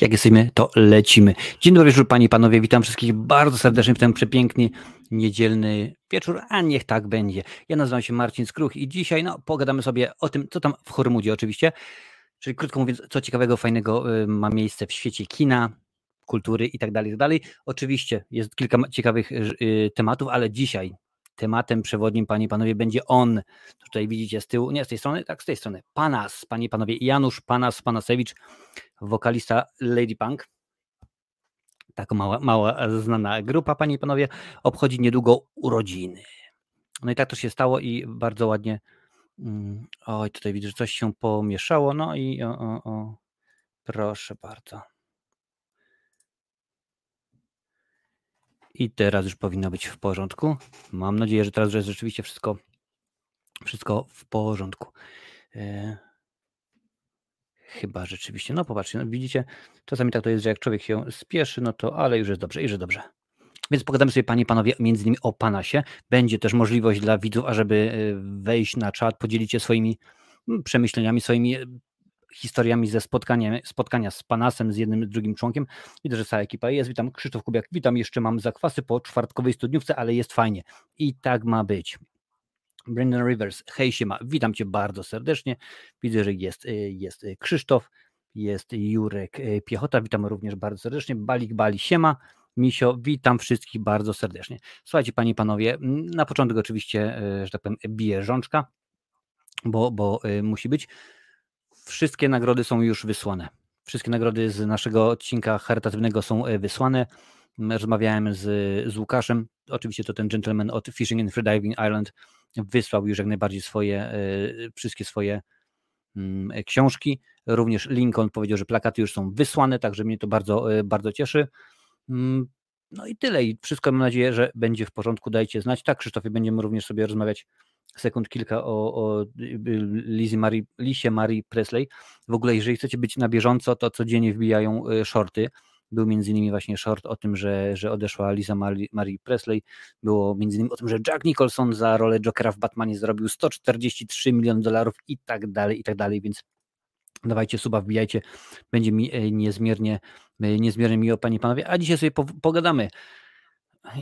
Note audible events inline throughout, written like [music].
Jak jesteśmy, to lecimy. Dzień dobry wieczór, panie i panowie. Witam wszystkich bardzo serdecznie w ten przepiękny, niedzielny wieczór, a niech tak będzie. Ja nazywam się Marcin Skruch i dzisiaj no, pogadamy sobie o tym, co tam w Hormudzie oczywiście. Czyli krótko mówiąc, co ciekawego, fajnego y, ma miejsce w świecie kina, kultury i tak dalej, tak dalej. Oczywiście jest kilka ciekawych y, tematów, ale dzisiaj tematem przewodnim, panie i panowie, będzie on. Tutaj widzicie z tyłu, nie z tej strony, tak z tej strony. Panas, panie i panowie, Janusz Panas Panasewicz, wokalista Lady Punk. Taka mała, mała znana grupa, panie i panowie, obchodzi niedługo urodziny. No i tak to się stało i bardzo ładnie. Mm, oj, tutaj widzę, że coś się pomieszało. No i o, o, o. proszę bardzo. I teraz już powinno być w porządku. Mam nadzieję, że teraz jest rzeczywiście wszystko, wszystko w porządku. E... Chyba rzeczywiście. No popatrzcie, no widzicie, czasami tak to jest, że jak człowiek się spieszy, no to ale już jest dobrze, już jest dobrze. Więc pogadamy sobie, panie i panowie, między innymi o Panasie. Będzie też możliwość dla widzów, ażeby e, wejść na czat, podzielić się swoimi mm, przemyśleniami, swoimi historiami ze spotkania, spotkania z Panasem, z jednym, drugim członkiem. Widzę, że cała ekipa jest. Witam Krzysztof Kubiak, witam, jeszcze mam zakwasy po czwartkowej studniówce, ale jest fajnie. I tak ma być. Brendan Rivers, hej siema, witam Cię bardzo serdecznie. Widzę, że jest, y, jest y, Krzysztof, jest Jurek y, Piechota, witam również bardzo serdecznie. Balik Bali, siema. Misio, witam wszystkich bardzo serdecznie. Słuchajcie, panie i panowie, na początek oczywiście, że tak powiem, bije rzączka, bo, bo musi być. Wszystkie nagrody są już wysłane. Wszystkie nagrody z naszego odcinka charytatywnego są e, wysłane. Rozmawiałem z, z Łukaszem. Oczywiście to ten gentleman od Fishing and Freediving Island wysłał już jak najbardziej swoje, e, wszystkie swoje mm, e, książki. Również Lincoln powiedział, że plakaty już są wysłane, także mnie to bardzo, bardzo cieszy. Mm, no i tyle. I wszystko mam nadzieję, że będzie w porządku. Dajcie znać. Tak, Krzysztofie, będziemy również sobie rozmawiać sekund kilka o, o Lizzie Marie, Lisie Marie Presley. W ogóle, jeżeli chcecie być na bieżąco, to codziennie wbijają e, shorty. Był między innymi właśnie short o tym, że, że odeszła Lisa Marie, Presley. Było między innymi o tym, że Jack Nicholson za rolę Jokera w Batmanie zarobił 143 miliony dolarów i tak dalej, i tak dalej, więc dawajcie suba, wbijajcie. Będzie mi e, niezmiernie, e, niezmiernie miło, panie i panowie. A dzisiaj sobie pogadamy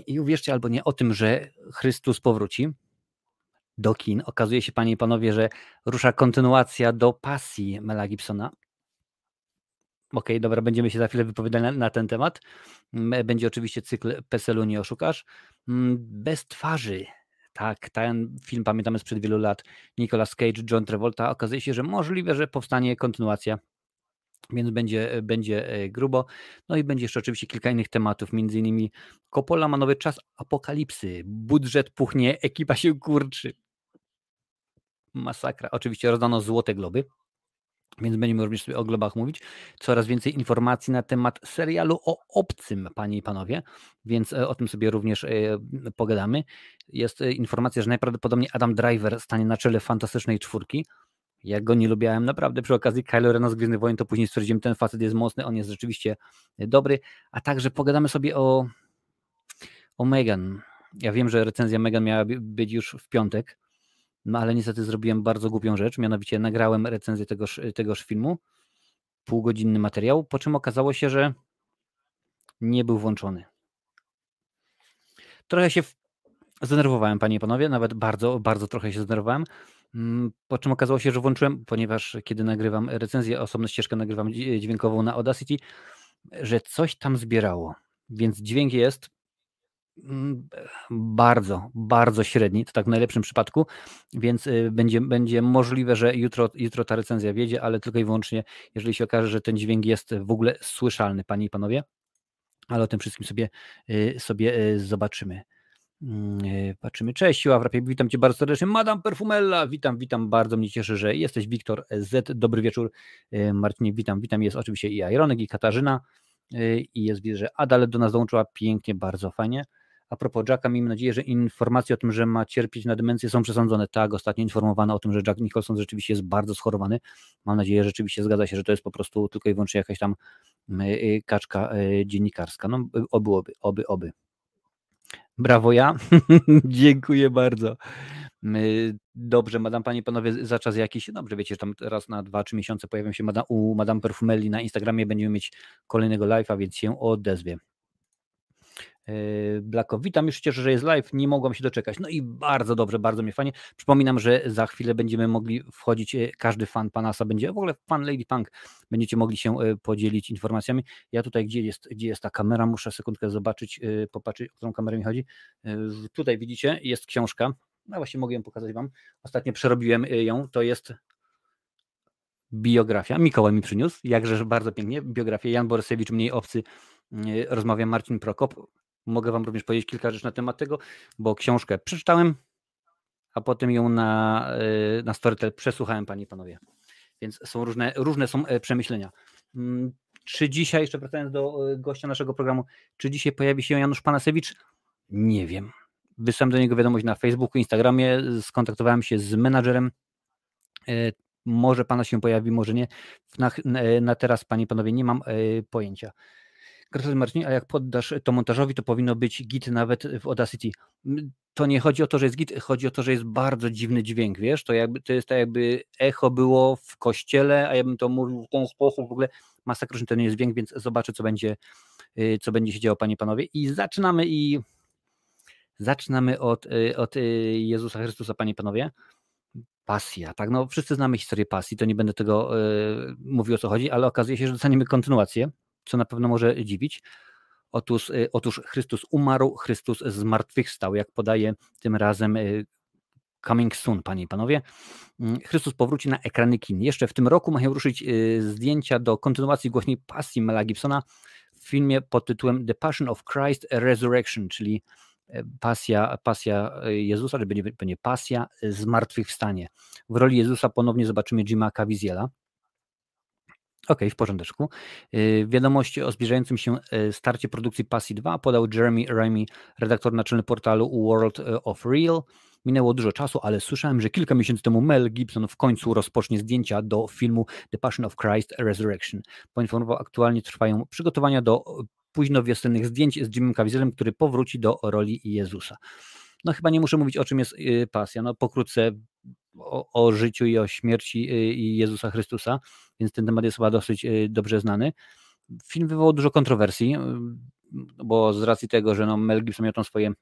i uwierzcie albo nie o tym, że Chrystus powróci, do kin. Okazuje się, panie i panowie, że rusza kontynuacja do pasji Mela Gibsona. Okej, okay, dobra, będziemy się za chwilę wypowiadać na, na, ten temat. Będzie oczywiście cykl PESEL-u Nie oszukasz. Bez twarzy. Tak, ten film pamiętamy sprzed wielu lat. Nicolas Cage, John Travolta. Okazuje się, że możliwe, że powstanie kontynuacja więc będzie, będzie e, grubo. No i będzie jeszcze oczywiście kilka innych tematów, między innymi Coppola ma nowy czas apokalipsy, budżet puchnie, ekipa się kurczy. Masakra. Oczywiście rozdano złote globy, więc będziemy również sobie o globach mówić. Coraz więcej informacji na temat serialu o obcym, panie i panowie, więc e, o tym sobie również e, pogadamy. Jest informacja, że najprawdopodobniej Adam Driver stanie na czele fantastycznej czwórki. Ja go nie lubiałem naprawdę przy okazji Kylo Rena z Gwiezdnych Wojen, to później stwierdziłem, ten facet jest mocny, on jest rzeczywiście dobry, a także pogadamy sobie o, o Megan. Ja wiem, że recenzja Megan miała być już w piątek, no ale niestety zrobiłem bardzo głupią rzecz, mianowicie nagrałem recenzję tegoż, tegoż filmu, półgodzinny materiał, po czym okazało się, że nie był włączony. Trochę się zdenerwowałem, panie i panowie, nawet bardzo, bardzo trochę się zdenerwowałem, Mm, po czym okazało się, że włączyłem, ponieważ kiedy nagrywam recenzję, osobną ścieżkę nagrywam dźwiękową na Audacity, że coś tam zbierało. Więc dźwięk jest bardzo, bardzo średni, to tak w najlepszym przypadku, więc y, będzie, będzie możliwe, że jutro, jutro ta recenzja wiedzie, ale tylko i wyłącznie, jeżeli się okaże, że ten dźwięk jest w ogóle słyszalny, panie i panowie, ale o tym wszystkim sobie, y, sobie y, zobaczymy. Mm, patrzymy. Cześć, Siła Wrapie, witam Cię bardzo serdecznie. Madame Perfumella, witam, witam, bardzo mnie cieszy, że jesteś. Wiktor Z, dobry wieczór. Marcinie, witam, witam. Jest oczywiście i Ironek, i Katarzyna, i jest, widzę, że Ada do nas dołączyła pięknie, bardzo fajnie. A propos Jacka, miejmy nadzieję, że informacje o tym, że ma cierpieć na demencję są przesądzone. Tak, ostatnio informowano o tym, że Jack Nicholson rzeczywiście jest bardzo schorowany. Mam nadzieję, że rzeczywiście zgadza się, że to jest po prostu tylko i wyłącznie jakaś tam kaczka dziennikarska. No, oby, oby, oby, oby. Brawo ja. [laughs] Dziękuję bardzo. Dobrze, madam, panie panowie, za czas jakiś, dobrze, wiecie, że tam raz na dwa, trzy miesiące pojawią się madam, u Madame Perfumelli na Instagramie, będziemy mieć kolejnego live'a, więc się odezwie. Yy, Blacko. Witam, już się cieszę, że jest live, nie mogłam się doczekać. No i bardzo dobrze, bardzo mnie fajnie. Przypominam, że za chwilę będziemy mogli wchodzić, e, każdy fan Panasa będzie, w ogóle fan Lady Punk, będziecie mogli się e, podzielić informacjami. Ja tutaj, gdzie jest, gdzie jest ta kamera, muszę sekundkę zobaczyć, popatrzeć, o którą kamerę mi chodzi. Tutaj widzicie, jest książka, no właśnie mogę ją pokazać Wam. Ostatnio przerobiłem ją, to jest biografia. Mikołaj mi przyniósł, jakże bardzo pięknie, biografia Jan Borysewicz, mniej obcy, rozmawia Marcin Prokop Mogę Wam również powiedzieć kilka rzeczy na temat tego, bo książkę przeczytałem, a potem ją na, y, na Storytel przesłuchałem, Panie i Panowie. Więc są różne, różne są e, przemyślenia. Mm, czy dzisiaj, jeszcze wracając do e, gościa naszego programu, czy dzisiaj pojawi się Janusz Panasewicz? Nie wiem. Wysłałem do niego wiadomość na Facebooku, Instagramie, skontaktowałem się z menadżerem. E, może pana się pojawi, może nie. Na, na teraz, panie i panowie, nie mam pojęcia. Gratuluję Marcinie, a jak poddasz to montażowi, to powinno być git nawet w Audacity. To nie chodzi o to, że jest git, chodzi o to, że jest bardzo dziwny dźwięk, wiesz, to, jakby, to jest tak jakby echo było w kościele, a ja bym to mówił w ten sposób, w ogóle masakryczny ten jest dźwięk, więc zobaczę, co będzie, y, co będzie się działo, panie panowie. I zaczynamy i zaczynamy od, y, od y, Jezusa Chrystusa, panie panowie. Pasja, tak, no wszyscy znamy historię pasji, to nie będę tego mówił o co chodzi, ale okazuje się, że dostaniemy kontynuację co na pewno może dziwić. Otóż, y, otóż Chrystus umarł, Chrystus zmartwychwstał, jak podaje tym razem y, Coming Soon, panie i panowie. Mm, Chrystus powróci na ekrany kin. Jeszcze w tym roku mają ruszyć y, zdjęcia do kontynuacji głośnej pasji Mela Gibsona w filmie pod tytułem The Passion of Christ Resurrection, czyli pasja, pasja Jezusa, czy będzie, będzie pasja zmartwychwstanie. W roli Jezusa ponownie zobaczymy Jima Cavieziela. OK, w porządeczku. Y, wiadomości o zbliżającym się y, starcie produkcji Passy 2 podał Jeremy Remy, redaktor naczelny portalu World y, of Real. Minęło dużo czasu, ale słyszałem, że kilka miesięcy temu Mel Gibson w końcu rozpocznie zdjęcia do filmu The Passion of Christ Resurrection. Poinformował, aktualnie trwają przygotowania do późno wiosennych zdjęć z Jimem Caviezelem, który powróci do roli Jezusa. No chyba nie muszę mówić, o czym jest pasja. No pokrótce o, o życiu i o śmierci Jezusa Chrystusa więc ten temat jest chyba dosyć y, dobrze znany. Film wywołał dużo kontrowersji, y, bo z racji tego, że no Mel Gibson miał tam swoje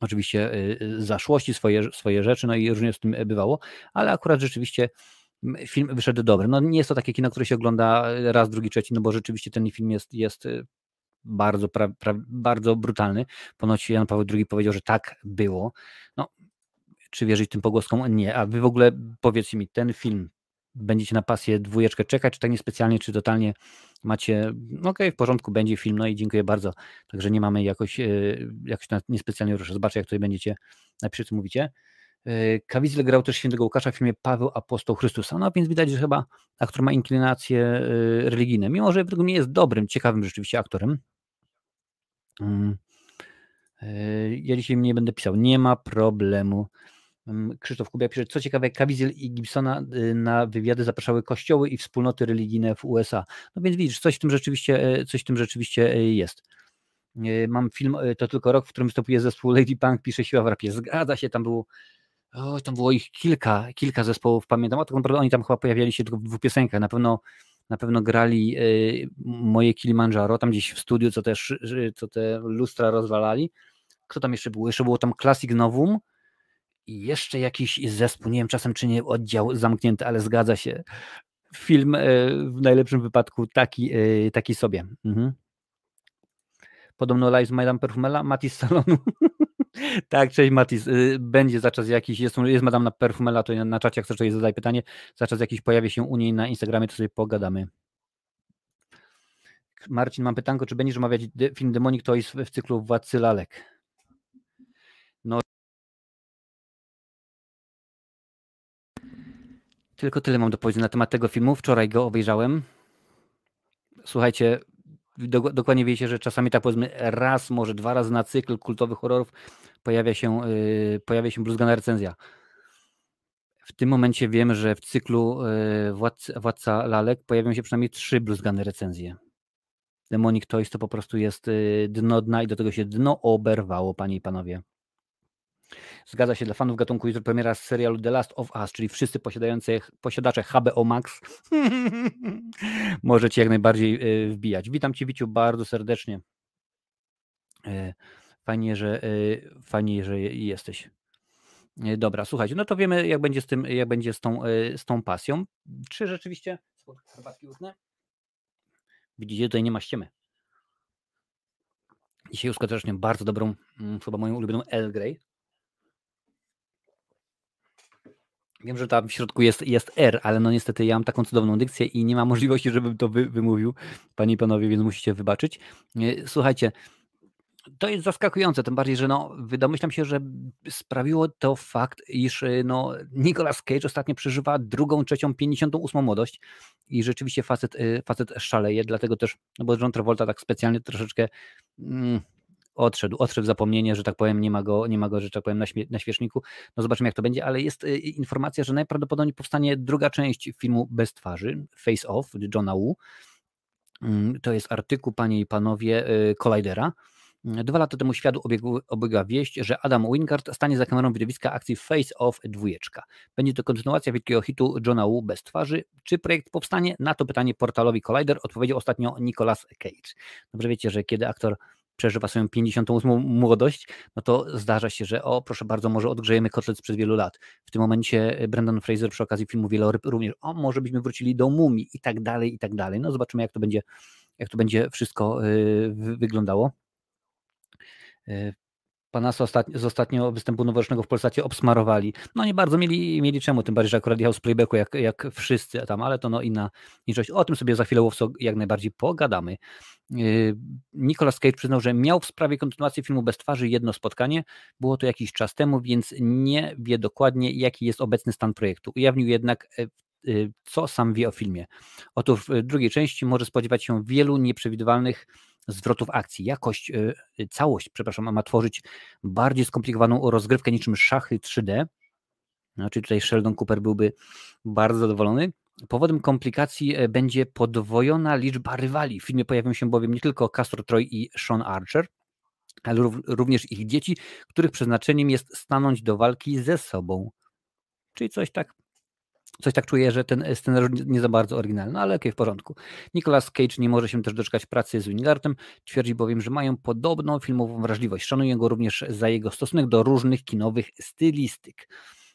oczywiście y, zaszłości, swoje, swoje rzeczy, no i różnie z tym bywało, ale akurat rzeczywiście film wyszedł dobry. No nie jest to takie kino, które się ogląda raz, drugi, trzeci, no bo rzeczywiście ten film jest, jest bardzo, pra, pra, bardzo brutalny. Ponoć Jan Paweł II powiedział, że tak było. No, czy wierzyć tym pogłoskom? Nie. A wy w ogóle powiedzcie mi, ten film będziecie na pasję dwójeczkę czekać, czy tak niespecjalnie, czy totalnie macie, no okej, okay, w porządku, będzie film, no i dziękuję bardzo. Także nie mamy jakoś, e, jakoś niespecjalnie ruszę. Zobaczę, jak tutaj będziecie, napiszcie, co mówicie. E, Kawizle grał też świętego Łukasza w filmie Paweł Apostoł Chrystusa, no więc widać, że chyba aktor ma inklinacje e, religijne, mimo że według mnie jest dobrym, ciekawym rzeczywiście aktorem. Mm. Ja dzisiaj nie będę pisał, nie ma problemu. Krzysztof Kubia pisze, co ciekawe, Caviezel i Gibsona y, na wywiady zapraszały kościoły i wspólnoty religijne w USA. No więc widzisz, coś w tym rzeczywiście, e, coś w tym rzeczywiście e, jest. Mam film, to tylko rok, w którym występuje zespół Lady Punk, pisze Siła w rapie. Zgadza się, tam było, o, tam było ich kilka, kilka zespołów, pamiętam, a tak naprawdę oni tam chyba pojawiali się tylko w dwóch piosenkach, na pewno na pewno grali moje Kilimandżaro, tam gdzieś w studiu, co, też, co te lustra rozwalali. Kto tam jeszcze był? Jeszcze było tam Classic Novum, i jeszcze jakiś zespół, nie wiem czasem czy nie oddział zamknięty, ale zgadza się. Film e, w najlepszym wypadku taki, e, taki sobie. Mhm. Podobno live z Madame Perfumela, Matis Salonu. [laughs] tak, cześć Matis. E, będzie za czas jakiś, jest, jest Madame Perfumela, to na czacie jak chcesz, jej zadaj pytanie. Za czas jakiś pojawi się u niej na Instagramie, to sobie pogadamy. Marcin, mam pytanko, czy będziesz omawiać film Demonic Toys w cyklu Władcy Lalek? No Tylko tyle mam do powiedzenia na temat tego filmu. Wczoraj go obejrzałem. Słuchajcie, do, dokładnie wiecie, że czasami tak powiedzmy raz, może dwa razy na cykl kultowych horrorów pojawia się, yy, pojawia się bluzgana recenzja. W tym momencie wiem, że w cyklu yy, Władca, Lalek pojawią się przynajmniej trzy bluzgane recenzje. Demonic Toys to po prostu jest yy, dno dna i do tego się dno oberwało, panie i panowie. Zgadza się, dla fanów gatunku jutro premiera z serialu The Last of Us, czyli wszyscy posiadający, posiadacze HBO Max [laughs] możecie jak najbardziej e, wbijać. Witam Cię Wiciu bardzo serdecznie. E, fajnie, że, fajnie, że jesteś. Dobra, słuchajcie, no to wiemy, jak będzie z tym, jak będzie z tą, z tą pasją. Czy rzeczywiście. Widzicie, tutaj nie ma ściemy. Dzisiaj uskuteczniam bardzo dobrą, mm, chyba moją ulubioną El Grey. Wiem, że tam w środku jest, jest R, ale no niestety ja mam taką cudowną dykcję i nie ma możliwości, żebym to wy, wymówił, panie i panowie, więc musicie wybaczyć. Słuchajcie, to jest zaskakujące, tym bardziej, że no, domyślam się, że sprawiło to fakt, iż no, Nicolas Cage ostatnio przeżywa drugą, trzecią, 58 młodość i rzeczywiście facet, y, facet szaleje, dlatego też, no bo John Travolta tak specjalnie troszeczkę mm, odszedł, odszedł zapomnienie, że tak powiem, nie ma go, nie ma go że tak powiem, na, śmie- na świeczniku. No zobaczymy, jak to będzie, ale jest y, informacja, że najprawdopodobniej powstanie druga część filmu Bez twarzy, Face Off, Johna Woo. Mm, to jest artykuł, panie i panowie, y, Collidera. Dwa lata temu światu obiegła wieść, że Adam Wingard stanie za kamerą widowiska akcji Face Off dwójeczka. Będzie to kontynuacja wielkiego hitu Johna Woo bez twarzy. Czy projekt powstanie? Na to pytanie portalowi Collider odpowiedział ostatnio Nicolas Cage. Dobrze wiecie, że kiedy aktor przeżywa swoją 58 młodość, no to zdarza się, że o proszę bardzo, może odgrzejemy kotlet sprzed wielu lat. W tym momencie Brandon Fraser przy okazji filmu Wieloryb również, o może byśmy wrócili do mumii i tak dalej, i tak dalej. No zobaczymy jak to będzie, jak to będzie wszystko yy, wyglądało. Panasa ostatnio, z ostatniego występu noworocznego w Polsacie obsmarowali. No nie bardzo mieli, mieli czemu, tym bardziej, że akurat jechał z playbacku jak, jak wszyscy tam, ale to no inna niższość. O tym sobie za chwilę Łowco jak najbardziej pogadamy. E, Nicolas Cage przyznał, że miał w sprawie kontynuacji filmu Bez twarzy jedno spotkanie. Było to jakiś czas temu, więc nie wie dokładnie, jaki jest obecny stan projektu. Ujawnił jednak e, co sam wie o filmie. Otóż w drugiej części może spodziewać się wielu nieprzewidywalnych zwrotów akcji. Jakość, y, y, całość, przepraszam, ma tworzyć bardziej skomplikowaną rozgrywkę niczym szachy 3D. Znaczy tutaj Sheldon Cooper byłby bardzo zadowolony. Powodem komplikacji e, będzie podwojona liczba rywali. W filmie pojawią się bowiem nie tylko Castor Troy i Sean Archer, ale również ich dzieci, których przeznaczeniem jest stanąć do walki ze sobą. Czyli coś tak Coś tak czuję, że ten scenariusz nie za bardzo oryginalny, ale okej, okay, w porządku. Nicolas Cage nie może się też doczekać pracy z Wingardem, twierdzi bowiem, że mają podobną filmową wrażliwość. Szanuję go również za jego stosunek do różnych kinowych stylistyk.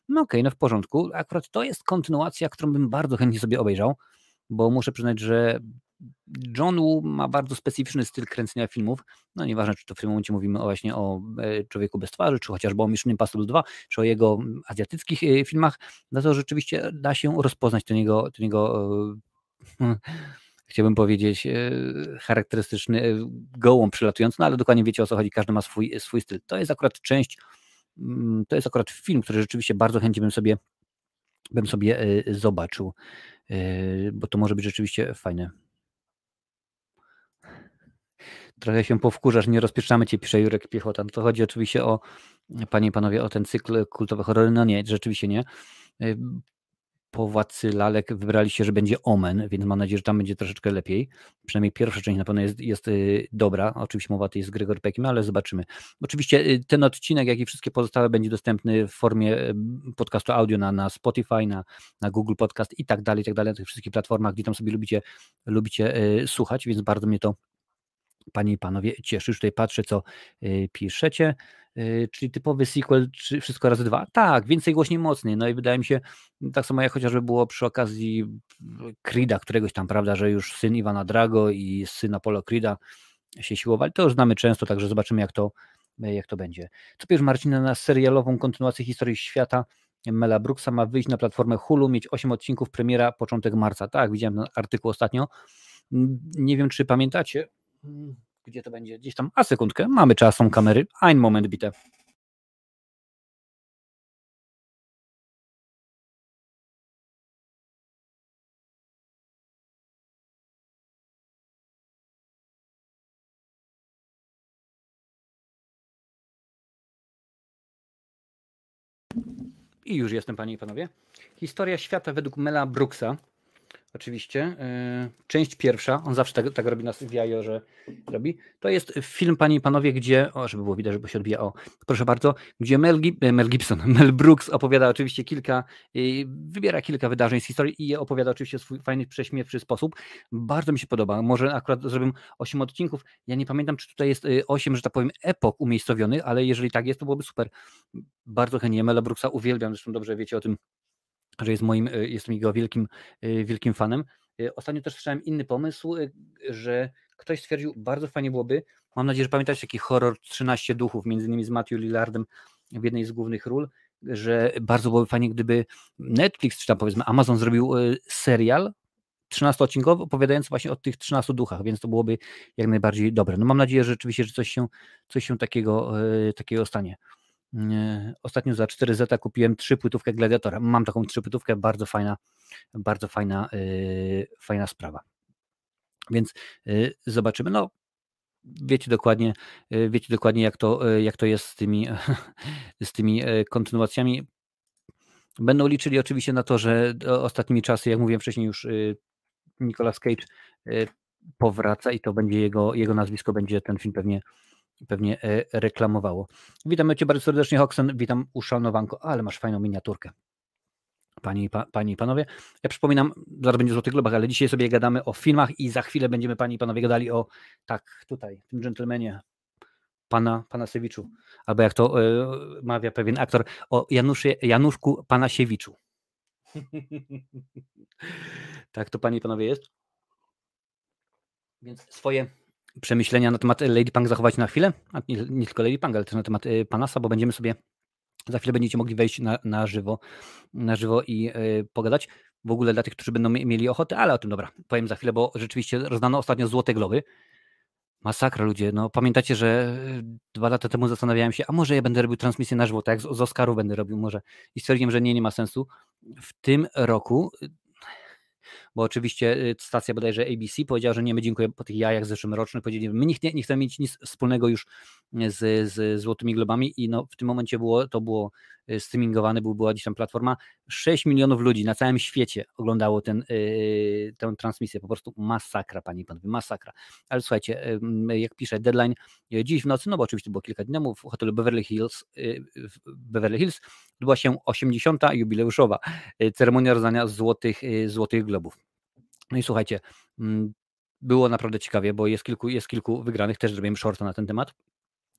No okej, okay, no w porządku. Akurat to jest kontynuacja, którą bym bardzo chętnie sobie obejrzał, bo muszę przyznać, że John Woo ma bardzo specyficzny styl kręcenia filmów. No nieważne, czy to w tym momencie mówimy o właśnie o e, Człowieku bez twarzy, czy chociażby o Mission Impossible 2, czy o jego azjatyckich e, filmach, no to rzeczywiście da się rozpoznać ten jego, ten jego e, [laughs] chciałbym powiedzieć, charakterystyczny gołąb przylatujący, no ale dokładnie wiecie o co chodzi, każdy ma swój, swój styl. To jest akurat część, mm, to jest akurat film, który rzeczywiście bardzo chętnie bym sobie, bym sobie zobaczył, bo to może być rzeczywiście fajne. Trochę się powkurzasz, nie rozpieszczamy cię, pisze Jurek Piechota. No to chodzi oczywiście o, panie i panowie, o ten cykl kultowy horrory. No nie, rzeczywiście nie. Y, po Władcy Lalek wybraliście, że będzie Omen, więc mam nadzieję, że tam będzie troszeczkę lepiej. Przynajmniej pierwsza część na pewno jest, jest y, dobra. Oczywiście mowa to jest z Gregor Peckiem, ale zobaczymy. Oczywiście y, ten odcinek, jak i wszystkie pozostałe, będzie dostępny w formie podcastu audio na, na Spotify, na, na Google Podcast i tak dalej, i tak dalej, na tych wszystkich platformach, gdzie tam sobie lubicie, lubicie słuchać, więc bardzo mnie to Panie i Panowie, cieszy. Już tutaj patrzę, co y, piszecie. Y, czyli typowy sequel, czy wszystko razy dwa? Tak, więcej głośniej, mocniej. No i wydaje mi się, tak samo jak chociażby było przy okazji Creeda, któregoś tam, prawda, że już syn Iwana Drago i syn Apollo Creeda się siłowali. To już znamy często, także zobaczymy, jak to, jak to będzie. Co pisz Marcina na serialową kontynuację historii świata? Mela Brooksa ma wyjść na platformę Hulu, mieć 8 odcinków, premiera początek marca. Tak, widziałem ten artykuł ostatnio. Nie wiem, czy pamiętacie, gdzie to będzie? Gdzieś tam. A sekundkę, mamy czas, są kamery. Ein moment, bitte. I już jestem, panie i panowie. Historia świata według Mela Brooksa oczywiście. Yy, część pierwsza, on zawsze tak, tak robi nas w jajo, że robi. To jest film, panie i panowie, gdzie, o, żeby było widać, żeby się odbija, o, proszę bardzo, gdzie Mel, e, Mel Gibson, [laughs] Mel Brooks opowiada oczywiście kilka, wybiera kilka wydarzeń z historii i je opowiada oczywiście w swój fajny, prześmiewczy sposób. Bardzo mi się podoba. Może akurat zrobię 8 odcinków. Ja nie pamiętam, czy tutaj jest 8, że tak powiem, epok umiejscowionych, ale jeżeli tak jest, to byłoby super. Bardzo chętnie Mela Brooksa uwielbiam, zresztą dobrze wiecie o tym, że jest moim, y, jestem jego wielkim, y, wielkim fanem. Y, ostatnio też słyszałem inny pomysł, że ktoś stwierdził, bardzo fajnie byłoby, mam nadzieję, że pamiętacie taki horror 13 duchów, między innymi z Matthew Lillardem w jednej z głównych ról, że bardzo byłoby fajnie, gdyby Netflix, czy tam powiedzmy Amazon zrobił serial 13-odcinkowy, opowiadający właśnie o tych 13 duchach, więc to byłoby jak najbardziej dobre. No mam nadzieję, że rzeczywiście, że coś się, coś się takiego, takiego stanie. Ostatnio za 4 zeta kupiłem trzy płytówkę Gladiatora. Mam taką trzy płytówkę, bardzo fajna, bardzo fajna, yy, fajna sprawa. Więc yy, zobaczymy. No, wiecie dokładnie, yy, wiecie dokładnie jak to, jak to jest z tymi, [laughs] z tymi kontynuacjami. Będą liczyli oczywiście na to, że ostatnimi czasy, jak mówiłem wcześniej już, Nicolas Cage powraca i to będzie jego, jego nazwisko, będzie ten film pewnie pewnie e, reklamowało. Witam Cię bardzo serdecznie, Hoxen. Witam uszanowanko, ale masz fajną miniaturkę. Panie, pa, panie i panowie, ja przypominam, zaraz będzie Złoty Globach, ale dzisiaj sobie gadamy o filmach i za chwilę będziemy, panie i panowie, gadali o, tak, tutaj, tym dżentelmenie, pana Panasewiczu, albo jak to y, mawia pewien aktor, o Januszy, Januszku Panasiewiczu. tak to, panie i panowie, jest. Więc swoje przemyślenia na temat Lady Punk zachować na chwilę, a nie, nie tylko Lady Punk, ale też na temat y, Panasa, bo będziemy sobie za chwilę będziecie mogli wejść na, na żywo, na żywo i y, pogadać. W ogóle dla tych, którzy będą mieli ochotę, ale o tym dobra, powiem za chwilę, bo rzeczywiście rozdano ostatnio złote globy. Masakra ludzie, no pamiętacie, że y, dwa lata temu zastanawiałem się, a może ja będę robił transmisję na żywo, tak jak z, z Oscarów będę robił może i stwierdziłem, że nie, nie ma sensu. W tym roku bo oczywiście y, stacja bodajże ABC powiedziała, że nie, my dziękuję po tych jajach zeszłorocznych, powiedzieli, my nie, nie chcemy mieć nic wspólnego już z, z Złotymi Globami i no, w tym momencie było, to było y, streamingowane, był, była gdzieś tam platforma, 6 milionów ludzi na całym świecie oglądało ten, yy, tę transmisję, po prostu masakra, panie i panowie, masakra. Ale słuchajcie, yy, jak piszę deadline, yy, dziś w nocy, no bo oczywiście było kilka dni temu, w hotelu Beverly Hills, w Beverly Hills odbyła się 80. jubileuszowa ceremonia rozdania złotych, złotych globów. No i słuchajcie, mm, było naprawdę ciekawie, bo jest kilku, jest kilku wygranych, też zrobiłem shorta na ten temat,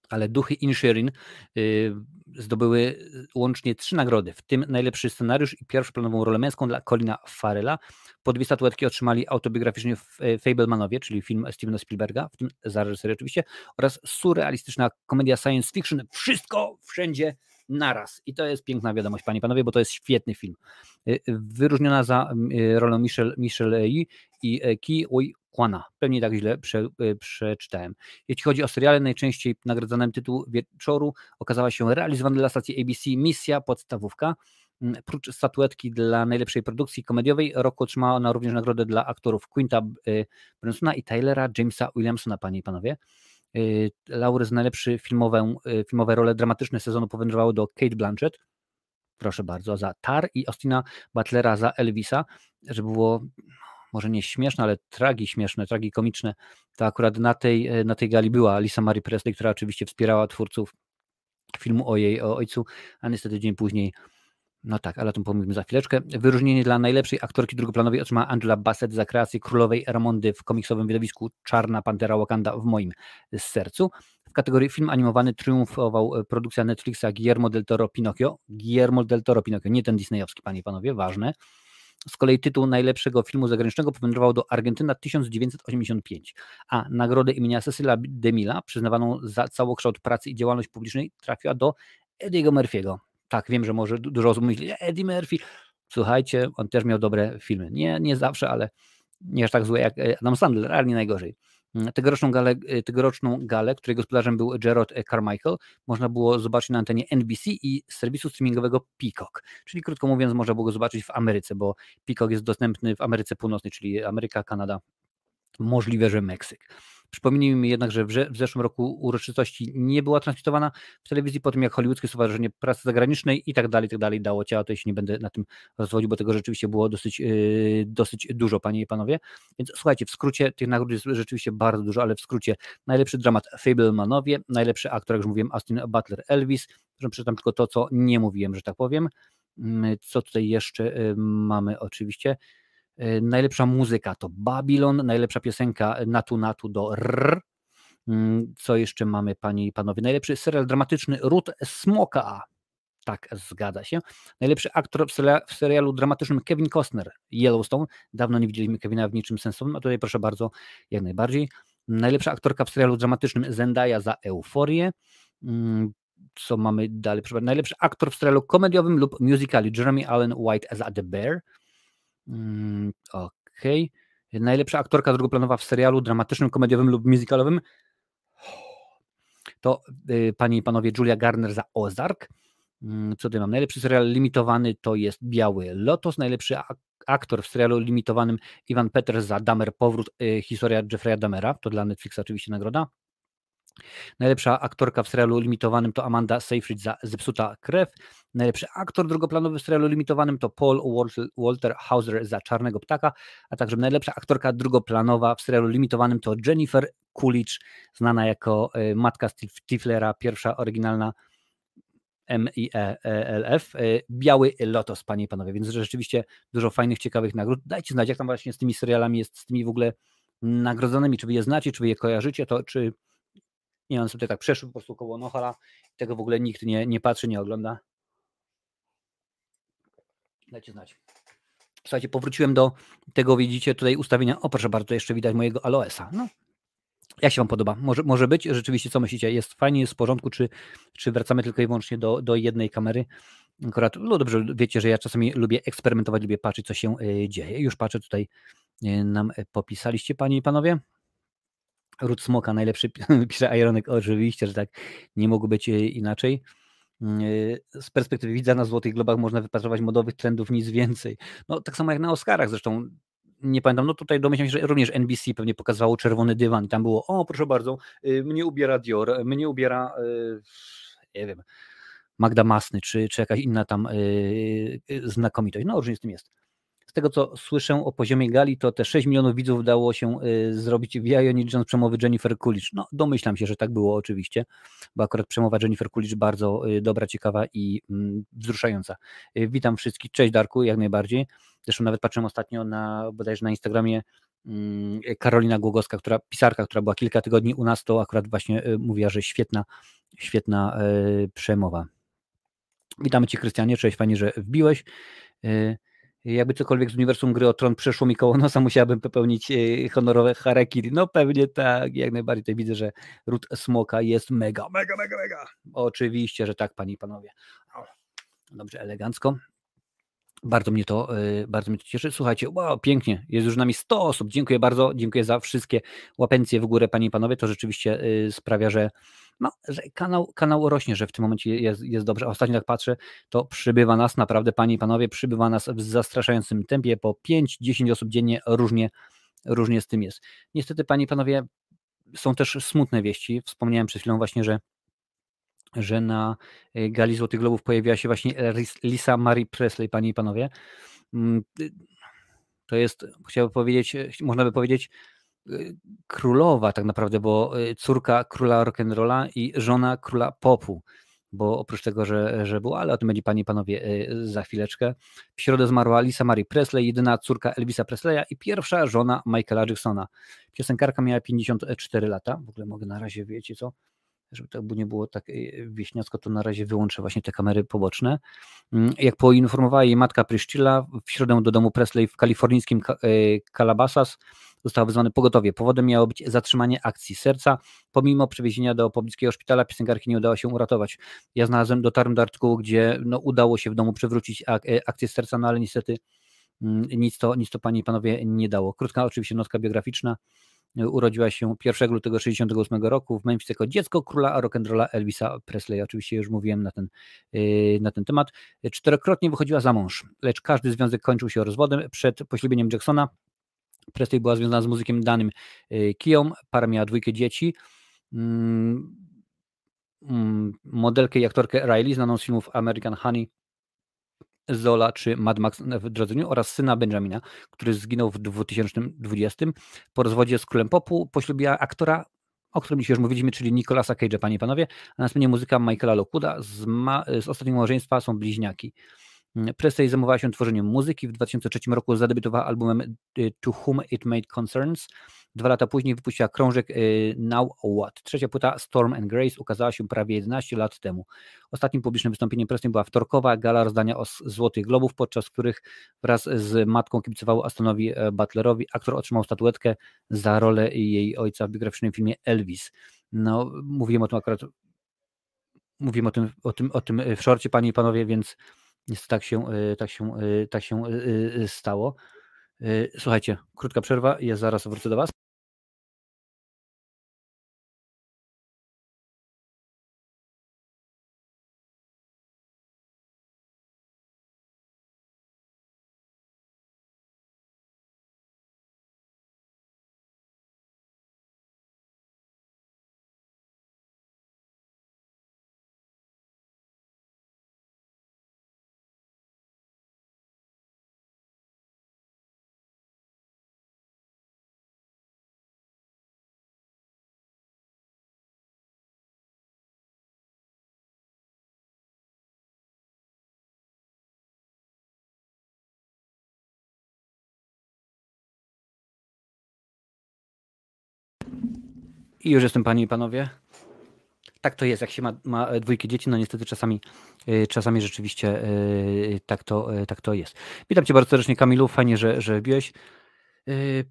ale duchy Inshirin y, zdobyły łącznie trzy nagrody, w tym najlepszy scenariusz i pierwszoplanową rolę męską dla Colina Farrella. Po dwie statuetki otrzymali autobiograficznie Fablemanowie, czyli film Stevena Spielberga, w tym za reżyserię oczywiście, oraz surrealistyczna komedia science fiction. Wszystko wszędzie naraz. I to jest piękna wiadomość, panie i panowie, bo to jest świetny film. Y, wyróżniona za y, rolę Michelle, Michelle i e, Ki Ui Kwana. Pewnie tak źle prze, y, przeczytałem. Jeśli chodzi o seriale, najczęściej nagradzanym tytuł wieczoru okazała się realizowany dla stacji ABC Misja Podstawówka. Mm, prócz statuetki dla najlepszej produkcji komediowej, roku otrzymała ona również nagrodę dla aktorów Quinta Brunsona i Taylora Jamesa Williamsona, panie i panowie. Y, laury za najlepszy filmową, y, filmowe role dramatyczne sezonu powędrowały do Kate Blanchett, proszę bardzo, za Tar i Austina Butlera za Elvisa, żeby było może nie śmieszne, ale tragi śmieszne, tragi komiczne, to akurat na tej, y, na tej gali była Lisa Marie Presley, która oczywiście wspierała twórców filmu o jej o ojcu, a niestety dzień później no tak, ale o tym pomówimy za chwileczkę. Wyróżnienie dla najlepszej aktorki drugoplanowej otrzymała Angela Bassett za kreację królowej Ramondy w komiksowym widowisku Czarna Pantera Wakanda w moim sercu. W kategorii film animowany triumfował produkcja Netflixa Guillermo del Toro Pinocchio. Guillermo del Toro Pinocchio, nie ten disneyowski, panie i panowie, ważne. Z kolei tytuł najlepszego filmu zagranicznego powędrował do Argentyna 1985, a nagrodę imienia Cecilia DeMilla, przyznawaną za całokształt pracy i działalność publicznej, trafiła do Ediego Murphy'ego tak, wiem, że może dużo osób myśli, Eddie Murphy, słuchajcie, on też miał dobre filmy. Nie, nie zawsze, ale nie aż tak złe jak e, Adam Sandler, ale nie najgorzej. Mm, tegoroczną galę, e, tegoroczną galę, której gospodarzem był Gerard Carmichael, można było zobaczyć na antenie NBC i serwisu streamingowego Peacock. Czyli krótko mówiąc, można było go zobaczyć w Ameryce, bo Peacock jest dostępny w Ameryce Północnej, czyli Ameryka, Kanada, możliwe, że Meksyk. Przypomnijmy jednak, że w zeszłym roku uroczystości nie była transmitowana w telewizji, po tym jak Hollywoodzkie Stowarzyszenie Pracy Zagranicznej i tak dalej, i tak dalej dało ciała, to się nie będę na tym rozwodził, bo tego rzeczywiście było dosyć, yy, dosyć dużo, panie i panowie. Więc słuchajcie, w skrócie tych nagród jest rzeczywiście bardzo dużo, ale w skrócie najlepszy dramat Fablemanowie, najlepszy aktor, jak już mówiłem, Austin Butler Elvis, przeczytam tylko to, co nie mówiłem, że tak powiem. Mm, co tutaj jeszcze yy, mamy oczywiście? E, najlepsza muzyka to Babylon, najlepsza piosenka Natu Natu do R. Mm, co jeszcze mamy, panie i panowie? Najlepszy serial dramatyczny Ruth Smoka. Tak, zgadza się. Najlepszy aktor w serialu dramatycznym Kevin Costner, Yellowstone. Dawno nie widzieliśmy Kevina w niczym sensownym, a tutaj proszę bardzo, jak najbardziej. Najlepsza aktorka w serialu dramatycznym Zendaya za Euforię. Mm, co mamy dalej? Najlepszy aktor w serialu komediowym lub musicali Jeremy Allen White as The Bear. Mm, okej. Okay. Najlepsza aktorka drugoplanowa w serialu dramatycznym, komediowym lub musicalowym to y, panie i panowie Julia Garner za Ozark. Mm, co tutaj mam? Najlepszy serial limitowany to jest Biały Lotos. Najlepszy aktor w serialu limitowanym Ivan Peters za Damer Powrót, y, historia Jeffrey'a Damera. To dla Netflixa oczywiście nagroda. Najlepsza aktorka w serialu limitowanym to Amanda Seyfried za Zepsuta krew. Najlepszy aktor drugoplanowy w serialu limitowanym to Paul Walter Hauser za Czarnego Ptaka, a także najlepsza aktorka drugoplanowa w serialu limitowanym to Jennifer Coolidge, znana jako e, matka Stiflera, pierwsza oryginalna M-I-E-L-F, e, Biały Lotos, panie i panowie, więc rzeczywiście dużo fajnych, ciekawych nagród. Dajcie znać, jak tam właśnie z tymi serialami jest, z tymi w ogóle nagrodzonymi, czy wy je znacie, czy wy je kojarzycie, to czy nie, on sobie tak przeszły po prostu koło Nohala. Tego w ogóle nikt nie, nie patrzy, nie ogląda. Dajcie znać. Słuchajcie, powróciłem do tego, widzicie tutaj ustawienia. O, proszę bardzo, jeszcze widać mojego Aloesa. No, jak się Wam podoba? Może, może być? Rzeczywiście, co myślicie? Jest fajnie, jest w porządku, czy, czy wracamy tylko i wyłącznie do, do jednej kamery? Akurat, no dobrze, wiecie, że ja czasami lubię eksperymentować, lubię patrzeć, co się y, dzieje. Już patrzę tutaj, y, nam y, popisaliście, Panie i Panowie. Ród Smoka najlepszy, [laughs] pisze Ironek, oczywiście, że tak, nie mogło być e, inaczej. Mm, e, z perspektywy widza na Złotych Globach można wypatrywać modowych trendów, nic więcej. No tak samo jak na Oscarach zresztą, nie pamiętam, no tutaj domyślam się, że również NBC pewnie pokazywało czerwony dywan i tam było, o proszę bardzo, y, mnie ubiera Dior, mnie ubiera, y, nie wiem, Magda Masny, czy, czy jakaś inna tam y, znakomitość. No różnie z tym jest tego, co słyszę o poziomie gali, to te 6 milionów widzów udało się y, zrobić w jajo, nie przemowy Jennifer Coolidge. No, domyślam się, że tak było oczywiście, bo akurat przemowa Jennifer Coolidge bardzo y, dobra, ciekawa i mm, wzruszająca. Y, witam wszystkich, cześć Darku, jak najbardziej. Zresztą nawet patrzyłem ostatnio na, bodajże na Instagramie mm, Karolina Głogowska, która, pisarka, która była kilka tygodni u nas, to akurat właśnie mówiła, że świetna, świetna przemowa. Witamy Cię, Krystianie, cześć, fajnie, że wbiłeś jakby cokolwiek z uniwersum gry o tron przeszło mi koło nosa, [laughs] musiałabym popełnić e, honorowe harakiri. No pewnie tak, jak najbardziej. Tutaj widzę, że ród smoka jest mega, mega, mega, mega. Oczywiście, że tak, panie i panowie. Dobrze, elegancko. Bardzo mnie to, e, bardzo mnie to cieszy. Słuchajcie, wow, pięknie, jest już nami 100 osób. Dziękuję bardzo, dziękuję za wszystkie łapencje w górę, panie i panowie. To rzeczywiście e, sprawia, że no, że kanał, kanał rośnie, że w tym momencie jest, jest dobrze. ostatnio tak patrzę, to przybywa nas naprawdę, panie i panowie, przybywa nas w zastraszającym tempie, po 5-10 osób dziennie, różnie, różnie z tym jest. Niestety, panie i panowie, są też smutne wieści. Wspomniałem przed chwilą właśnie, że że na y, Gali Złotych Globów pojawiła się właśnie Lisa Marie Presley, panie i panowie. Mm, y, to jest, chciałbym powiedzieć, można by powiedzieć, Y, królowa tak naprawdę, bo y, córka króla rock'n'rolla i żona króla popu, bo oprócz tego, że, że była, ale o tym będzie panie i panowie y, za chwileczkę. W środę zmarła Lisa Marie Presley, jedyna córka Elvisa Presleya i pierwsza żona Michaela Jacksona. Piosenkarka miała 54 lata, w ogóle mogę na razie, wiecie co, żeby to nie było tak wieśniacko, to na razie wyłączę właśnie te kamery poboczne. Mm, jak poinformowała jej matka Priscilla, w środę do domu Presley w kalifornijskim Calabasas zostało wezwane pogotowie. Powodem miało być zatrzymanie akcji serca. Pomimo przewiezienia do pobliskiego szpitala piosenkarki nie udało się uratować. Ja znalazłem, dotarłem do artykułu, gdzie no, udało się w domu przywrócić ak e, akcję serca, no ale niestety mm, nic to, nic to panie i panowie nie dało. Krótka oczywiście notka biograficzna. Urodziła się 1 lutego 1968 roku w Memphis jako dziecko króla rock'n'rolla Elvisa Presley. Oczywiście już mówiłem na ten, y, na ten temat. Czterokrotnie wychodziła za mąż, lecz każdy związek kończył się rozwodem. Przed poślubieniem Jacksona Presley była związana z muzykiem danym Kijom, para miała dwójkę dzieci. Mm, mm, modelkę i aktorkę Riley, znaną z filmów American Honey, Zola czy Mad Max w Drodze oraz syna Benjamina, który zginął w 2020. Po rozwodzie z królem popu poślubiła aktora, o którym dzisiaj już mówiliśmy, czyli Nicolasa Cage'a, panie i panowie, a następnie muzyka Michaela Lokuda. Z, ma, z ostatniego małżeństwa są bliźniaki. Presley zajmowała się tworzeniem muzyki. W 2003 roku zadebiutowała albumem y, To Whom It Made Concerns. Dwa lata później wypuściła krążek y, Now What. Trzecia płyta Storm and Grace ukazała się prawie 11 lat temu. Ostatnim publicznym wystąpieniem Presley była wtorkowa gala rozdania Złotych Globów, podczas których wraz z matką kibicował Astonowi e, Butlerowi. Aktor otrzymał statuetkę za rolę jej ojca w biograficznym filmie Elvis. No, mówiłem o tym akurat mówiłem o tym, o tym, o tym w szorcie, panie i panowie, więc tak się, y, tak się, y, tak się stało. Słuchajcie, krótka przerwa, ja zaraz wrócę do Was. I już jestem, panie i panowie. Tak to jest, jak się ma, ma dwójkę dzieci, no niestety czasami, y, czasami rzeczywiście y, tak to, tak to jest. Witam cię bardzo serdecznie, Kamilu, fajnie, że, że wbiłeś.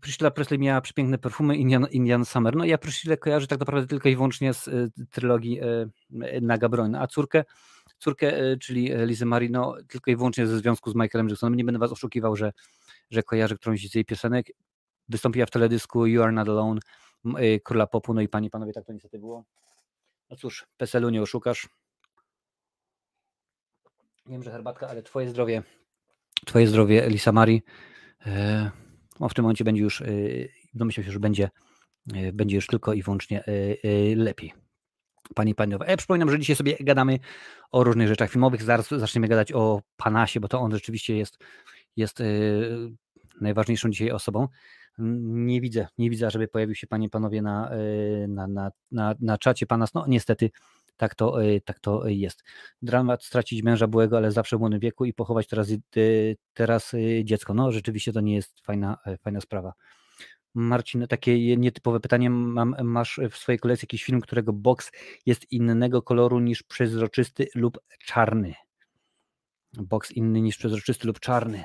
Priscilla Presley miała przepiękne perfumy Indian, Indian Summer. No ja Priscilla kojarzę tak naprawdę tylko i wyłącznie z trylogii Naga Broń, a córkę, córkę czyli Lizę Marino tylko i wyłącznie ze związku z Michaelem Jacksonem. Nie będę was oszukiwał, że, że kojarzę którąś z jej piosenek. Wystąpiła w teledysku You Are Not Alone króla popu. No i panie, panowie, tak to niestety było. No cóż, PESEL-u nie oszukasz. Wiem, że herbatka, ale twoje zdrowie, twoje zdrowie, Elisa Mari, e, no w tym momencie będzie już, e, domyślam się, że będzie, e, będzie już tylko i wyłącznie lepiej. Pani i panowie. Ja przypominam, że dzisiaj sobie gadamy o różnych rzeczach filmowych. Zaraz zaczniemy gadać o Panasie, bo to on rzeczywiście jest, jest najważniejszą dzisiaj osobą nie widzę, nie widzę, żeby pojawił się panie panowie na, e, na, na, na, na czacie pana. No niestety tak to, e, tak to jest. Dramat stracić męża byłego, ale zawsze w młodym wieku i pochować teraz, e, teraz dziecko. No rzeczywiście to nie jest fajna, fajna sprawa. Marcin, takie nietypowe pytanie. Masz w swojej kolekcji jakiś film, którego boks jest innego koloru niż przezroczysty lub czarny? Boks inny niż przezroczysty lub czarny.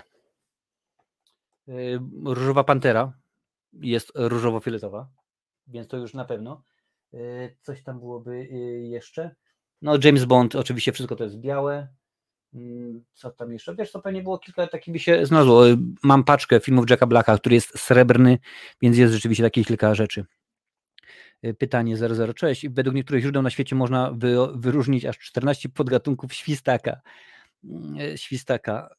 Różowa Pantera jest różowo-fioletowa, więc to już na pewno. E, coś tam byłoby e, jeszcze. No, James Bond, oczywiście wszystko to jest białe. Mm, co tam jeszcze? Wiesz, to pewnie było kilka takich by się znalazło. Mam paczkę filmów Jacka Blacka, który jest srebrny, więc jest rzeczywiście takich kilka rzeczy. Pytanie 006. Według niektórych źródeł na świecie można wyróżnić aż 14 podgatunków świstaka. Świstaka.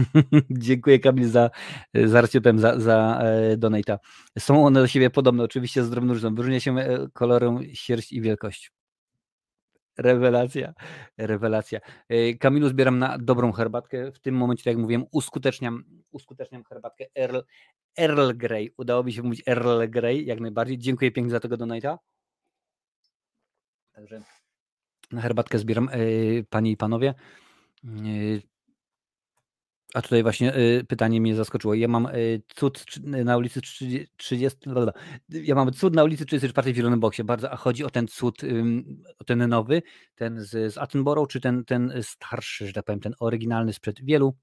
[laughs] Dziękuję Kamil za, za za, za e, donata. Są one do siebie podobne, oczywiście z drobną różnicą. Wyróżnia się e, kolorem, sierść i wielkość. Rewelacja, rewelacja. E, Kamilu zbieram na dobrą herbatkę. W tym momencie, tak jak mówiłem, uskuteczniam, uskuteczniam herbatkę Earl, Earl Grey. Udało mi się mówić Earl Grey, jak najbardziej. Dziękuję pięknie za tego donata. Także na herbatkę zbieram, panie i panowie. A tutaj właśnie y, pytanie mnie zaskoczyło. Ja mam y, cud na ulicy 30. Ja mam cud na ulicy 34 w Zielonym Boksie. Bardzo, a chodzi o ten cud, o ten nowy, ten z, z Attenborough, czy ten, ten starszy, że tak powiem, ten oryginalny sprzed wielu,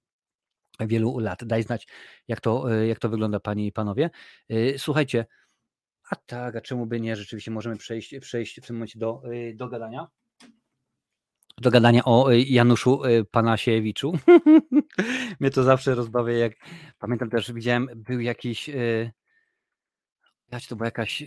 wielu lat. Daj znać, jak to, y, jak to wygląda, panie i panowie. Słuchajcie, a tak, a czemu by nie? Rzeczywiście możemy przejść, przejść w tym momencie do, do gadania do gadania o y, Januszu y, Panasiewiczu. [laughs] Mnie to zawsze rozbawia, jak pamiętam też, widziałem, był jakiś, y, jak to była jakaś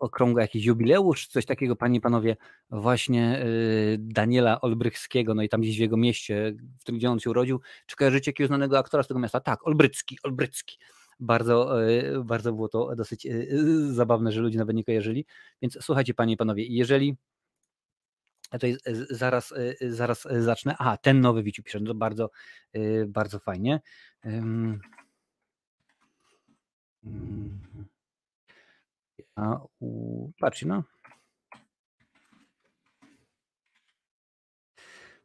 okrągła jakiś jubileusz, coś takiego, panie i panowie, właśnie y, Daniela Olbrychskiego, no i tam gdzieś w jego mieście, w którym gdzie on się urodził. Czy kojarzycie jakiegoś znanego aktora z tego miasta? Tak, Olbrycki, Olbrycki. Bardzo, y, bardzo było to dosyć y, zabawne, że ludzie nawet nie kojarzyli. Więc słuchajcie, panie i panowie, jeżeli to jest, zaraz, zaraz zacznę. Aha, ten nowy Wiciu pisze, no to bardzo, bardzo fajnie. A u... Patrzcie, no.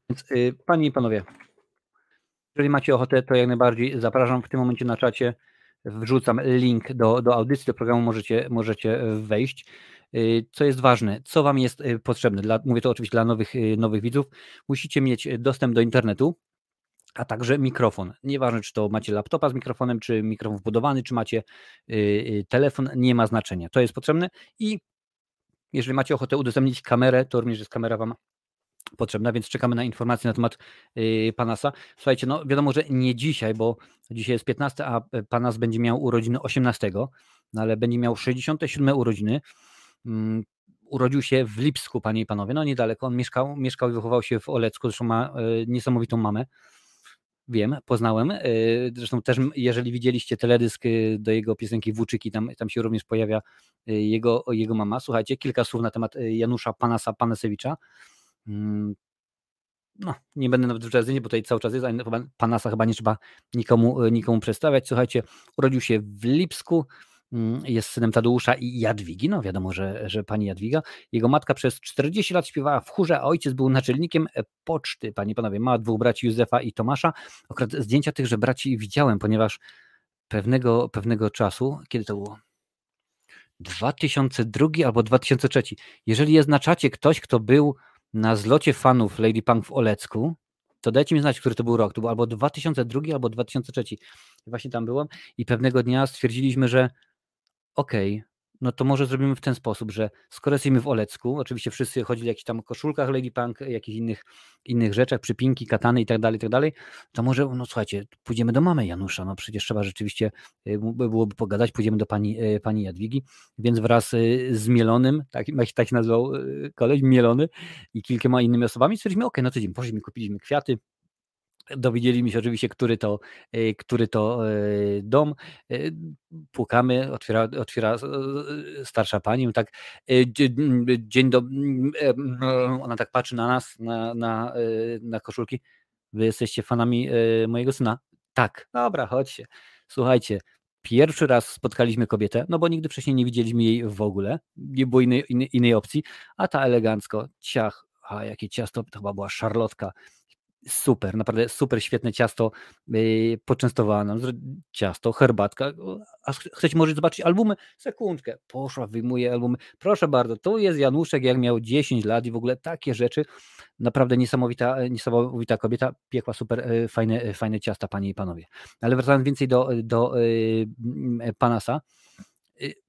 Więc y, panie i panowie, jeżeli macie ochotę, to jak najbardziej zapraszam w tym momencie na czacie. Wrzucam link do, do audycji, do programu, możecie, możecie wejść. Y, co jest ważne, co Wam jest y, potrzebne? Dla, mówię to oczywiście dla nowych, nowych widzów. Musicie mieć dostęp do internetu, a także mikrofon. Nieważne, czy to macie laptopa z mikrofonem, czy mikrofon wbudowany, czy macie telefon, nie ma znaczenia. To jest potrzebne i jeżeli macie ochotę udostępnić kamerę, to również jest kamera Wam potrzebna, więc czekamy na informacje na temat Panasa. Słuchajcie, no wiadomo, że nie dzisiaj, bo dzisiaj jest 15, a e, Panas będzie miał urodziny 18, no ale będzie miał 67 urodziny. Yy, urodził się w Lipsku, panie i panowie, no niedaleko. On mieszkał, mieszkał i wychował się w Olecku, zresztą ma yy, niesamowitą mamę. Wiem, poznałem. Y, zresztą też, jeżeli widzieliście teledysk y, do jego piosenki Włóczyki, tam, tam się również pojawia jego, jego mama. Słuchajcie, kilka słów na temat Janusza Panasa Panasewicza. Mm, no, nie będę nawet w jazzynie, bo tutaj cały czas jest, Panasa chyba nie trzeba nikomu, nikomu przedstawiać. Słuchajcie, urodził się w Lipsku, Mm, jest synem Tadeusza i Jadwigi, no wiadomo, że, że pani Jadwiga. Jego matka przez 40 lat śpiewała w chórze, a ojciec był naczelnikiem e, poczty. Panie panowie, ma dwóch braci Józefa i Tomasza. Akurat zdjęcia tychże braci widziałem, ponieważ pewnego, pewnego czasu, kiedy to było? 2002 albo 2003. Jeżeli jest na czacie ktoś, kto był na zlocie fanów Lady Punk w Olecku, to dajcie mi znać, który to był rok. To był albo 2002, albo 2003. Właśnie tam byłem i pewnego dnia stwierdziliśmy, że okej, no to może zrobimy w ten sposób, że skoro jesteśmy w Olecku, oczywiście wszyscy chodzili w jakichś tam koszulkach Lady Punk, jakichś innych, innych rzeczach, przypinki, katany i tak dalej, i tak dalej, to może, no słuchajcie, pójdziemy do mamy Janusza, no przecież trzeba rzeczywiście, y, byłoby pogadać, pójdziemy do pani, y, pani Jadwigi, więc wraz z Mielonym, tak, tak się nazywał koleś, Mielony i kilkoma innymi osobami stwierdziliśmy, okej, no to idziemy, poszliśmy, kupiliśmy kwiaty, Dowiedzieliśmy się oczywiście, który to, e, który to e, dom. E, pukamy, otwiera, otwiera starsza pani, tak dzień dobry, ona tak patrzy na nas, na, na, na koszulki. Wy jesteście fanami mojego syna? Tak, dobra, chodźcie. Słuchajcie, pierwszy raz spotkaliśmy kobietę, no bo nigdy wcześniej nie widzieliśmy jej w ogóle, nie było innej, innej, innej opcji, a ta elegancko, ciach, a jakie ciasto, to chyba była szarlotka, super, naprawdę super świetne ciasto yy, poczęstowała nam. Ciasto, herbatka. A chcecie może zobaczyć albumy? Sekundkę. Poszła, wyjmuje albumy. Proszę bardzo, to jest Januszek, jak miał 10 lat i w ogóle takie rzeczy. Naprawdę niesamowita, niesamowita kobieta. Piekła super yy, fajne, yy, fajne ciasta, panie i panowie. Ale wracając więcej do, do Panasa.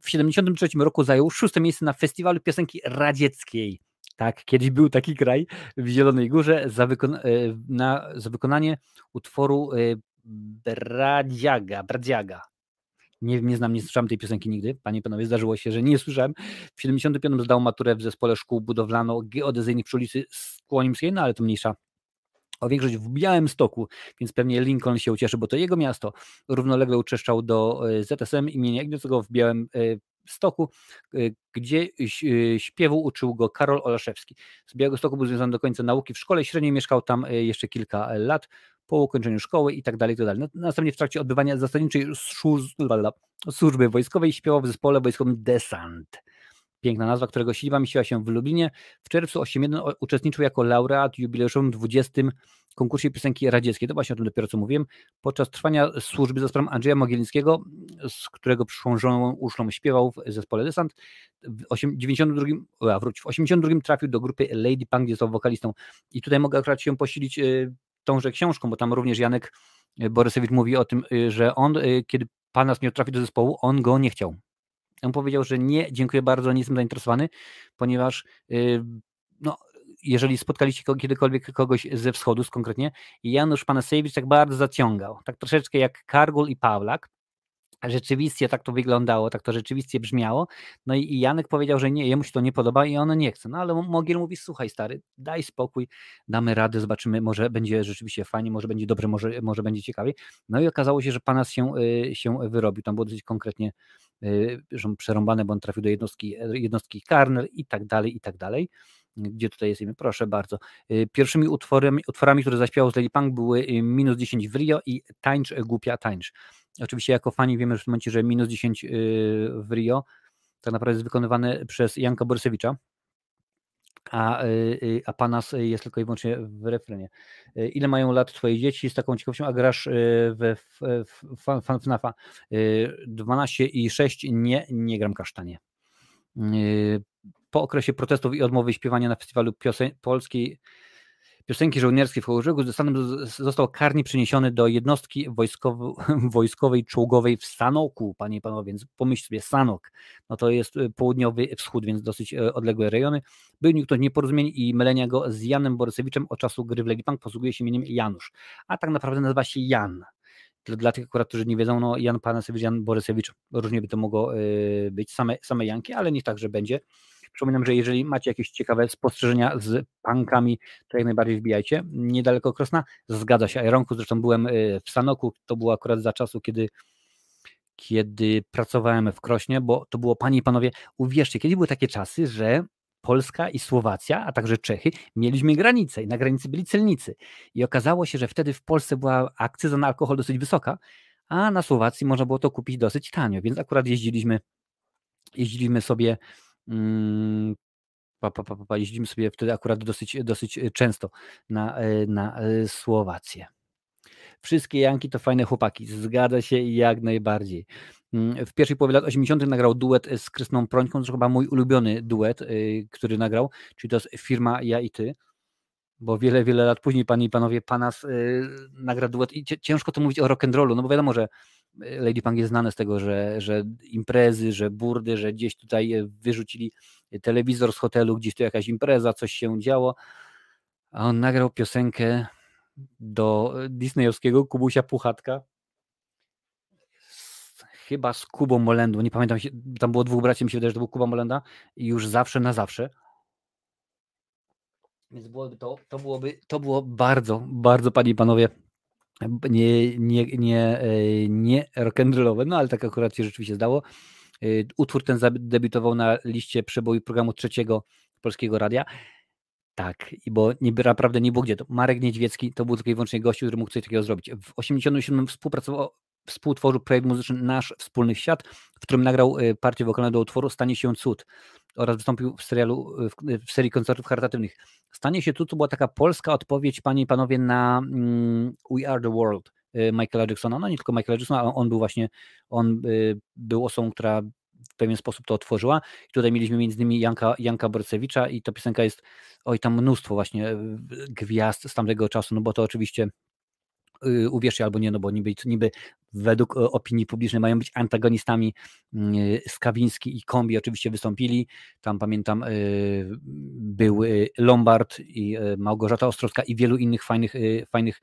W 1973 roku zajął szóste miejsce na festiwalu piosenki radzieckiej tak, kiedyś był taki kraj w Zielonej Górze za, wykon e, na, za wykonanie utworu e, Bradziaga, Bradziaga. Nie, nie znam, nie słyszałem tej piosenki nigdy. Panie i panowie, zdarzyło się, że nie słyszałem. W 75 zdał maturę w zespole szkół budowlano-geodezyjnych przy ulicy Skłonimskiej, no ale to mniejsza o większość w Białym Stoku, więc pewnie Lincoln się ucieszy, bo to jego miasto. Równolegle uczeszczał do e, ZSM imienia Ignacego w Białym Stoku, y, gdzie y, śpiewu uczył go Karol Olaszewski. Z Białego Stoku był związany do końca nauki w szkole średniej, mieszkał tam y, jeszcze kilka lat po ukończeniu szkoły i tak dalej, i tak dalej. Następnie w trakcie odbywania zasadniczej służby wojskowej śpiewał w zespole wojskowym Desant piękna nazwa, którego siedziba mieściła się w Lublinie. W czerwcu 8.1 uczestniczył jako laureat jubileuszowym 20 konkursie piosenki radzieckiej. To właśnie o tym dopiero co mówiłem. Podczas trwania służby za sprawą Andrzeja Mogielnickiego, z którego przyszłą żoną uszlą śpiewał w zespole Desant. W 92, a wróć, w 82 trafił do grupy Lady Punk, gdzie został wokalistą. I tutaj mogę akurat się posilić y, tąże książką, bo tam również Janek y, Borysewicz mówi o tym, y, że on, kiedy Panas miał trafić do zespołu, on go nie chciał. On powiedział, że nie, dziękuję bardzo, nie jestem zainteresowany, ponieważ no, jeżeli spotkaliście kiedykolwiek kogoś ze wschodu konkretnie, Janusz Panasewicz tak bardzo zaciągał, tak troszeczkę jak Kargul i Pawlak, rzeczywiście tak to wyglądało, tak to rzeczywiście brzmiało. No i Janek powiedział, że nie, jemu się to nie podoba i on nie chce. No ale Mogiel mówi, słuchaj stary, daj spokój, damy radę, zobaczymy, może będzie rzeczywiście fajnie, może będzie dobrze, może, może będzie ciekawie. No i okazało się, że Panas się, y, się wyrobił, tam było dosyć konkretnie y, że przerąbane, bo on trafił do jednostki, jednostki Karner i tak dalej, i tak dalej. Gdzie tutaj jesteśmy? Proszę bardzo. Y, pierwszymi utworami, utworami które zaśpiewał z Lady Punk były minus 10 w Rio i Tańcz, Głupia Tańcz. Oczywiście jako fani wiemy w tym momencie, że minus 10 y, w Rio tak naprawdę jest wykonywane przez Janka Borysewicza, a, y, y, a Panas jest tylko i wyłącznie w refrenie. Ile mają lat twoje dzieci? Z taką ciekawością, a grasz we FNAFa 12 i 6? Nie, nie gram kasztanie. Po okresie protestów i odmowy śpiewania na festiwalu piosen- polskiej piosenki żołnierskie w Hołżegu został karnie przeniesiony do jednostki [laughs] wojskowej czołgowej w Sanoku, panie i panowie, więc pomyśl sobie, Sanok, no to jest y, południowy wschód, więc dosyć y, odległe rejony. Był niektórych nieporozumień i mylenia go z Janem Borysewiczem od czasu gry w Legii Punk posługuje się imieniem Janusz, a tak naprawdę nazywa się Jan. Dla tych akurat, którzy nie wiedzą, no Jan Panasewicz, Jan Borysewicz, różnie by to mogło y, być, same, same Janki, ale niech także będzie. Przypominam, że jeżeli macie jakieś ciekawe spostrzeżenia z pankami, to jak najbardziej wbijajcie. Niedaleko Krosna, zgadza się, Ironku, zresztą byłem y, w Sanoku, to było akurat za czasu, kiedy kiedy pracowałem w Krośnie, bo to było, panie i panowie, uwierzcie, kiedy były takie czasy, że Polska i Słowacja, a także Czechy, mieliśmy granicę i na granicy byli celnicy. I okazało się, że wtedy w Polsce była akcyza na alkohol dosyć wysoka, a na Słowacji można było to kupić dosyć tanio, więc akurat jeździliśmy, jeździliśmy sobie pa, pa, pa, pa, jeździmy sobie wtedy akurat dosyć, dosyć e, często na, e, na e, Słowację. Wszystkie Janki to fajne chłopaki, zgadza się jak najbardziej. Mm, w pierwszej połowie lat 80. nagrał duet z Krysną Prońką, to chyba mój ulubiony duet, który nagrał, czyli to jest firma Ja i Ty, bo wiele, wiele lat później, panie i panowie, Panas duet i ciężko to mówić o rock'n'rollu, no bo wiadomo, że Lady Punk jest znane z tego, że, że imprezy, że burdy, że gdzieś tutaj wyrzucili telewizor z hotelu, gdzieś tu jakaś impreza, coś się działo, a on nagrał piosenkę do disneyowskiego Kubusia Puchatka, chyba z Kubą Molendą, nie pamiętam, tam było dwóch braci, mi się wydaje, że to był Kuba Molenda i już zawsze na zawsze. Więc byłoby to, to byłoby, to było bardzo, bardzo, panie i panowie, nie, nie, nie, e, nie rock'n'rollowe, no ale tak akurat się rzeczywiście zdało. E, utwór ten zadebiutował na liście przeboju programu trzeciego Polskiego Radia. Tak, bo nie, naprawdę nie było gdzie. To Marek Niedźwiecki to był tylko i wyłącznie gościu, który mógł coś takiego zrobić. W 1987 współpracował, współtworzył projekt muzyczny Nasz Wspólny Świat, w którym nagrał e, partię wokalną do utworu Stanie się cud oraz wystąpił w, serialu, w, w serii koncertów charytatywnych. Stanie się cud to była taka polska odpowiedź, panie i panowie, na mm, We Are the World e, Michaela Jacksona. No nie tylko Michaela Jacksona, on był właśnie, on y, był osobą, która w pewien sposób to otworzyła. I tutaj mieliśmy między innymi Janka, Janka Borcewicza i ta piosenka jest, oj tam mnóstwo właśnie gwiazd z tamtego czasu, no bo to oczywiście Y, uwierzcie albo nie, no bo niby, niby według e, opinii publicznej mają być antagonistami mm, y, Skawiński i Kombi oczywiście wystąpili, tam pamiętam y, był Lombard i Małgorzata Ostrowska i wielu innych fajnych, fajnych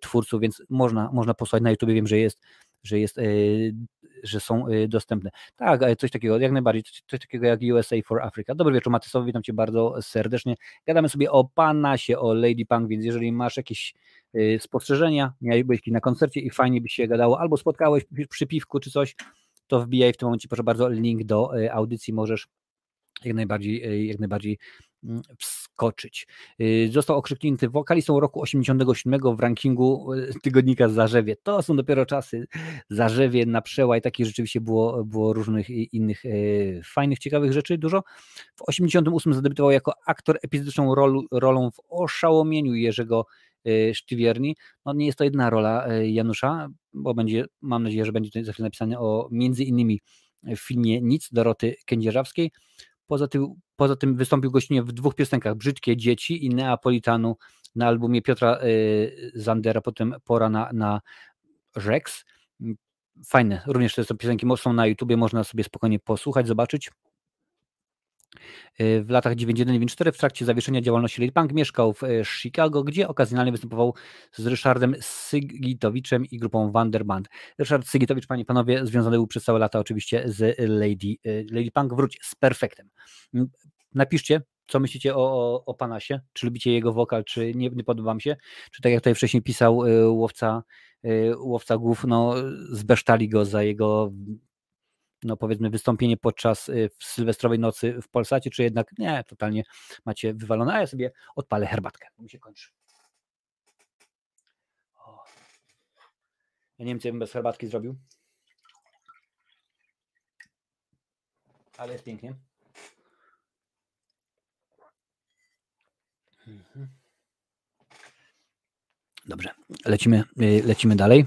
twórców, więc można, można posłuchać na YouTube, wiem, że jest że jest że są dostępne. Tak, coś takiego, jak najbardziej, coś takiego jak USA for Africa. Dobry wieczór Matysowi, witam Cię bardzo serdecznie. Gadamy sobie o Panasie, o Lady Punk, więc jeżeli masz jakieś spostrzeżenia, miałeś na koncercie i fajnie by się gadało, albo spotkałeś przy piwku czy coś, to wbijaj w tym momencie, proszę bardzo, link do audycji, możesz jak najbardziej, jak najbardziej wskoczyć. Został okrzyknięty wokalistą roku 87 w rankingu tygodnika Zarzewie. To są dopiero czasy Zarzewie na przełaj, takich rzeczywiście było, było różnych innych fajnych, ciekawych rzeczy dużo. W 88 zadebiutował jako aktor epizodyczną rolą w Oszałomieniu Jerzego Y, Sztywierni. No nie jest to jedna rola y, Janusza, bo będzie, mam nadzieję, że będzie tutaj za chwilę napisane o między innymi w filmie Nic Doroty Kędzierzawskiej. Poza tym, poza tym wystąpił gościnnie w dwóch piosenkach Brzydkie Dzieci i Neapolitanu na albumie Piotra y, Zandera, potem Pora na, na Rex. Fajne, również te piosenki są na YouTubie, można sobie spokojnie posłuchać, zobaczyć. W latach 91-94 w trakcie zawieszenia działalności Lady Punk mieszkał w Chicago, gdzie okazjonalnie występował z Ryszardem Sygitowiczem i grupą Wanderband. Ryszard Sygitowicz, panie i panowie, związany był przez całe lata oczywiście z Lady, Lady Punk. Wróć z perfektem. Napiszcie, co myślicie o, o, o Panasie? Czy lubicie jego wokal, czy nie, nie podoba wam się? Czy tak jak tutaj wcześniej pisał y, łowca, y, łowca głów, no zbesztali go za jego no powiedzmy wystąpienie podczas y, sylwestrowej nocy w Polsacie, czy jednak nie, totalnie macie wywalone, a ja sobie odpalę herbatkę, bo mi się kończy. O. Ja nie wiem, co bym bez herbatki zrobił. Ale jest pięknie. Mhm. Dobrze, lecimy, y, lecimy dalej.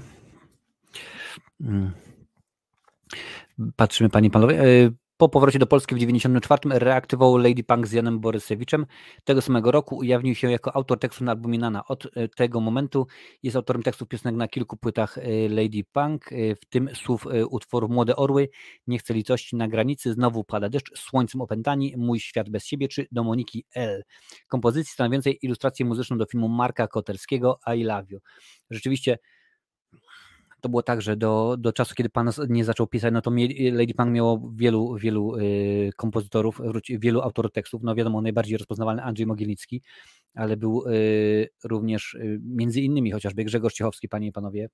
Patrzymy, panie panowie. Y, po powrocie do Polski w 1994 reaktywował Lady Punk z Janem Borysewiczem. Tego samego roku ujawnił się jako autor tekstu na albumie Nana. Od e, tego momentu jest autorem tekstów piosenek na kilku płytach e, Lady Punk, e, w tym słów utworu Młode Orły, Nie chcę litości na granicy, Znowu pada deszcz, Słońcem opętani, Mój świat bez siebie czy do Moniki L. Kompozycji stanowiącej ilustrację muzyczną do filmu Marka Koterskiego I Love You. Rzeczywiście to było tak, że do, do czasu, kiedy pan nie zaczął pisać, no to Lady Punk miało wielu, wielu y, kompozytorów, wielu autorów tekstów. No wiadomo, najbardziej rozpoznawalny Andrzej Mogilnicki, ale był y, również y, między innymi chociażby Grzegorz Ciechowski, panie i panowie,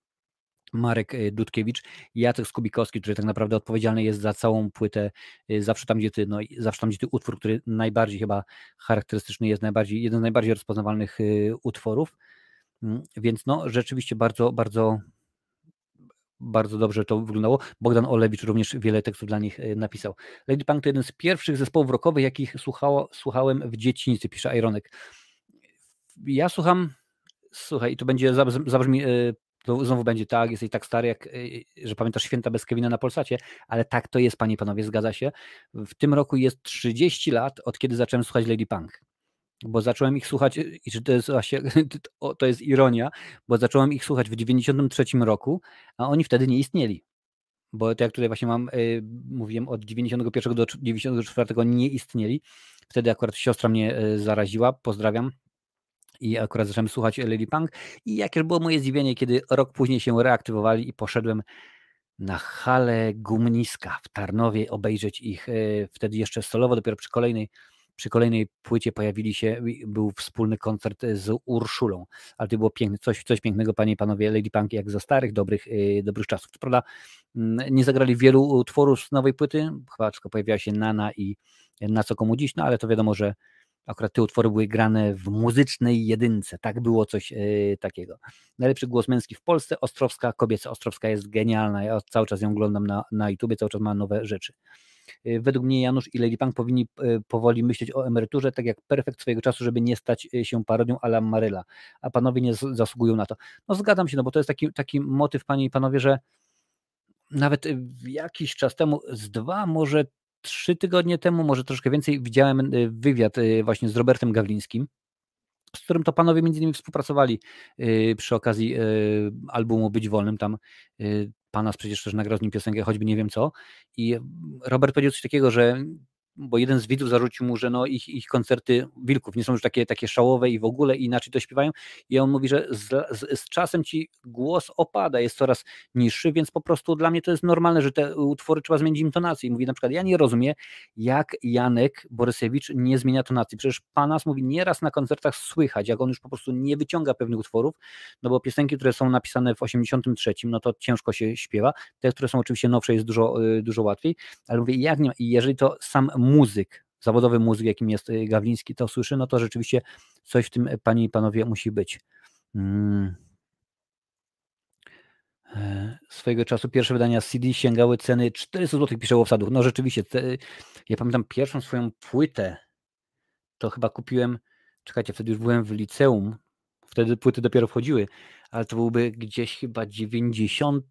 Marek Dudkiewicz, Jacek Skubikowski, który tak naprawdę odpowiedzialny jest za całą płytę Zawsze tam, gdzie ty, no zawsze tam, gdzie ty utwór, który najbardziej chyba charakterystyczny jest, najbardziej, jeden z najbardziej rozpoznawalnych utworów. Mm, więc no rzeczywiście bardzo, bardzo bardzo dobrze to wyglądało. Bogdan Olewicz również wiele tekstów dla nich e, napisał. Lady Punk to jeden z pierwszych zespołów rockowych, jakich słuchało, słuchałem w dzieciństwie, pisze Ironek. Ja słucham, słuchaj, i to będzie, zabrzmi, e, to znowu będzie tak, jesteś tak stary, jak, e, że pamiętasz święta bez Kevina na Polsacie, ale tak to jest, panie i panowie, zgadza się. W tym roku jest 30 lat, od kiedy zacząłem słuchać Lady Punk bo zacząłem ich słuchać, i to jest właśnie, [laughs] to jest ironia, bo zacząłem ich słuchać w 93 roku, a oni wtedy nie istnieli. Bo tak jak tutaj właśnie mam, y, mówiłem od 91 do 94 nie istnieli. Wtedy akurat siostra mnie y, zaraziła, pozdrawiam. I akurat zacząłem słuchać Lady Punk. I jakież było moje zdziwienie, kiedy rok później się reaktywowali i poszedłem na halę Gumniska w Tarnowie obejrzeć ich y, wtedy jeszcze solowo, dopiero przy kolejnej przy kolejnej płycie pojawili się, był wspólny koncert z Urszulą, ale to było piękne, coś, coś pięknego, panie i panowie, Lady Punk jak za starych, dobrych, yy, dobrych czasów. Co prawda mm, nie zagrali wielu utworów z nowej płyty, chyba tylko pojawiła się Nana i Na co komu dziś, no ale to wiadomo, że akurat te utwory były grane w muzycznej jedynce, tak było coś yy, takiego. Najlepszy głos męski w Polsce, Ostrowska kobieca, Ostrowska jest genialna, ja cały czas ją oglądam na, na YouTubie, cały czas ma nowe rzeczy. Y, według mnie Janusz i Lady Punk powinni y, powoli myśleć o emeryturze, tak jak perfekt swojego czasu, żeby nie stać y, się parodią ala Maryla, a panowie nie zasługują na to. No zgadzam się, no bo to jest taki, taki motyw, panie i panowie, że nawet jakiś czas temu, z dwa, może trzy tygodnie temu, może troszkę więcej, widziałem wywiad właśnie z Robertem Gawlińskim, z którym to panowie między innymi współpracowali przy okazji albumu Być Wolnym, tam Panas przecież też nagrał z nim piosenkę, choćby nie wiem co. I Robert powiedział coś takiego, że bo jeden z widzów zarzucił mu, że no ich, ich koncerty wilków nie są już takie, takie szałowe i w ogóle inaczej to śpiewają i on mówi, że z, z, z, czasem ci głos opada, jest coraz niższy, więc po prostu dla mnie to jest normalne, że te utwory trzeba zmienić intonację. I mówi na przykład, ja nie rozumiem, jak Janek Borysewicz nie zmienia tonacji. Przecież Panas mówi nieraz na koncertach słychać, jak on już po prostu nie wyciąga pewnych utworów, no bo piosenki, które są napisane w 83, no to ciężko się śpiewa. Te, które są oczywiście nowsze, jest dużo, y, dużo łatwiej, ale mówię, jak nie, i jeżeli to sam muzyk, zawodowy muzyk, jakim jest y, Gawliński, to słyszy, no to rzeczywiście coś w tym, y, panie i panowie, musi być. Hmm. Swojego czasu pierwsze wydania CD sięgały ceny 400 zł, pisze Łowsadów. No rzeczywiście, te, ja pamiętam pierwszą swoją płytę, to chyba kupiłem, czekajcie, wtedy już byłem w liceum, wtedy płyty dopiero wchodziły, ale to byłby gdzieś chyba 90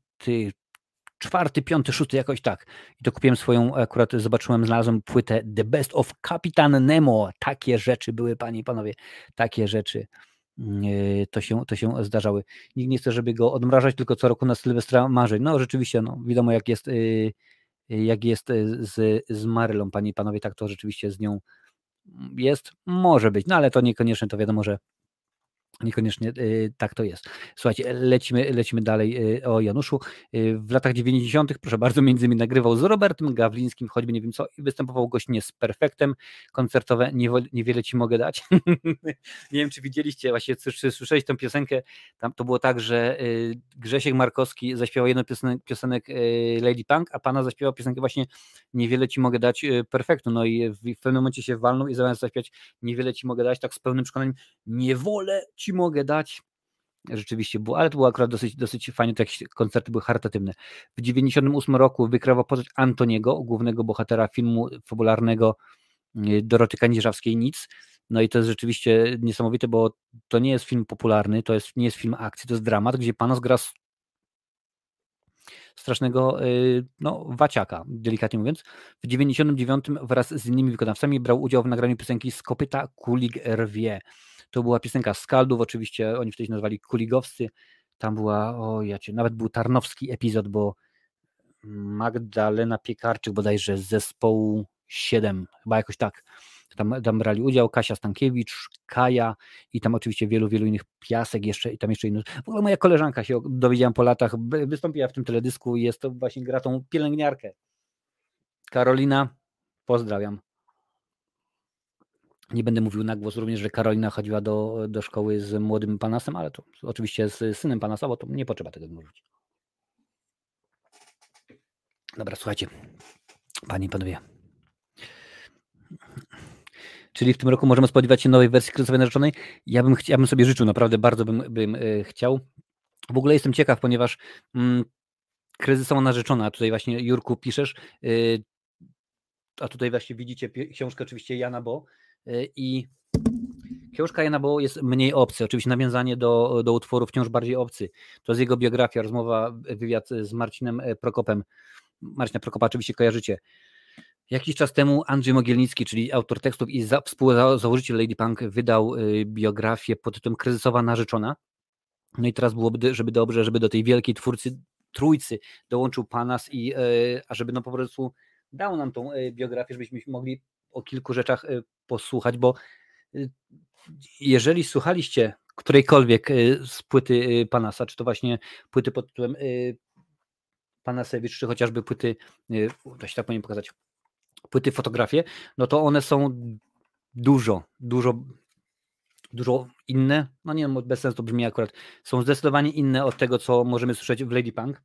czwarty, piąty, szósty, jakoś tak. I to kupiłem swoją, akurat zobaczyłem, znalazłem płytę The Best of Kapitan Nemo. Takie rzeczy były, panie i panowie, takie rzeczy. Mm, e, to się, to się zdarzały. Nikt nie chce, żeby go odmrażać, tylko co roku na Sylwestra marzeń. No rzeczywiście, no, wiadomo jak jest yy, jak jest z, z Marylą, panie i panowie, tak to rzeczywiście z nią jest, może być, no ale to niekoniecznie to wiadomo, że Niekoniecznie y, tak to jest. Słuchajcie, lecimy, lecimy dalej y, o Januszu. Y, w latach 90., proszę bardzo, między innymi nagrywał z Robertem Gawlińskim, choćby nie wiem co, i występował gościnnie z Perfektem. Koncertowe niewiele ci mogę dać. [laughs] nie wiem, czy widzieliście, właśnie czy słyszeliście tę piosenkę. Tam to było tak, że Grzesiek Markowski zaśpiewał jedną piosenek, piosenek Lady Punk, a pana zaśpiewał piosenkę właśnie Niewiele ci mogę dać Perfektu. No i w, w pewnym momencie się walnął i zamiast zaśpiewać Niewiele ci mogę dać, tak z pełnym przekonaniem, nie wolę ci mogę dać. Rzeczywiście było, ale to było akurat dosyć, dosyć fajnie, jakieś koncerty były charytatywne. W 98 roku wykrywał postać Antoniego, głównego bohatera filmu fabularnego y, Doroty Kaniżawskiej Nic. No i to jest rzeczywiście niesamowite, bo to nie jest film popularny, to jest, nie jest film akcji, to jest dramat, gdzie Panos gra strasznego y, no, waciaka, delikatnie mówiąc. W 99 wraz z innymi wykonawcami brał udział w nagraniu piosenki Skopyta Kulig Rwie. To była piosenka Skaldów, oczywiście oni wtedy się nazwali Kuligowscy. Tam była, o ja cię, nawet był tarnowski epizod, bo Magdalena Piekarczyk bodajże z zespołu 7, chyba jakoś tak. Tam, tam brali udział Kasia Stankiewicz, Kaja i tam oczywiście wielu, wielu innych piasek jeszcze i tam jeszcze innych. W ogóle moja koleżanka się dowiedziałam po latach, wystąpiła w tym teledysku i jest to właśnie gra tą pielęgniarkę. Karolina, pozdrawiam. Nie będę mówił na głos również, że Karolina chodziła do, do szkoły z młodym Panasem, ale to oczywiście z synem Panasa, bo to nie potrzeba tego mówić. Dobra, słuchajcie, panie i panowie. Czyli w tym roku możemy spodziewać się nowej wersji kryzysowej narzeczonej. Ja bym, ja bym sobie życzył, naprawdę bardzo bym, bym yy, chciał. W ogóle jestem ciekaw, ponieważ mm, kryzysowa narzeczona, tutaj właśnie Jurku piszesz, yy, a tutaj właśnie widzicie książkę oczywiście Jana Bo, I książka Jana Bo jest mniej obcy. Oczywiście nawiązanie do, do utworu wciąż bardziej obcy. To jest jego biografia, rozmowa, wywiad z Marcinem e, Prokopem. Marcina Prokopa oczywiście kojarzycie. Jakiś czas temu Andrzej Mogielnicki, czyli autor tekstów i za, współzałożyciel Lady Punk, wydał biografię pod tytułem Kryzysowa narzeczona. No i teraz byłoby, żeby dobrze, żeby do tej wielkiej twórcy, trójcy dołączył Panas i e, a żeby no po prostu dał nam tą e, biografię, żebyśmy mogli o kilku rzeczach posłuchać, bo y, jeżeli słuchaliście którejkolwiek y, z płyty Panasa, czy to właśnie płyty pod tytułem Panasewicz, czy chociażby płyty, da się tak powiem pokazać, płyty fotografie, no to one są dużo, dużo, dużo inne, no nie wiem, bez sensu to brzmi akurat, są zdecydowanie inne od tego, co możemy słyszeć w Lady Punk,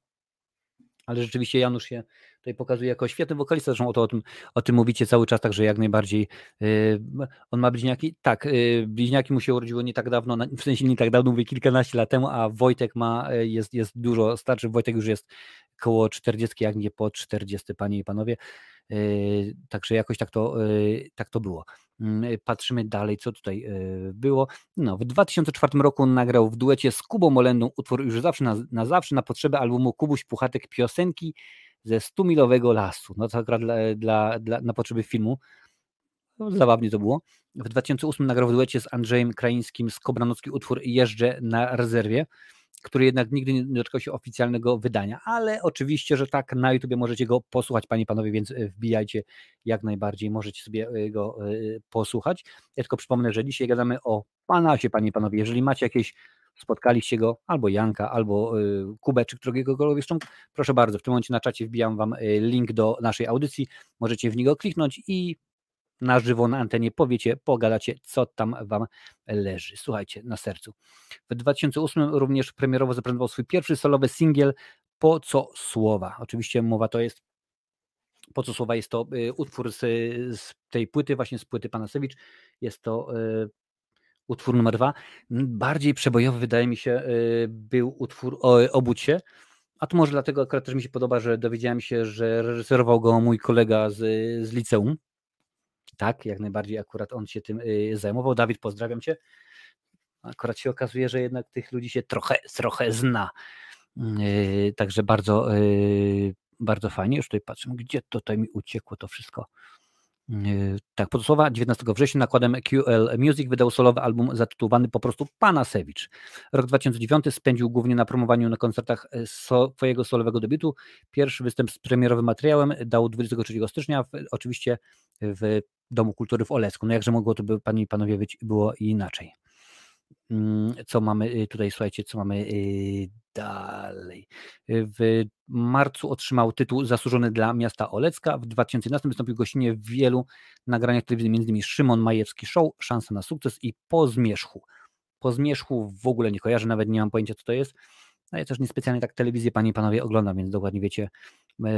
ale rzeczywiście Janusz się tutaj pokazuje jako świetny wokalista, zresztą o, to, o, tym, o tym mówicie cały czas, także jak najbardziej. Yy, on ma bliźniaki? Tak, yy, bliźniaki mu się urodziło nie tak dawno, w sensie nie tak dawno, mówię kilkanaście lat temu, a Wojtek ma, yy, jest, jest dużo starszy, Wojtek już jest koło 40, jak nie po 40, panie i panowie. Yy, także jakoś tak to, yy, tak to było. Yy, patrzymy dalej, co tutaj było. No, w 2004 roku nagrał w duecie z Kubą Molendą utwór już zawsze na, na zawsze na potrzeby albumu Kubuś Puchatek piosenki ze 100-milowego lasu. No to akurat dla, dla, dla, na potrzeby filmu. No, zabawnie to było. W 2008 nagrał w duecie z Andrzejem Kraińskim z Kobranocki utwór Jeżdżę na rezerwie który jednak nigdy nie doczekał się oficjalnego wydania, ale oczywiście, że tak, na YouTube możecie go posłuchać, panie i panowie, więc e, wbijajcie jak najbardziej, możecie sobie e, go e, posłuchać. Ja tylko przypomnę, że dzisiaj gadamy o Panasie, panie i panowie, jeżeli macie jakieś spotkaliście go, albo Janka, albo Kubę, czy któregokolwiek jeszcze, proszę bardzo, w tym momencie na czacie wbijam Wam link do naszej audycji, możecie w niego kliknąć i na żywo na antenie powiecie, pogadacie, co tam wam leży. Słuchajcie, na sercu. W 2008 również premierowo zaprezentował swój pierwszy solowy singiel Po co słowa. Oczywiście mowa to jest po co słowa jest to y, utwór z, z, tej płyty, właśnie z płyty Panasewicz. Jest to y, utwór numer dwa. Bardziej przebojowy wydaje mi się y, był utwór o. A to może dlatego akurat też mi się podoba, że dowiedziałem się, że reżyserował go mój kolega z, z liceum. Tak, jak najbardziej akurat on się tym y, zajmował. Dawid, pozdrawiam cię. Akurat się okazuje, że jednak tych ludzi się trochę, trochę zna. Y, także bardzo, bardzo fajnie. Już tutaj patrzę, gdzie tutaj mi uciekło to wszystko. Yy, tak, podsłowa 19 września nakładem QL Music wydał solowy album zatytułowany po prostu Panasewicz. Rok 2009 spędził głównie na promowaniu na koncertach e, swojego solowego debiutu. Pierwszy występ z premierowym materiałem dał 23 stycznia, w, oczywiście w Domu Kultury w Olecku. No jakże mogło to by, panie i panowie być, było inaczej. Mm, co mamy y, tutaj, słuchajcie, co mamy dalej. W marcu otrzymał tytuł zasłużony dla miasta Olecka. W 2011 wystąpił gościnnie w wielu nagraniach telewizyjnych, m.in. Szymon Majewski Show, Szansa na sukces i Po zmierzchu. Po zmierzchu w ogóle nie kojarzę, nawet nie mam pojęcia, co to jest. No ja też niespecjalnie tak telewizję, panie i panowie, oglądam, więc dokładnie wiecie, e,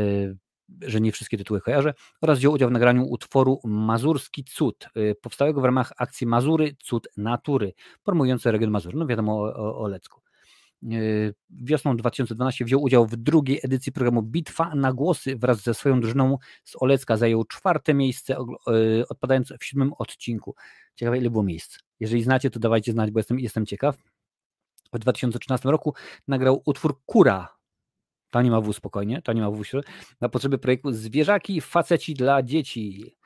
że nie wszystkie tytuły kojarzę, oraz wziął udział w nagraniu utworu Mazurski Cud, e, powstałego w ramach akcji Mazury Cud Natury, promującej region Mazury, no wiadomo o, o, o Lecku. Yy, wiosną 2012 wziął udział w drugiej edycji programu Bitwa na głosy wraz ze swoją drużyną z Olecka. Zajął czwarte miejsce, yy, odpadając w siódmym odcinku. Ciekawe, ile było miejsc. Jeżeli znacie, to dawajcie znać, bo jestem, jestem ciekaw. W 2013 roku nagrał utwór Kura. To nie ma w spokojnie, to nie ma w na potrzeby projektu Zwierzaki, faceci dla dzieci.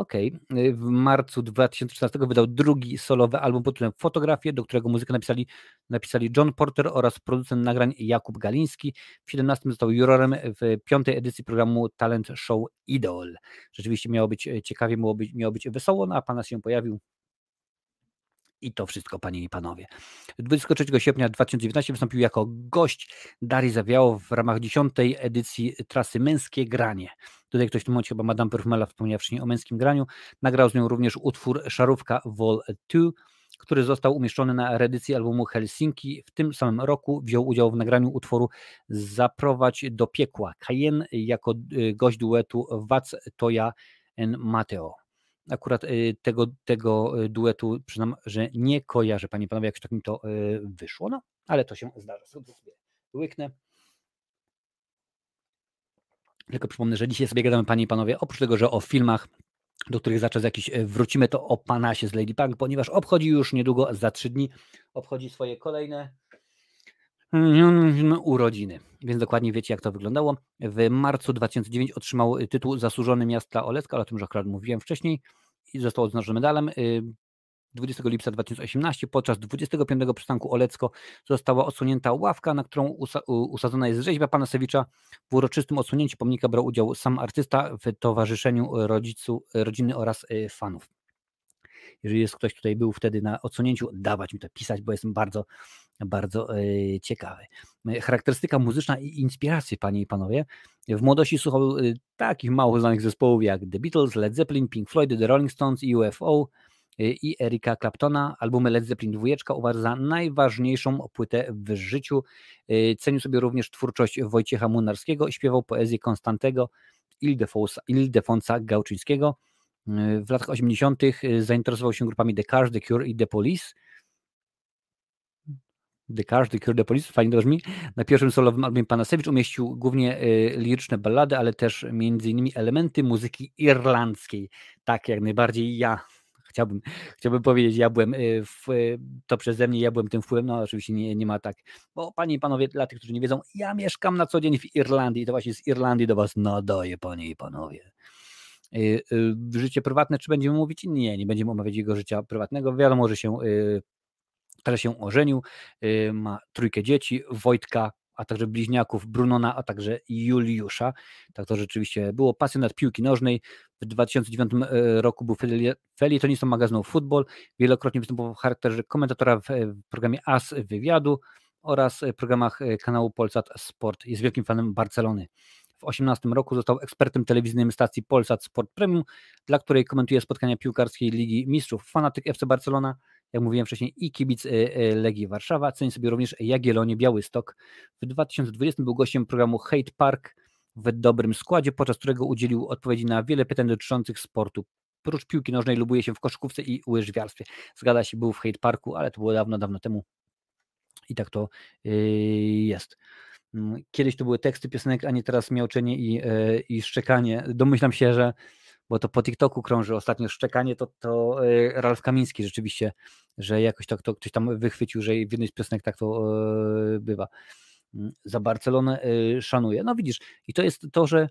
Okej. Okay. W marcu 2013 wydał drugi solowy album pod tytułem Fotografie, do którego muzykę napisali, napisali John Porter oraz producent nagrań Jakub Galiński. W 17 został jurorem w piątej edycji programu Talent Show Idol. Rzeczywiście miało być e, ciekawie, miało być, miało być wesoło, no a pana się pojawił i to wszystko, panie i panowie. 23 sierpnia 2019 wystąpił jako gość Darii Zawiało w ramach 10 edycji trasy Męskie Granie. Tutaj ktoś w tym momencie, chyba Madame Perfumela wspomniał wcześniej o męskim graniu. Nagrał z nią również utwór Szarówka Vol 2, który został umieszczony na reedycji albumu Helsinki. W tym samym roku wziął udział w nagraniu utworu Zaprowadź do piekła Cayenne jako y, gość duetu Wac Toja and Mateo akurat y, tego, tego y, duetu przyznam, że nie kojarzę, panie panowie, jak tak mi to wyszło, no, ale to się zdarza, sobie łyknę. Tylko przypomnę, że dzisiaj sobie gadamy, panie i panowie, oprócz tego, że o filmach, do których za czas jakiś wrócimy, to o Panasie z Lady Punk, ponieważ obchodzi już niedługo, za trzy dni, obchodzi swoje kolejne urodziny. Więc dokładnie wiecie, jak to wyglądało. W marcu 2009 otrzymał tytuł Zasłużony Miasta Olecka, ale o tym już akurat mówiłem wcześniej i został odznaczony medalem. 20 lipca 2018 podczas 25 przystanku Olecko została odsunięta ławka, na którą usadzona jest rzeźba pana Sewicza. W uroczystym odsunięciu pomnika brał udział sam artysta w towarzyszeniu rodzicu, rodziny oraz y, fanów. Jeżeli jest ktoś, tutaj był wtedy na odsunięciu, dawać mi to pisać, bo jestem bardzo, bardzo e, ciekawy. E, charakterystyka muzyczna i inspiracje, panie i panowie. W młodości słuchał e, takich mało znanych zespołów jak The Beatles, Led Zeppelin, Pink Floyd, The Rolling Stones, UFO i Erika Claptona. Albumy Led Zeppelin 2 uważa za najważniejszą płytę w życiu. Cenił sobie również twórczość Wojciecha Munarskiego, śpiewał poezję Konstantego, Ildefonsa Gałczyńskiego. W latach 80. zainteresował się grupami The Cars, The Cure i The Police. The Cars, The Cure, The Police, fajnie to brzmi. Na pierwszym solowym albumie Panasewicz umieścił głównie y, liryczne ballady, ale też między innymi elementy muzyki irlandzkiej. Tak, jak najbardziej ja chciałbym, chciałbym powiedzieć, ja byłem y, w, to przeze mnie, ja byłem tym wpływem, no oczywiście nie, nie ma tak, bo panie i panowie, dla tych, którzy nie wiedzą, ja mieszkam na co dzień w Irlandii i to właśnie z Irlandii do was nadaję, panie i panowie. Y, życie prywatne, czy będziemy mówić? Nie, nie będziemy omawiać jego życia prywatnego. Wiadomo, że się że się ożenił, y, ma trójkę dzieci, Wojtka, a także bliźniaków Brunona, a także Juliusza. Tak to rzeczywiście było. Pasjonat piłki nożnej. W 2009 y, roku był felietonistą magazynu Football. Wielokrotnie występował w charakterze komentatora w programie AS Wywiadu oraz programach kanału Polsat Sport. Jest wielkim fanem Barcelony. W 2018 roku został ekspertem telewizyjnym stacji Polsat Sport Premium, dla której komentuje spotkania piłkarskiej Ligi Mistrzów. Fanatyk FC Barcelona jak mówiłem wcześniej, i kibic e, e, Legii Warszawa. Ceni sobie również Jagiellonię Białystok. W 2020 był gościem programu Hate Park w dobrym składzie, podczas którego udzielił odpowiedzi na wiele pytań dotyczących sportu. Prócz piłki nożnej lubuje się w koszykówce i łyżwiarstwie. Zgadza się, był w Hate Parku, ale to było dawno, dawno temu. I tak to yy, jest. Mm, kiedyś to były teksty piosenek, a nie teraz miauczenie i, i szczekanie. Domyślam się, że bo to po TikToku krąży ostatnio szczekanie, to, to e, Ralf Kamiński rzeczywiście, że jakoś to, to ktoś tam wychwycił, że w jednej z piosenek tak to e, bywa. Mm, za Barcelonę e, szanuje. No widzisz, i to jest to, że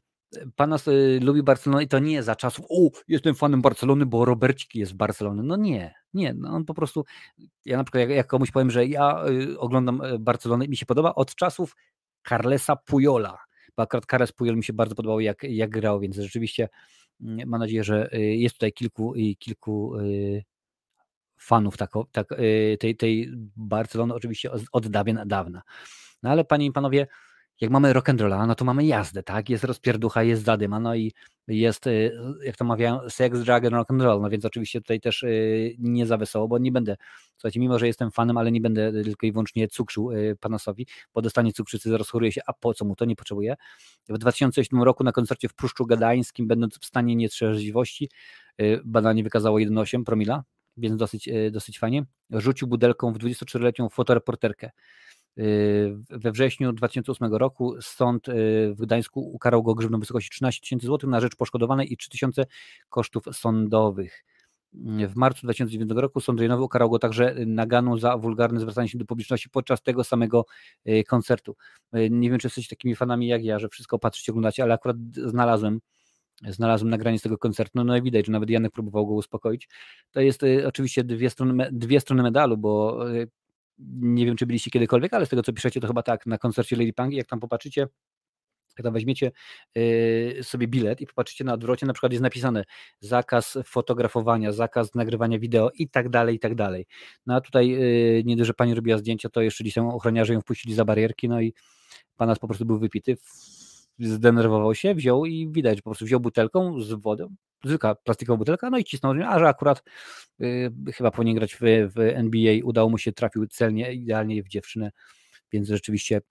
Pana y, lubi Barcelonę i to nie za czasów, o, jestem fanem Barcelony, bo Robercik jest z Barcelony. No nie, nie, no on po prostu, ja na przykład jak, jak komuś powiem, że ja oglądam Barcelonę i mi się podoba od czasów Carlesa Pujola, bo akurat Carles Pujol mi się bardzo podobał jak, jak grał, więc rzeczywiście mam nadzieję, że y, jest tutaj kilku, kilku y, fanów tak, tak, tej, tej Barcelony oczywiście od dawien dawna. No ale panie i panowie, jak mamy rock and rolla, no to mamy jazdę, tak? Jest rozpierducha, jest zadyma, no i jest, y, jak to mawiają, sex, drag and rock and roll, no więc oczywiście tutaj też y, nie za wesoło, bo nie będę, słuchajcie, mimo, że jestem fanem, ale nie będę tylko i wyłącznie cukrzył y, Panasowi, bo dostanie cukrzycy, rozchoruje się, a po co mu to, nie potrzebuje. W 2007 roku na koncercie w Pruszczu Gadańskim, będąc w stanie nietrzeźwości, badanie wykazało 1,8 promila, więc dosyć, dosyć fajnie, rzucił budelką w 24-letnią fotoreporterkę. We wrześniu 2008 roku sąd y, w Gdańsku ukarał go grzywną w wysokości 13 tysięcy złotych na rzecz poszkodowanej i 3 tysiące kosztów sądowych. W marcu 2009 roku sąd rejonowy ukarał go także naganą za wulgarne zwracanie się do publiczności podczas tego samego y, koncertu. Y, nie wiem, czy jesteście takimi fanami jak ja, że wszystko patrzycie, oglądacie, ale akurat znalazłem znalazłem nagranie z tego koncertu, no, no i widać, że nawet Janek próbował go uspokoić. To jest y, oczywiście dwie strony, dwie strony medalu, bo y, nie wiem, czy byliście kiedykolwiek, ale z tego, co piszecie, to chyba tak, na koncercie Lady Punk, jak tam popatrzycie, jak tam weźmiecie yy, sobie bilet i popatrzycie na odwrocie, na przykład jest napisane zakaz fotografowania, zakaz nagrywania wideo i tak dalej, i tak dalej. No a tutaj nie dość, że pani robiła zdjęcia, to jeszcze dzisiaj ochroniarze ją wpuścili za barierki, no i pan nas po prostu był wypity, zdenerwował się, wziął i widać, po prostu wziął butelką z wodą, zwykła plastikowa butelka, no i cisnął, a że akurat y, chyba powinien grać w, w NBA, udało mu się, trafił celnie, idealnie w dziewczynę, więc rzeczywiście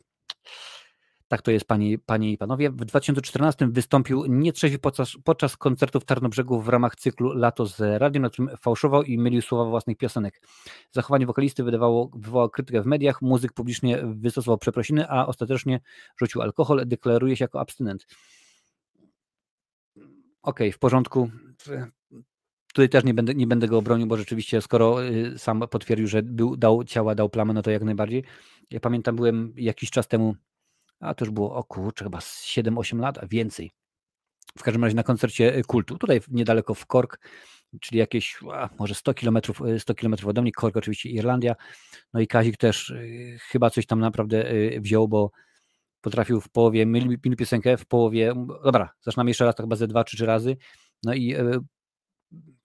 tak to jest, panie, panie i panowie. W 2014 wystąpił nietrzeźwy podczas, podczas koncertu w Tarnobrzegu w ramach cyklu Lato z radiem, na którym fałszował i mylił słowa własnych piosenek. Zachowanie wokalisty wydawało, wywołało krytykę w mediach, muzyk publicznie wystosował przeprosiny, a ostatecznie rzucił alkohol, deklaruje się jako abstynent. Okej, okay, w porządku. Tutaj też nie będę, nie będę go obronił, bo rzeczywiście skoro y, sam potwierdził, że był, dał ciała, dał plamę, no to jak najbardziej. Ja pamiętam, byłem jakiś czas temu a to już było o kurczę, chyba 7-8 lat, a więcej. W każdym razie na koncercie y, kultu, tutaj niedaleko w Cork, czyli jakieś a, może 100 km, 100 km ode mnie, Cork oczywiście Irlandia, no i Kazik też y, chyba coś tam naprawdę y, wziął, bo potrafił w połowie, mylił piosenkę, w połowie, dobra, zaczynamy jeszcze raz, to chyba ze dwa czy razy, no i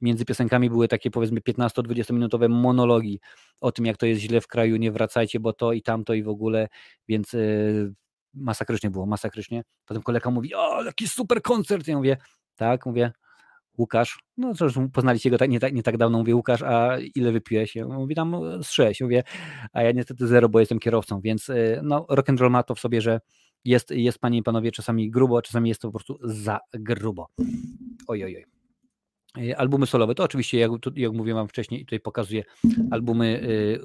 między piosenkami były takie powiedzmy 15-20 minutowe monologi o tym, jak to jest źle w kraju, nie wracajcie, bo to i tamto i w ogóle, więc masakrycznie było, masakrycznie. Potem kolega mówi, o, jaki super koncert. Ja mówię, tak, mówię, Łukasz, no cóż, poznaliście go tak, nie, tak, nie tak dawno, mówię, Łukasz, a ile wypiłeś? Ja mówię, tam z sześć, mówię, a ja niestety zero, bo jestem kierowcą, więc y, no, rock and roll ma to w sobie, że jest, jest panie i panowie czasami grubo, czasami jest to po prostu za grubo. Oj, oj, oj. Y, albumy solowe, to oczywiście, jak, jak mówiłem wam wcześniej, tutaj pokazuję albumy y,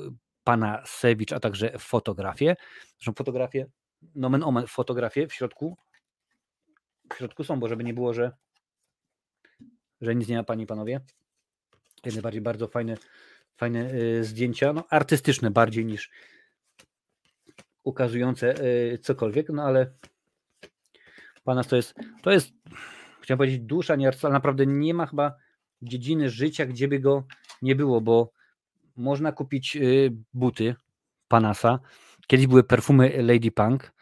pana Sewicz, a także fotografie. Zresztą fotografie nomen omen fotografie w środku. W środku są, bo żeby nie było, że, że nic nie ma, panie i panowie. Jak najbardziej bardzo fajne, fajne y, zdjęcia, no artystyczne bardziej niż ukazujące y, cokolwiek, no ale pana to jest, to jest, chciałem powiedzieć, dusza nie ale naprawdę nie ma chyba dziedziny życia, gdzie by go nie było, bo można kupić y, buty Panasa, Kiedyś były perfumy Lady Punk.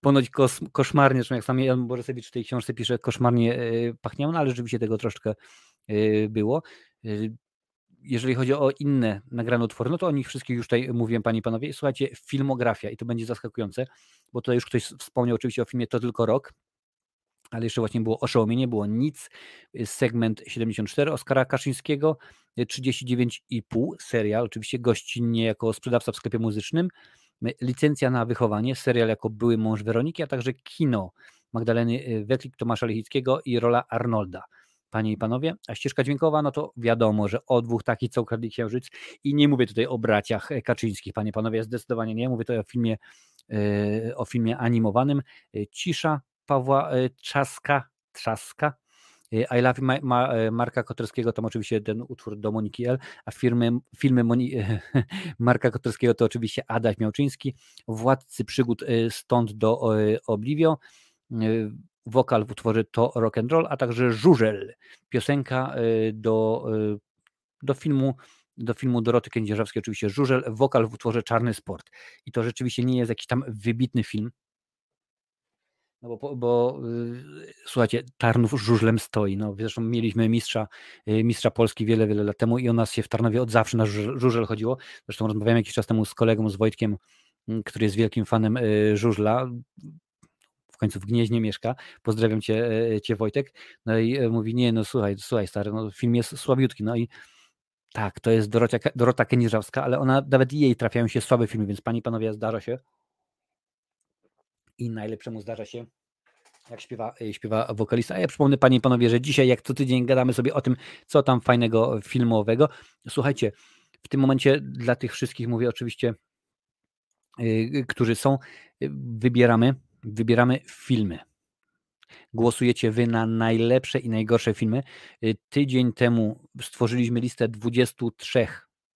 Ponoć kos, koszmarnie, zresztą jak sam Jan Borysewicz w tej książce pisze, koszmarnie e, pachniało, no ale rzeczywiście tego troszkę e, było. E, jeżeli chodzi o inne nagrane utwory, no to o nich wszystkich już tutaj mówiłem, panie i panowie. Słuchajcie, filmografia i to będzie zaskakujące, bo tutaj już ktoś wspomniał oczywiście o filmie To tylko rok, ale jeszcze właśnie było oszołomienie, było nic, segment 74 Oskara Kaszyńskiego, 39,5 serial, oczywiście gościnnie jako sprzedawca w sklepie muzycznym, licencja na wychowanie, serial jako były mąż Weroniki, a także kino Magdaleny y, Wetlik, Tomasza Lechickiego i rola Arnolda. Panie i panowie, a ścieżka dźwiękowa, no to wiadomo, że o dwóch takich, co ukradli księżyc i nie mówię tutaj o braciach Kaczyńskich, panie i panowie, zdecydowanie nie, mówię tutaj o filmie, y, o filmie animowanym. Y, Cisza Pawła Trzaska, Trzaska, i Love Ma, Ma, Marka Koterskiego, tam oczywiście ten utwór do Moniki L, a firmy, filmy Moni, [laughs] Marka Koterskiego to oczywiście Adaś Miałczyński, Władcy Przygód y, stąd do Obliwio, y, wokal w utworze To Rock and Roll, a także Żużel, piosenka do, do filmu do filmu Doroty Kędzierzawskiej oczywiście Żużel, wokal w utworze Czarny Sport. I to rzeczywiście nie jest jakiś tam wybitny film, no bo, bo yy, słuchajcie, Tarnów żużlem stoi. No, zresztą mieliśmy mistrza, yy, mistrza Polski wiele, wiele lat temu i o nas się w Tarnowie od zawsze na żużel chodziło. Zresztą rozmawiałem jakiś czas temu z kolegą, z Wojtkiem, yy, który jest wielkim fanem żużla. W końcu w Gnieźnie mieszka. Pozdrawiam cię, cię Wojtek. No i mówi, nie, no słuchaj, słuchaj stary, no, film jest słabiutki. No i tak, to jest Dorocia, Dorota Kędzierzawska, ale ona, nawet jej trafiają się słabe filmy, więc pani, panowie, zdarza się i najlepszemu zdarza się jak śpiewa, e, śpiewa wokalista. A ja przypomnę Panie i Panowie, że dzisiaj jak co tydzień gadamy sobie o tym, co tam fajnego filmowego. Słuchajcie, w tym momencie dla tych wszystkich mówię oczywiście, yy, którzy są, yy, wybieramy, wybieramy filmy. Głosujecie wy na najlepsze i najgorsze filmy. Tydzień temu stworzyliśmy listę 23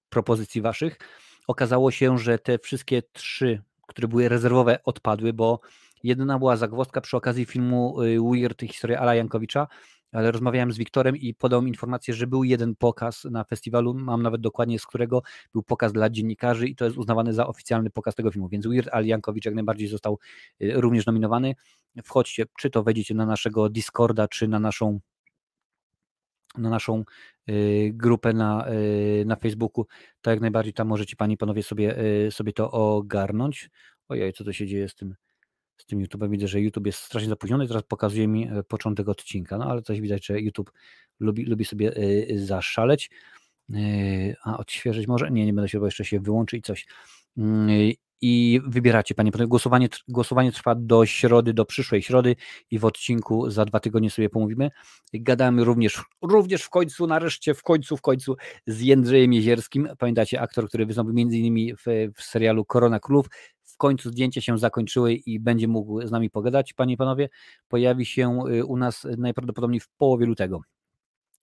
propozycji waszych. Okazało się, że te wszystkie trzy które były rezerwowe, odpadły, bo jedyna była zagwozdka przy okazji filmu y, Weird, historia Ala Jankowicza, ale rozmawiałem z Wiktorem i podał mi informację, że był jeden pokaz na festiwalu, mam nawet dokładnie z którego był pokaz dla dziennikarzy i to jest uznawany za oficjalny pokaz tego filmu, więc Weird Al Jankowicz jak najbardziej został y, również nominowany. Wchodźcie, czy to wejdziecie na naszego Discorda, czy na naszą na naszą grupę na, y, na Facebooku, to jak najbardziej tam możecie Panie i Panowie sobie, y, sobie to ogarnąć. Ojej, co to się dzieje z tym, z tym YouTube'em? Widzę, że YouTube jest strasznie zapóźniony, teraz pokazuje mi e, początek odcinka, no ale coś widać, że YouTube lubi, lubi sobie zaszaleć. A odświeżyć może? Nie, nie będę się, bo jeszcze się wyłączy i coś. I wybieracie, panie panowie. Głosowanie, głosowanie trwa do środy, do przyszłej środy i w odcinku za dwa tygodnie sobie pomówimy. Gadamy również, również w końcu, nareszcie, w końcu, w końcu z Jędrzejem Jezierskim. Pamiętacie, aktor, który wystąpił między innymi w, w serialu Korona Królów. W końcu zdjęcia się zakończyły i będzie mógł z nami pogadać, panie i panowie. Pojawi się y, u nas najprawdopodobniej w połowie lutego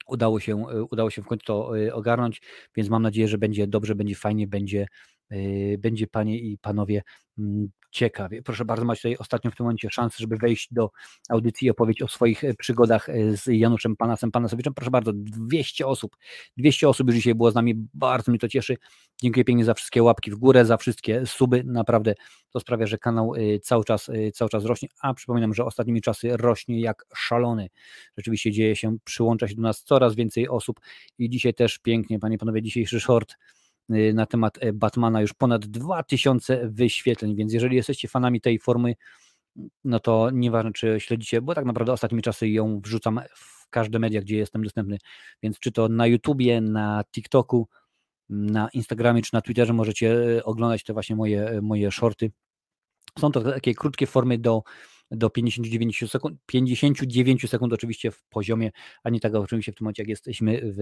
udało się, y, udało się w końcu to y, ogarnąć, więc mam nadzieję, że będzie dobrze, będzie fajnie, będzie, będzie Panie i Panowie mm, ciekawie. Proszę bardzo, macie tutaj ostatnio w tym momencie szansę, żeby wejść do audycji i opowiedzieć o swoich e, przygodach e, z Januszem Panasem Panasowiczem. Proszę bardzo, 200 osób, 200 osób już dzisiaj było z nami, bardzo mnie to cieszy. Dziękuję pięknie za wszystkie łapki w górę, za wszystkie suby, naprawdę to sprawia, że kanał e, cały czas, cały czas rośnie, a przypominam, że ostatnimi czasy rośnie jak szalony. Rzeczywiście dzieje się, przyłącza się do nas coraz więcej osób i dzisiaj też pięknie, Panie Panowie, dzisiejszy [laughs] short Y, na temat e, Batmana już ponad 2000 wyświetleń, więc jeżeli jesteście fanami tej formy, no to nieważne czy śledzicie, bo tak naprawdę ostatnimi czasy ją wrzucam w każde media, gdzie jestem dostępny, więc czy to na YouTubie, na TikToku, na Instagramie czy na Twitterze możecie e, oglądać te właśnie moje, e, moje shorty. Są to takie krótkie formy do, do 59 sekund, 59 sekund oczywiście w poziomie, a nie tak oczywiście w tym momencie jak jesteśmy w,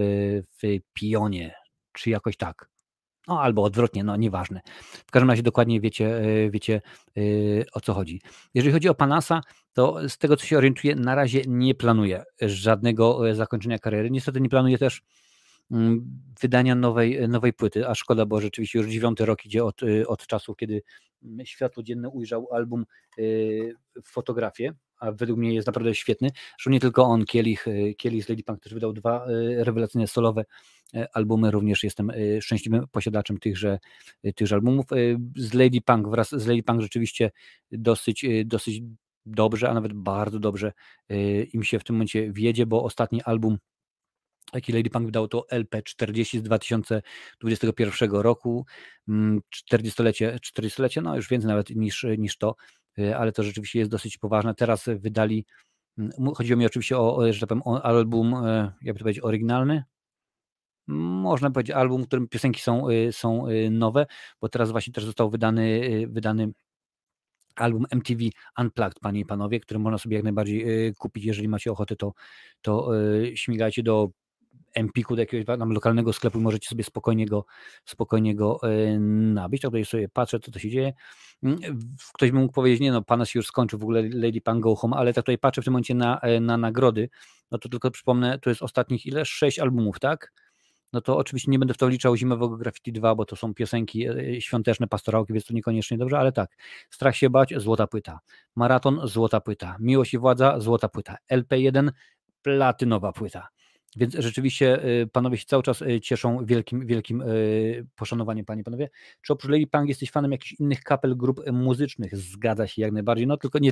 w pionie, czy jakoś tak. No albo odwrotnie, no nieważne. W każdym razie dokładnie wiecie, e, wiecie e, o co chodzi. Jeżeli chodzi o Panasa, to z tego co się orientuję, na razie nie planuję żadnego e, zakończenia kariery. Niestety nie planuję też mm, wydania nowej, nowej płyty, a szkoda, bo rzeczywiście już dziewiąty rok idzie od, od czasu, kiedy mm, światło dzienne ujrzał album Fotografię, a według mnie jest naprawdę świetny. Zresztą nie tylko on, Kielich, Kielich z Lady Punk też wydał dwa rewelacyjne solowe albumy, również jestem e, szczęśliwym posiadaczem tychże, e, tychże albumów. Z Lady Punk, wraz z Lady Punk rzeczywiście dosyć, dosyć dobrze, a nawet bardzo dobrze im się w tym momencie wiedzie, bo ostatni album jaki Lady Punk wydał to LP40 z 2021 roku, 40-lecie, mm, 40-lecie, no już więcej nawet niż, niż to, ale to rzeczywiście jest dosyć poważne. Teraz wydali, mm, chodziło mi oczywiście o, że tak powiem, o album, jakby to powiedzieć, oryginalny, można powiedzieć, album, w którym piosenki są, y, są y, nowe, bo teraz właśnie też został wydany, y, wydany album MTV Unplugged, panie i panowie, który można sobie jak najbardziej kupić, jeżeli macie ochotę, to, to śmigajcie do Empiku, do jakiegoś tam lokalnego sklepu i możecie sobie spokojnie go, spokojnie go nabyć. tutaj sobie patrzę, co to się dzieje. Mm, ktoś by mógł powiedzieć, nie no, pana się już skończył, w ogóle Lady Pan Go Home, ale tak tutaj patrzę w tym momencie na, na nagrody, no to tylko przypomnę, to jest ostatnich ile? Sześć albumów, tak? No to oczywiście nie będę w to liczał Zimowego Graffiti 2, bo to są piosenki e, świąteczne, pastorałki, więc to niekoniecznie dobrze, ale tak. Strach się bać, złota płyta. Maraton, złota płyta. Miłość i władza, złota płyta. LP1, platynowa płyta. Więc rzeczywiście y, panowie się cały czas cieszą wielkim, wielkim poszanowaniem, panie panowie. Czy oprócz Lady Punk jesteś fanem jakichś innych kapel, grup muzycznych? Zgadza się jak najbardziej. No tylko nie,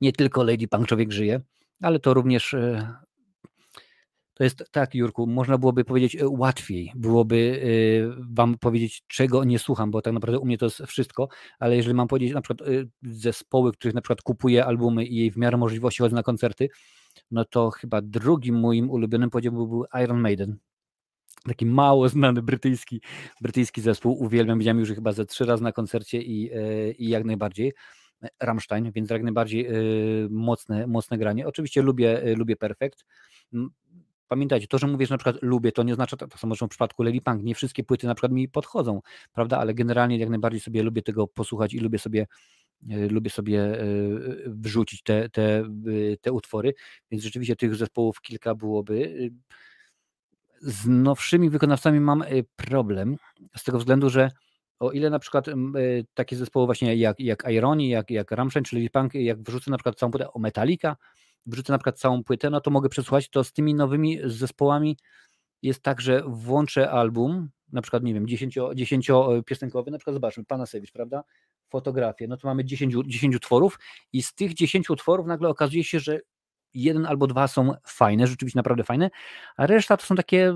nie tylko Lady Punk człowiek żyje, ale to również to jest tak, Jurku, można byłoby powiedzieć łatwiej, byłoby wam powiedzieć, czego nie słucham, bo tak naprawdę u mnie to jest wszystko, ale jeżeli mam powiedzieć na przykład zespoły, których na przykład kupuję albumy i w miarę możliwości chodzę na koncerty, no to chyba drugim moim ulubionym powiedziałbym był Iron Maiden. Taki mało znany brytyjski, brytyjski zespół. Uwielbiam, widziałem już chyba ze trzy razy na koncercie i, e, i jak najbardziej. Rammstein, więc jak najbardziej e, mocne, mocne granie. Oczywiście lubię, e, lubię Perfect. Pamiętajcie, to, że mówię, że na przykład lubię, to nie oznacza, to samo w przypadku Lady Punk, nie wszystkie płyty na przykład mi podchodzą, prawda, ale generalnie jak najbardziej sobie lubię tego posłuchać i lubię sobie E, lubię sobie e, wrzucić te, te, te utwory, więc rzeczywiście tych zespołów kilka byłoby. Z nowszymi wykonawcami mam e, problem, z tego względu, że o ile na przykład takie zespoły właśnie jak, jak Irony, jak, jak Rammstein, czyli Punk, jak wrzucę na przykład całą płytę o Metallica, wrzucę na przykład całą płytę, no to mogę przesłuchać, to z tymi nowymi zespołami jest tak, że włączę album, na przykład, nie wiem, 10, 10 piosenkowy, na przykład zobaczmy, Pana Sewicz, prawda? Fotografię, no to mamy 10, 10 utworów i z tych 10 utworów nagle okazuje się, że jeden albo dwa są fajne, rzeczywiście naprawdę fajne, a reszta to są takie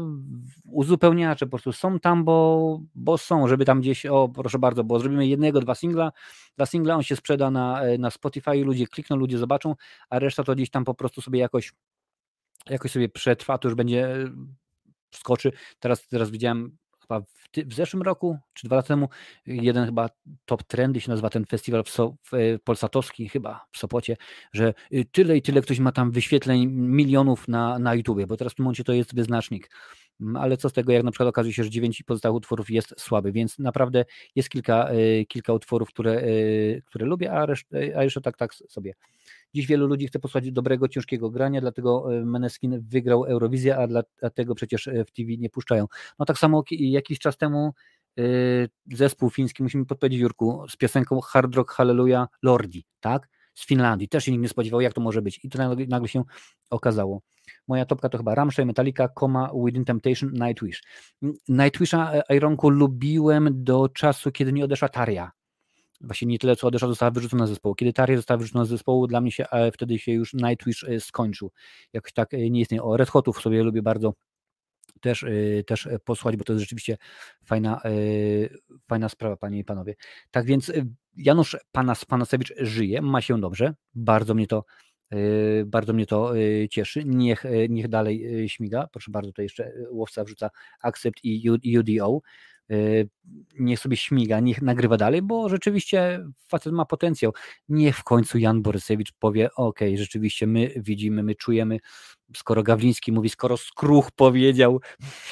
uzupełniacze, po prostu są tam, bo, bo są, żeby tam gdzieś, o proszę bardzo, bo zrobimy jednego, dwa singla, dla singla on się sprzeda na, na Spotify, ludzie klikną, ludzie zobaczą, a reszta to gdzieś tam po prostu sobie jakoś jakoś sobie przetrwa, to już będzie skoczy. Teraz, teraz widziałem chyba w, w, zeszłym roku, czy dwa lata temu, jeden chyba top trendy się nazywa ten festiwal w, so, w e, Polsatowski, chyba w Sopocie, że y, tyle i tyle ktoś ma tam wyświetleń milionów na, na YouTubie, bo teraz w tym momencie to jest wyznacznik. Mm, ale co z tego, jak na przykład okazuje się, że dziewięć pozostałych utworów jest słaby, więc naprawdę jest kilka, e, kilka utworów, które, e, które lubię, a, reszt, a jeszcze tak, tak sobie. Dziś wielu ludzi chce posłuchać dobrego, ciężkiego grania, dlatego e, Meneskin wygrał Eurowizję, a dlatego przecież w TV nie puszczają. No tak samo jakiś czas temu zespół fiński, musimy podpowiedzieć Jurku, z piosenką Hard Rock Hallelujah Lordi, tak? Z Finlandii. Też się nikt nie spodziewał, jak to może być. I to nagle, się okazało. Moja topka to chyba Rammstein, Metallica, Coma, Within Temptation, Nightwish. Nightwisha e, Ironku lubiłem do czasu, kiedy nie odeszła Taria. Właśnie nie tyle, co odeszła, została wyrzucona z zespołu. Kiedy Taria została wyrzucona z zespołu, dla mnie się e, wtedy się już Nightwish e, skończył. Jakoś tak nie istnieje. O Red Hotów sobie lubię bardzo też, też posłuchać, bo to jest rzeczywiście fajna, fajna sprawa, panie i panowie. Tak więc Janusz Panas, Panasewicz żyje, ma się dobrze, bardzo mnie to bardzo mnie to cieszy. Niech, niech dalej śmiga. Proszę bardzo, to jeszcze łowca wrzuca accept i UDO. Niech sobie śmiga, niech nagrywa dalej, bo rzeczywiście facet ma potencjał. Niech w końcu Jan Borysewicz powie: OK, rzeczywiście my widzimy, my czujemy. Skoro Gawliński mówi, skoro Skruch powiedział,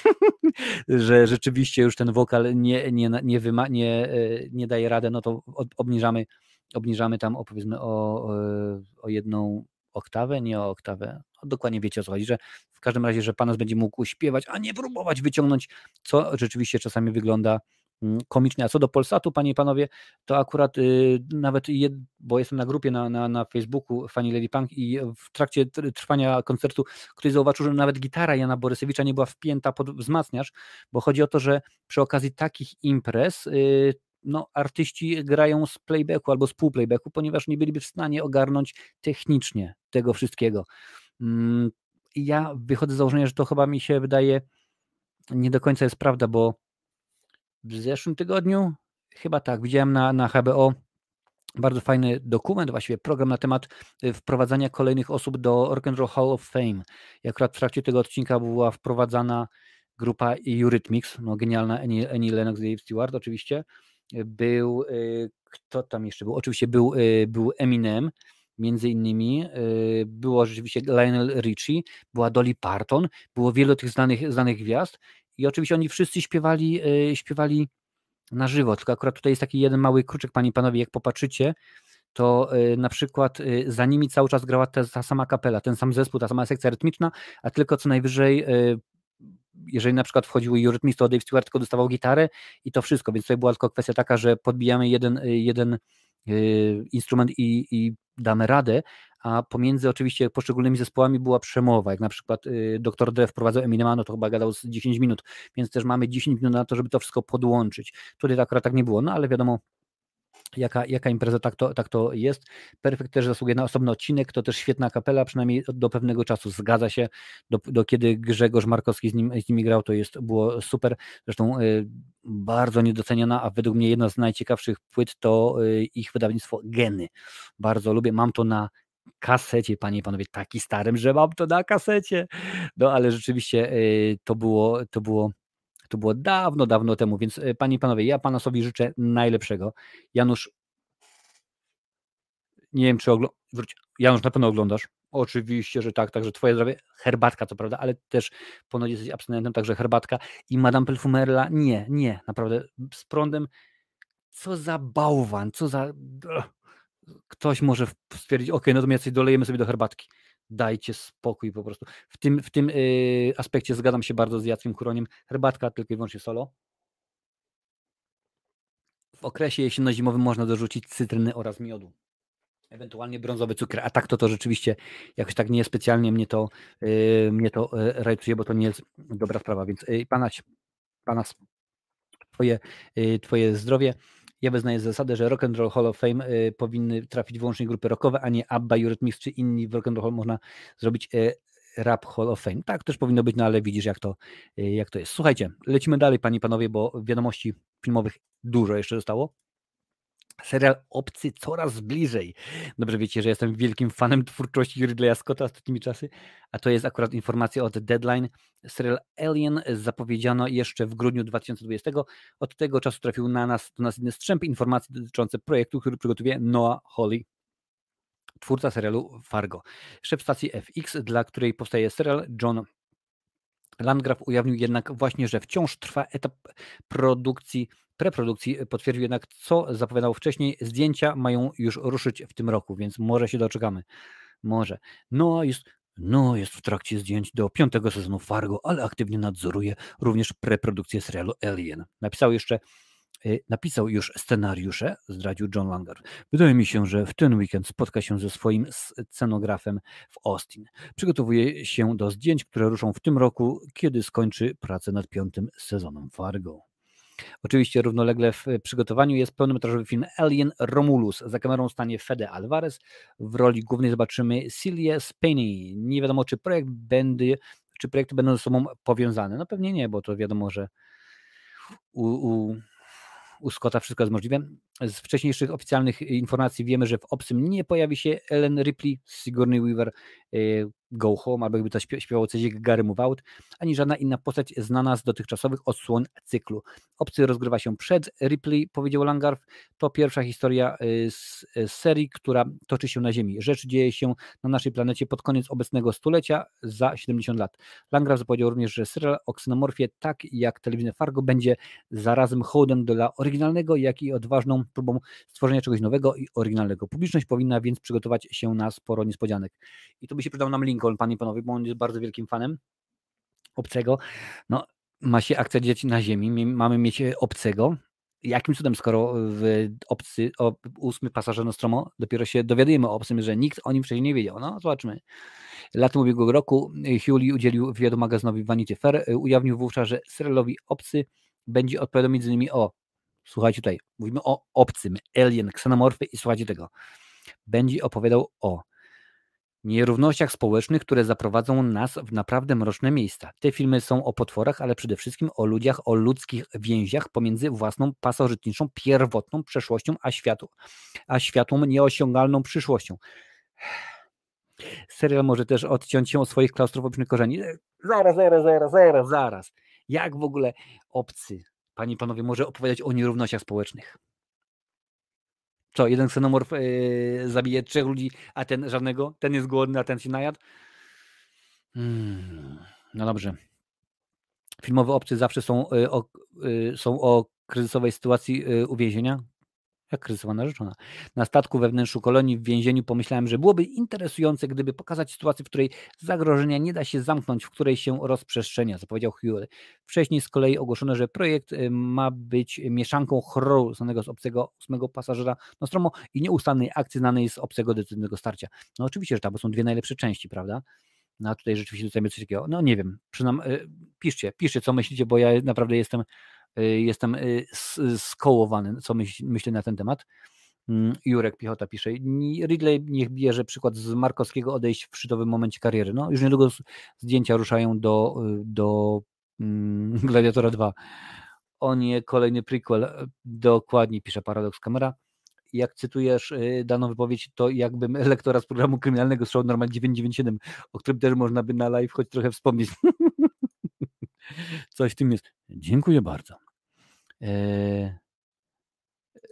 [laughs] że rzeczywiście już ten wokal nie, nie, nie, wyma, nie, nie daje radę, no to obniżamy obniżamy tam, opowiedzmy, o, o jedną oktawę, nie o oktawę. No, dokładnie wiecie o co chodzi, że w każdym razie, że Panas będzie mógł śpiewać, a nie próbować wyciągnąć, co rzeczywiście czasami wygląda mm, komicznie. A co do Polsatu, panie i panowie, to akurat y, nawet, bo jestem na grupie na, na, na Facebooku Fanny Lady Punk i w trakcie trwania koncertu ktoś zauważył, że nawet gitara Jana Borysewicza nie była wpięta pod wzmacniacz, bo chodzi o to, że przy okazji takich imprez y, no, artyści grają z playbacku albo z półplaybacku, ponieważ nie byliby w stanie ogarnąć technicznie tego wszystkiego. Mm, ja wychodzę z założenia, że to chyba mi się wydaje nie do końca jest prawda, bo w zeszłym tygodniu chyba tak, widziałem na, na HBO bardzo fajny dokument, właściwie program na temat y, wprowadzania kolejnych osób do Rock and Roll Hall of Fame. I akurat w trakcie tego odcinka była wprowadzana grupa Eurythmics, no genialna Annie, Annie Lennox i Dave Stewart oczywiście, był, y, kto tam jeszcze był? Oczywiście był, y, był Eminem, między innymi, y, było rzeczywiście Lionel Richie, była Dolly Parton, było wielu tych znanych, znanych gwiazd i oczywiście oni wszyscy śpiewali, śpiewali na żywo, tylko akurat tutaj jest taki jeden mały kruczek, panie i panowie, jak popatrzycie, to na przykład za nimi cały czas grała ta, ta sama kapela, ten sam zespół, ta sama sekcja rytmiczna, a tylko co najwyżej jeżeli na przykład wchodził Eurythmics, to Dave Stewart tylko dostawał gitarę i to wszystko, więc tutaj była tylko kwestia taka, że podbijamy jeden, jeden instrument i, i damy radę, a pomiędzy oczywiście poszczególnymi zespołami była przemowa, jak na przykład y, Dr. Dre wprowadzał Eminema, no to chyba gadał z 10 minut, więc też mamy 10 minut na to, żeby to wszystko podłączyć. Tutaj akurat tak nie było, no ale wiadomo, jaka, jaka impreza, tak to, tak to jest. Perfekt też zasługuje na osobny odcinek, to też świetna kapela, przynajmniej do pewnego czasu, zgadza się, do, do kiedy Grzegorz Markowski z, nim, z nimi grał, to jest, było super, zresztą y, bardzo niedoceniona, a według mnie jedna z najciekawszych płyt to y, ich wydawnictwo Geny. Bardzo lubię, mam to na kasecie, panie i panowie, taki starym, że mam to na kasecie. No ale rzeczywiście y, to było, to było, to było dawno, dawno temu, więc y, panie i panowie, ja pana sobie życzę najlepszego. Janusz, nie wiem, czy oglądasz, Janusz, na pewno oglądasz. Oczywiście, że tak, także twoje zdrowie, herbatka co prawda, ale też ponoć jesteś abstynentem, także herbatka i Madame Perfumerla, nie, nie, naprawdę z prądem, co za bałwan, co za ktoś może stwierdzić, ok, no to my coś dolejemy sobie do herbatki. Dajcie spokój po prostu. W tym, w tym yy, aspekcie zgadzam się bardzo z Jackiem Kuroniem. Herbatka tylko i wyłącznie solo. W okresie jesienno-zimowym można dorzucić cytryny oraz miodu. Ewentualnie brązowy cukier, a tak to to rzeczywiście jakoś tak niespecjalnie mnie to, yy, mnie to yy, bo to nie jest dobra sprawa, więc yy, pana, pana twoje, yy, twoje zdrowie. Ja wyznaję zasadę, że Rock and Roll Hall of Fame y, powinny trafić wyłącznie grupy rockowe, a nie ABBA, Eurythmics czy inni w Rock and Roll można zrobić y, Rap Hall of Fame. Tak też powinno być, no ale widzisz jak to, y, jak to jest. Słuchajcie, lecimy dalej panie i panowie, bo wiadomości filmowych dużo jeszcze zostało serial Obcy coraz bliżej. Dobrze wiecie, że jestem wielkim fanem [laughs] twórczości Ridleya Scotta ostatnimi czasy, a to jest akurat informacja od Deadline. Serial Alien zapowiedziano jeszcze w grudniu 2020. Od tego czasu trafił na nas, do nas jeden strzęp informacji dotyczące projektu, który przygotowuje Noah Hawley, twórca serialu Fargo. Szef stacji FX, dla której powstaje serial John Landgraf ujawnił jednak właśnie, że wciąż trwa etap produkcji preprodukcji potwierdził jednak, co zapowiadał wcześniej, zdjęcia mają już ruszyć w tym roku, więc może się doczekamy. Może. No jest, no jest w trakcie zdjęć do piątego sezonu Fargo, ale aktywnie nadzoruje również preprodukcję serialu Alien. Napisał jeszcze y, Napisał już scenariusze, zdradził John Langer. Wydaje mi się, że w ten weekend spotka się ze swoim scenografem w Austin. Przygotowuje się do zdjęć, które ruszą w tym roku, kiedy skończy pracę nad piątym sezonem Fargo. Oczywiście równolegle w przygotowaniu jest pełnometrażowy film Alien Romulus. Za kamerą stanie Fede Alvarez. W roli głównej zobaczymy Cilię Spinney. Nie wiadomo, czy projekt będzie, czy projekty będą ze sobą powiązane. No pewnie nie, bo to wiadomo, że u, u u Scotta wszystko jest możliwe. Z wcześniejszych oficjalnych informacji wiemy, że w Obsym nie pojawi się Ellen Ripley, Sigourney Weaver y, Go Home, albo jakby to śpiewało coś jak Gary Move Out, ani żadna inna postać znana z dotychczasowych odsłon cyklu. Obcy rozgrywa się przed Ripley, powiedział Langarf. To pierwsza historia y, z, z serii, która toczy się na Ziemi. Rzecz dzieje się na naszej planecie pod koniec obecnego stulecia, za 70 lat. Langraf zapowiedział również, że serial o ksenomorfie, tak jak telewizyjne Fargo, będzie zarazem hołdem dla oryginalnego, jak i odważną próbą stworzenia czegoś nowego i oryginalnego. Publiczność powinna więc przygotować się na sporo niespodzianek. I tu by się przydał nam Lincoln, panie i panowie, bo on jest bardzo wielkim fanem obcego. No, ma się akcja dzieci na ziemi, mamy mieć obcego. Jakim cudem, skoro w obcy, o, ósmy pasażer Nostromo, dopiero się dowiadujemy o obcym, że nikt o nim wcześniej nie wiedział. No, zobaczmy. Latem ubiegłego roku Hewley udzielił wywiadu magazynowi Vanity Fair. Ujawnił wówczas, że serialowi Obcy będzie odpowiadał między innymi o Słuchajcie tutaj, mówimy o obcym, alien, ksenomorfy i słuchajcie tego. Będzie opowiadał o nierównościach społecznych, które zaprowadzą nas w naprawdę mroczne miejsca. Te filmy są o potworach, ale przede wszystkim o ludziach, o ludzkich więziach pomiędzy własną pasożytniczą, pierwotną przeszłością, a światą, a światłą nieosiągalną przyszłością. Serial może też odciąć się od swoich klaustrofobicznych korzeni. Zaraz, zaraz, zaraz, zaraz, zaraz. Jak w ogóle obcy Panie i panowie, może opowiadać o nierównościach społecznych. Co, jeden ksenomorf yy, zabije trzech ludzi, a ten żadnego? Ten jest głodny, a ten się najadł? Hmm, no dobrze. Filmowe obcy zawsze są, yy, o, yy, są o kryzysowej sytuacji uwięzienia. Jak kryzysowa narzeczona. Na statku we wnętrzu kolonii w więzieniu pomyślałem, że byłoby interesujące, gdyby pokazać sytuację, w której zagrożenia nie da się zamknąć, w której się rozprzestrzenia, zapowiedział Hewlett. Wcześniej z kolei ogłoszono, że projekt y, ma być mieszanką horroru znanego z obcego ósmego pasażera Nostromo i nieustannej akcji znanej z obcego decyzyjnego starcia. No oczywiście, że tak, bo są dwie najlepsze części, prawda? No a tutaj rzeczywiście dostajemy coś takiego. No nie wiem, przynajmniej y, piszcie, piszcie co myślicie, bo ja naprawdę jestem jestem y, skołowany, co myśl, myślę na ten temat. Mm, Jurek Piechota pisze, Ridley niech bierze przykład z Markowskiego odejść w szczytowym momencie kariery. No, już niedługo zdjęcia ruszają do, y, do um, [laughs] Gladiatora 2. O nie, kolejny prequel. Dokładnie pisze Paradox Kamera. Jak cytujesz daną wypowiedź, to jakbym [laughs] lektora z programu kryminalnego strzał Normal 997, o którym też można by na live choć trochę wspomnieć. [laughs] Coś w tym jest. Dziękuję bardzo. Eee,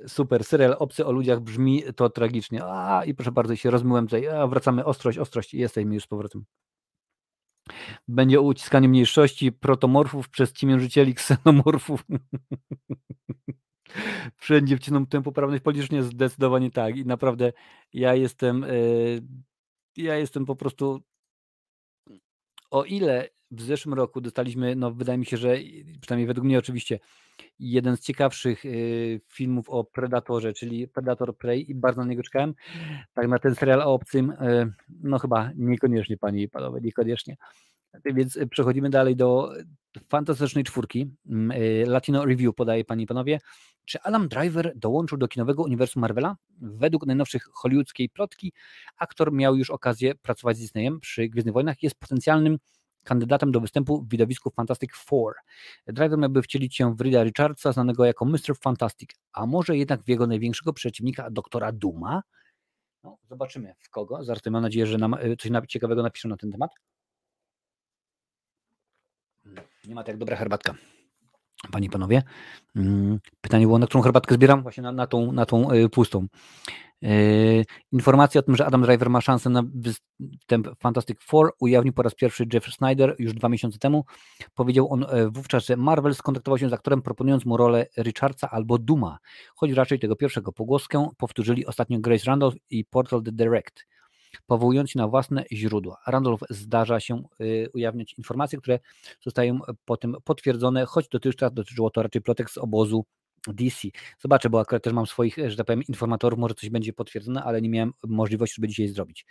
super, serial Obcy o ludziach brzmi to tragicznie. A, i proszę bardzo, się rozmyłem tutaj. A, wracamy, ostrość, ostrość, jesteśmy już z powrotem. Będzie o uciskaniu mniejszości protomorfów przez ciemiężycieli ksenomorfów. [laughs] Wszędzie wciną tę poprawność politycznie zdecydowanie tak. I naprawdę ja jestem, yy, ja jestem po prostu o ile w zeszłym roku dostaliśmy, no wydaje mi się, że przynajmniej według mnie oczywiście, jeden z ciekawszych y, filmów o Predatorze, czyli Predator Prey i bardzo na niego czekałem. Tak na ten serial o obcym, y, no chyba niekoniecznie panie i panowie, niekoniecznie. Więc przechodzimy dalej do fantastycznej czwórki. Mm, y, Latino Review podaje panie i panowie. Czy Adam Driver dołączył do kinowego uniwersum Marvela? Według najnowszych hollywoodzkiej plotki aktor miał już okazję pracować z Disneyem przy Gwiezdnych Wojnach. Jest potencjalnym kandydatem do występu w widowisku Fantastic Four. Driver miałby wcielić się w Rida Richardsa, znanego jako Mr. Fantastic, a może jednak w jego największego przeciwnika, doktora Duma? No, zobaczymy w kogo. Zaraz mam nadzieję, że nam e, coś ciekawego napiszą na ten temat. Nie ma tak dobra herbatka. Panie i panowie, mm, pytanie było, na którą herbatkę zbieram? Właśnie na, na tą, na tą e, pustą. Yy, informacja o tym, że Adam Driver ma szansę na występ Fantastic Four ujawnił po raz pierwszy Jeff Snyder już dwa miesiące temu. Powiedział on e, wówczas, że Marvel skontaktował się z aktorem proponując mu rolę Richardsa albo Duma, choć raczej tego pierwszego pogłoskę powtórzyli ostatnio Grace Randolph i Portal The Direct, powołując się na własne źródła. Randolph zdarza się y, ujawniać informacje, które zostają potem potwierdzone, choć dotychczas dotyczyło to raczej plotek z obozu DC. Zobaczę, bo akurat też mam swoich, że tak powiem, informatorów, może coś będzie potwierdzone, ale nie miałem możliwości, żeby dzisiaj zrobić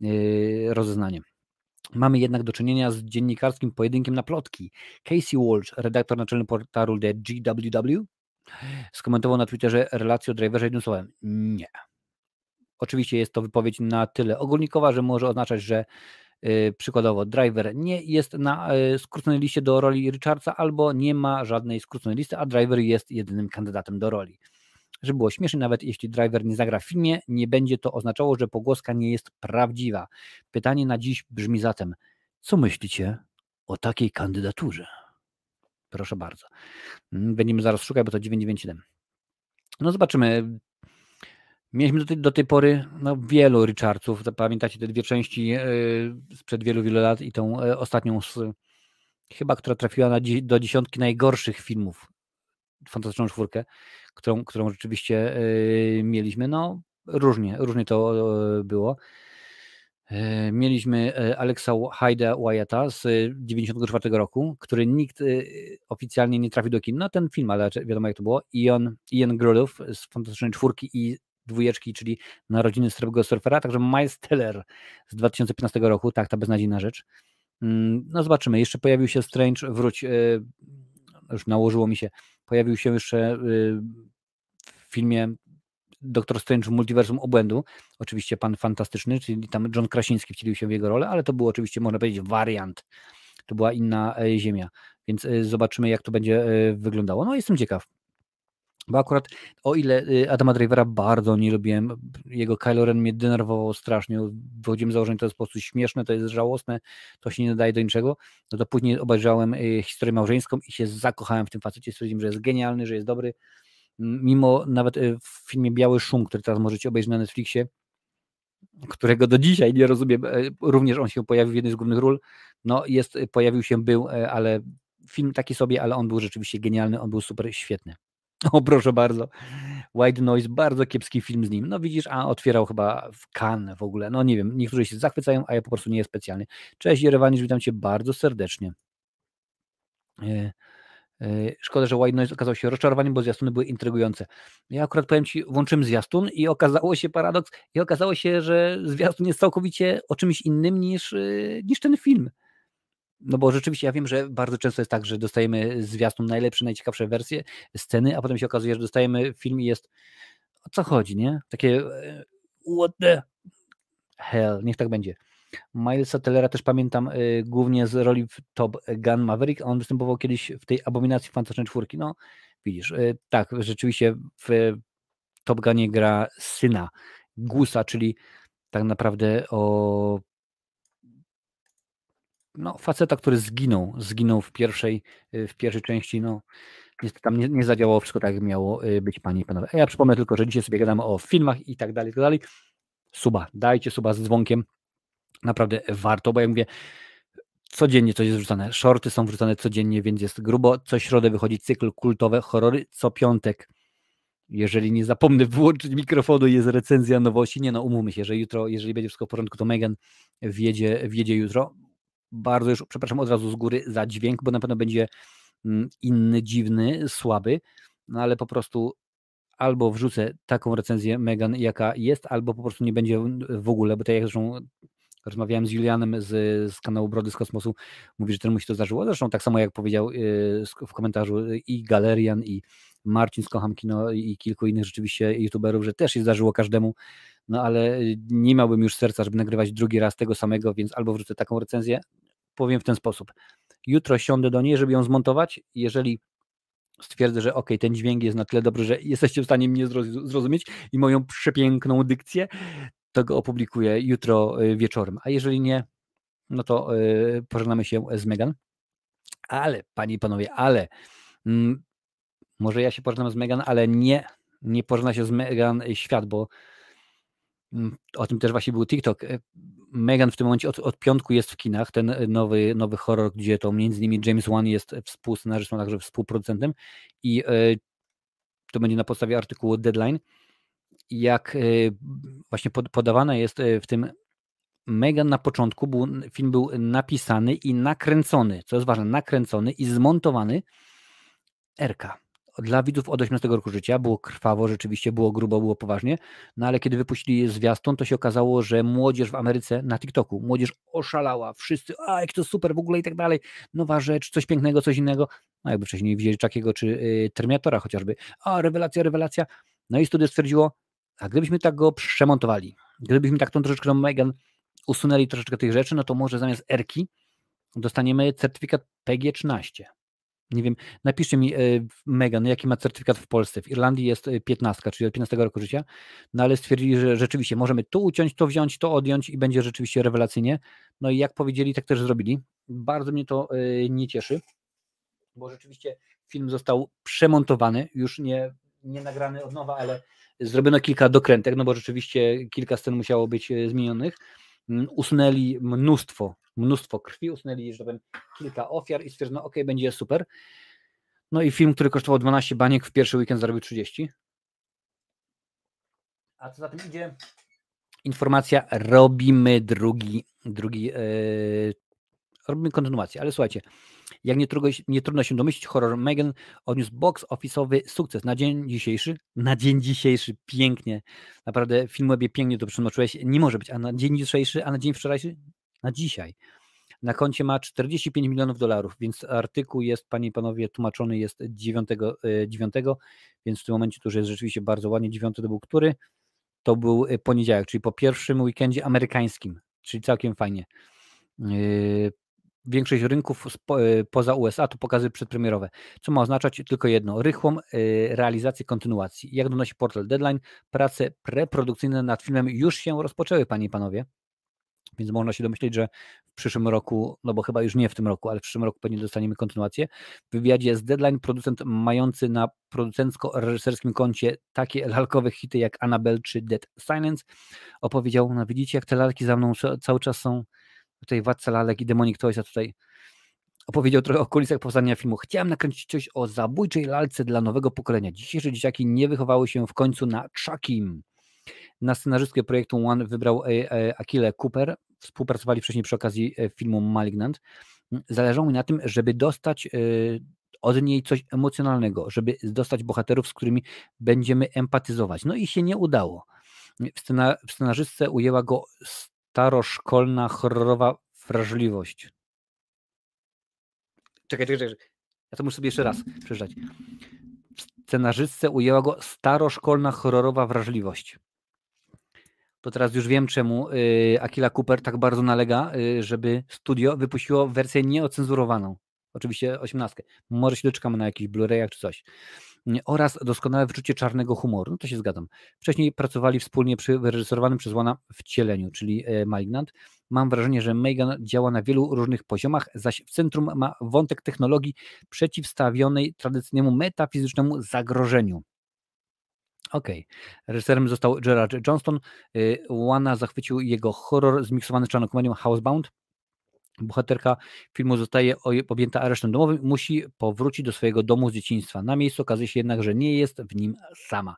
yy, rozeznanie. Mamy jednak do czynienia z dziennikarskim pojedynkiem na plotki. Casey Walsh, redaktor naczelny portalu The GWW, skomentował na Twitterze relację o driverze jednym słowem. Nie. Oczywiście jest to wypowiedź na tyle ogólnikowa, że może oznaczać, że Y, przykładowo driver nie jest na y, skróconej liście do roli Richardsa albo nie ma żadnej skróconej listy, a driver jest jedynym kandydatem do roli. Żeby było śmiesznie, nawet jeśli driver nie zagra w filmie, nie będzie to oznaczało, że pogłoska nie jest prawdziwa. Pytanie na dziś brzmi zatem, co myślicie o takiej kandydaturze? Proszę bardzo. Mm, będziemy zaraz szukać, bo to 997. No zobaczymy. Mieliśmy do tej, do tej pory no, wielu Richardsów. Pamiętacie te dwie części yy, sprzed wielu, wielu lat i tą yy, ostatnią, z, chyba która trafiła na, do dziesiątki najgorszych filmów. Fantastyczną czwórkę, którą, którą rzeczywiście yy, mieliśmy. No, różnie, różnie to było. Mieliśmy Alexa Hyda Wyatta z 1994 roku, który nikt oficjalnie nie trafił do kin. No ten film, ale wiadomo jak to było. Ian, Ian Grudow z Fantastycznej Czwórki i dwójeczki, czyli Narodziny Srebrnego Surfera, także Miles Teller z 2015 roku, tak, ta beznadziejna rzecz. Mm, no zobaczymy, jeszcze pojawił się Strange, wróć, e, już nałożyło mi się, pojawił się jeszcze e, w filmie Doktor Strange w Multiversum Obłędu, oczywiście pan fantastyczny, czyli tam John Krasiński wcielił się w jego rolę, ale to był oczywiście, można powiedzieć, wariant, to była inna e, ziemia, więc zobaczymy, jak to będzie wyglądało. No jestem ciekaw. Bo akurat o ile y, Adama Drivera bardzo nie lubiłem, jego Kylo Ren mnie denerwował strasznie, wychodziłem z założenia, to jest po prostu śmieszne, to jest żałosne, to się nie nadaje do niczego, no to później obejrzałem y, historię małżeńską i się zakochałem w tym facecie, stwierdziłem, że jest genialny, że jest dobry, mimo nawet y, w filmie Biały Szum, który teraz możecie obejrzeć na Netflixie, którego do dzisiaj nie rozumiem, również on się pojawił w jednej z głównych ról, no jest, pojawił się, był, ale film taki sobie, ale on był rzeczywiście genialny, on był super świetny. O, proszę bardzo. White Noise, bardzo kiepski film z nim. No widzisz, a otwierał chyba w Cannes w ogóle. No nie wiem, niektórzy się zachwycają, a ja po prostu nie specjalnie. Cześć Jerewanisz, witam Cię bardzo serdecznie. E, e, szkoda, że White Noise okazał się rozczarowaniem, bo zwiastuny były intrygujące. Ja akurat powiem Ci, włączyłem zwiastun i okazało się paradoks, i okazało się, że zwiastun jest całkowicie o czymś innym niż, e, niż ten film. No bo rzeczywiście ja wiem, że bardzo często jest tak, że dostajemy zwiastun najlepsze, najciekawsze wersje, sceny, a potem się okazuje, że dostajemy film i jest o co chodzi, nie? Takie what the hell, niech tak będzie. Milesa Tellera też pamiętam y, głównie z roli w Top Gun Maverick, on występował kiedyś w tej abominacji Fantastycznej Czwórki. No, widzisz, y, tak, rzeczywiście w Top Gunie gra syna Gusa, czyli tak naprawdę o no, faceta, który zginął, zginął w pierwszej, y, w pierwszej części, no niestety tam nie, nie zadziałało wszystko tak, jak miało y, być, panie i panowie. A ja przypomnę tylko, że dzisiaj sobie gadamy o filmach i tak dalej, i tak dalej. Suba, dajcie suba z dzwonkiem, naprawdę warto, bo jak mówię, codziennie coś jest wrzucane, shorty są wrzucane codziennie, więc jest grubo, co środę wychodzi cykl kultowe horrory, co piątek jeżeli nie zapomnę wyłączyć mikrofonu, jest recenzja nowości. Nie no, umówmy się, że jutro, jeżeli będzie wszystko w porządku, to Megan wjedzie, wjedzie jutro bardzo już, przepraszam od razu z góry za dźwięk, bo na pewno będzie mm, inny, dziwny, słaby, no ale po prostu albo wrzucę taką recenzję Megan, jaka jest, albo po prostu nie będzie w ogóle, bo tak jak zresztą rozmawiałem z Julianem z, z kanału Brody z Kosmosu, mówi, że temu się to zdarzyło. Zresztą tak samo jak powiedział y, w komentarzu i Galerian, i Marcin z Kocham Kino, i kilku innych rzeczywiście youtuberów, że też się zdarzyło każdemu, no ale nie miałbym już serca, żeby nagrywać drugi raz tego samego, więc albo wrzucę taką recenzję, powiem w ten sposób. Jutro siądę do niej, żeby ją zmontować. Jeżeli stwierdzę, że ok, ten dźwięk jest na tyle dobry, że jesteście w stanie mnie zrozumieć i moją przepiękną dykcję, to go opublikuję jutro y, wieczorem. A jeżeli nie, no to yy, pożegnamy się z Megan. Ale, panie i panowie, ale mm, może ja się pożegnam z Megan, ale nie, nie pożegna się z Megan świat, bo mm, o tym też właśnie był TikTok. Megan w tym momencie od, od, piątku jest w kinach, ten e, nowy, nowy horror, gdzie to między innymi James Wan jest współscenarzystą, także współproducentem. I y, to będzie na podstawie artykułu Deadline. Jak y, właśnie pod, podawane jest w tym Megan na początku, był, film był napisany i nakręcony, co jest ważne, nakręcony i zmontowany RK dla widzów od 18 roku życia było krwawo, rzeczywiście było grubo, było poważnie, no ale kiedy wypuścili zwiastun, to się okazało, że młodzież w Ameryce na TikToku, młodzież oszalała, wszyscy, a jak to super w ogóle i tak dalej, nowa rzecz, coś pięknego, coś innego, no jakby wcześniej widzieli Czakiego czy y, Terminatora chociażby, a rewelacja, rewelacja, no i studio stwierdziło, a gdybyśmy tak go przemontowali, gdybyśmy tak tą troszeczkę Megan usunęli troszeczkę tych rzeczy, no to może zamiast Erki dostaniemy certyfikat PG-13. Nie wiem, napiszcie mi, e, Megan, jaki ma certyfikat w Polsce. W Irlandii jest 15, e, czyli od 15 roku życia, no ale stwierdzili, że rzeczywiście możemy tu uciąć, to wziąć, to odjąć i będzie rzeczywiście rewelacyjnie. No i jak powiedzieli, tak też zrobili. Bardzo mnie to e, nie cieszy, bo rzeczywiście film został przemontowany, już nie, nie nagrany od nowa, ale zrobiono kilka dokrętek, no bo rzeczywiście kilka scen musiało być zmienionych. Mm, usunęli mnóstwo mnóstwo krwi, usunęli, że powiem, kilka ofiar i stwierdzono, ok, będzie super. No i film, który kosztował 12 baniek, w pierwszy weekend zarobił 30. A co za tym idzie? Informacja, robimy drugi, drugi yy, robimy kontynuację, ale słuchajcie, jak nie trudno, nie trudno się domyślić, horror Megan odniósł box office'owy sukces na dzień dzisiejszy. Na dzień dzisiejszy pięknie. Naprawdę filmownie pięknie to przetłumaczyłeś. Nie może być, a na dzień dzisiejszy, a na dzień wczorajszy na dzisiaj. Na koncie ma 45 milionów dolarów, więc artykuł jest, panie i panowie, tłumaczony jest 9, 9 e, więc w tym momencie to już jest rzeczywiście bardzo ładnie. 9 to był który? To był e, poniedziałek, czyli po pierwszym weekendzie amerykańskim, czyli całkiem fajnie. E, większość rynków poza USA to pokazy przedpremierowe, co ma oznaczać tylko jedno, rychłą realizację kontynuacji. Jak donosi portal Deadline, prace preprodukcyjne nad filmem już się rozpoczęły, panie i panowie. Więc można się domyśleć, że w przyszłym roku, no bo chyba już nie w tym roku, ale w przyszłym roku pewnie dostaniemy kontynuację. W wywiadzie z Deadline producent mający na producencko-reżyserskim koncie takie lalkowe hity jak Annabelle czy Dead Silence opowiedział, no widzicie jak te lalki za mną cały czas są, tutaj Władca Lalek i Demonic Toys, a tutaj opowiedział trochę o kulisach powstania filmu. Chciałem nakręcić coś o zabójczej lalce dla nowego pokolenia. Dzisiejsze dzieciaki nie wychowały się w końcu na Chuckim. Na scenarzystkę projektu One wybrał e, e, Akile Cooper. Współpracowali wcześniej przy okazji e, filmu Malignant. Zależało mi na tym, żeby dostać od niej coś emocjonalnego, żeby dostać bohaterów, z którymi będziemy empatyzować. No i się nie udało. W, scena, w scenarzystce ujęła go staroszkolna, horrorowa wrażliwość. Czekaj, czekaj, czekaj. Ja to muszę sobie jeszcze raz przeczytać. W scenarzystce ujęła go staroszkolna, horrorowa wrażliwość. To teraz już wiem, czemu y, Akila Cooper tak bardzo nalega, y, żeby studio wypuściło wersję nieocenzurowaną. Oczywiście osiemnastkę. Może się doczekamy na jakichś Blu-rayach czy coś. Oraz doskonałe wyczucie czarnego humoru. No to się zgadzam. Wcześniej pracowali wspólnie przy wyreżyserowanym przez Łana wcieleniu, czyli e, Malignant. Mam wrażenie, że Megan działa na wielu różnych poziomach, zaś w centrum ma wątek technologii przeciwstawionej tradycyjnemu metafizycznemu zagrożeniu. Okej. Okay. Reżyserem został Gerard Johnston. Łana zachwycił jego horror zmiksowany z czarną komedią Housebound. Bohaterka filmu zostaje objęta aresztem domowym i musi powrócić do swojego domu z dzieciństwa. Na miejscu okazuje się jednak, że nie jest w nim sama.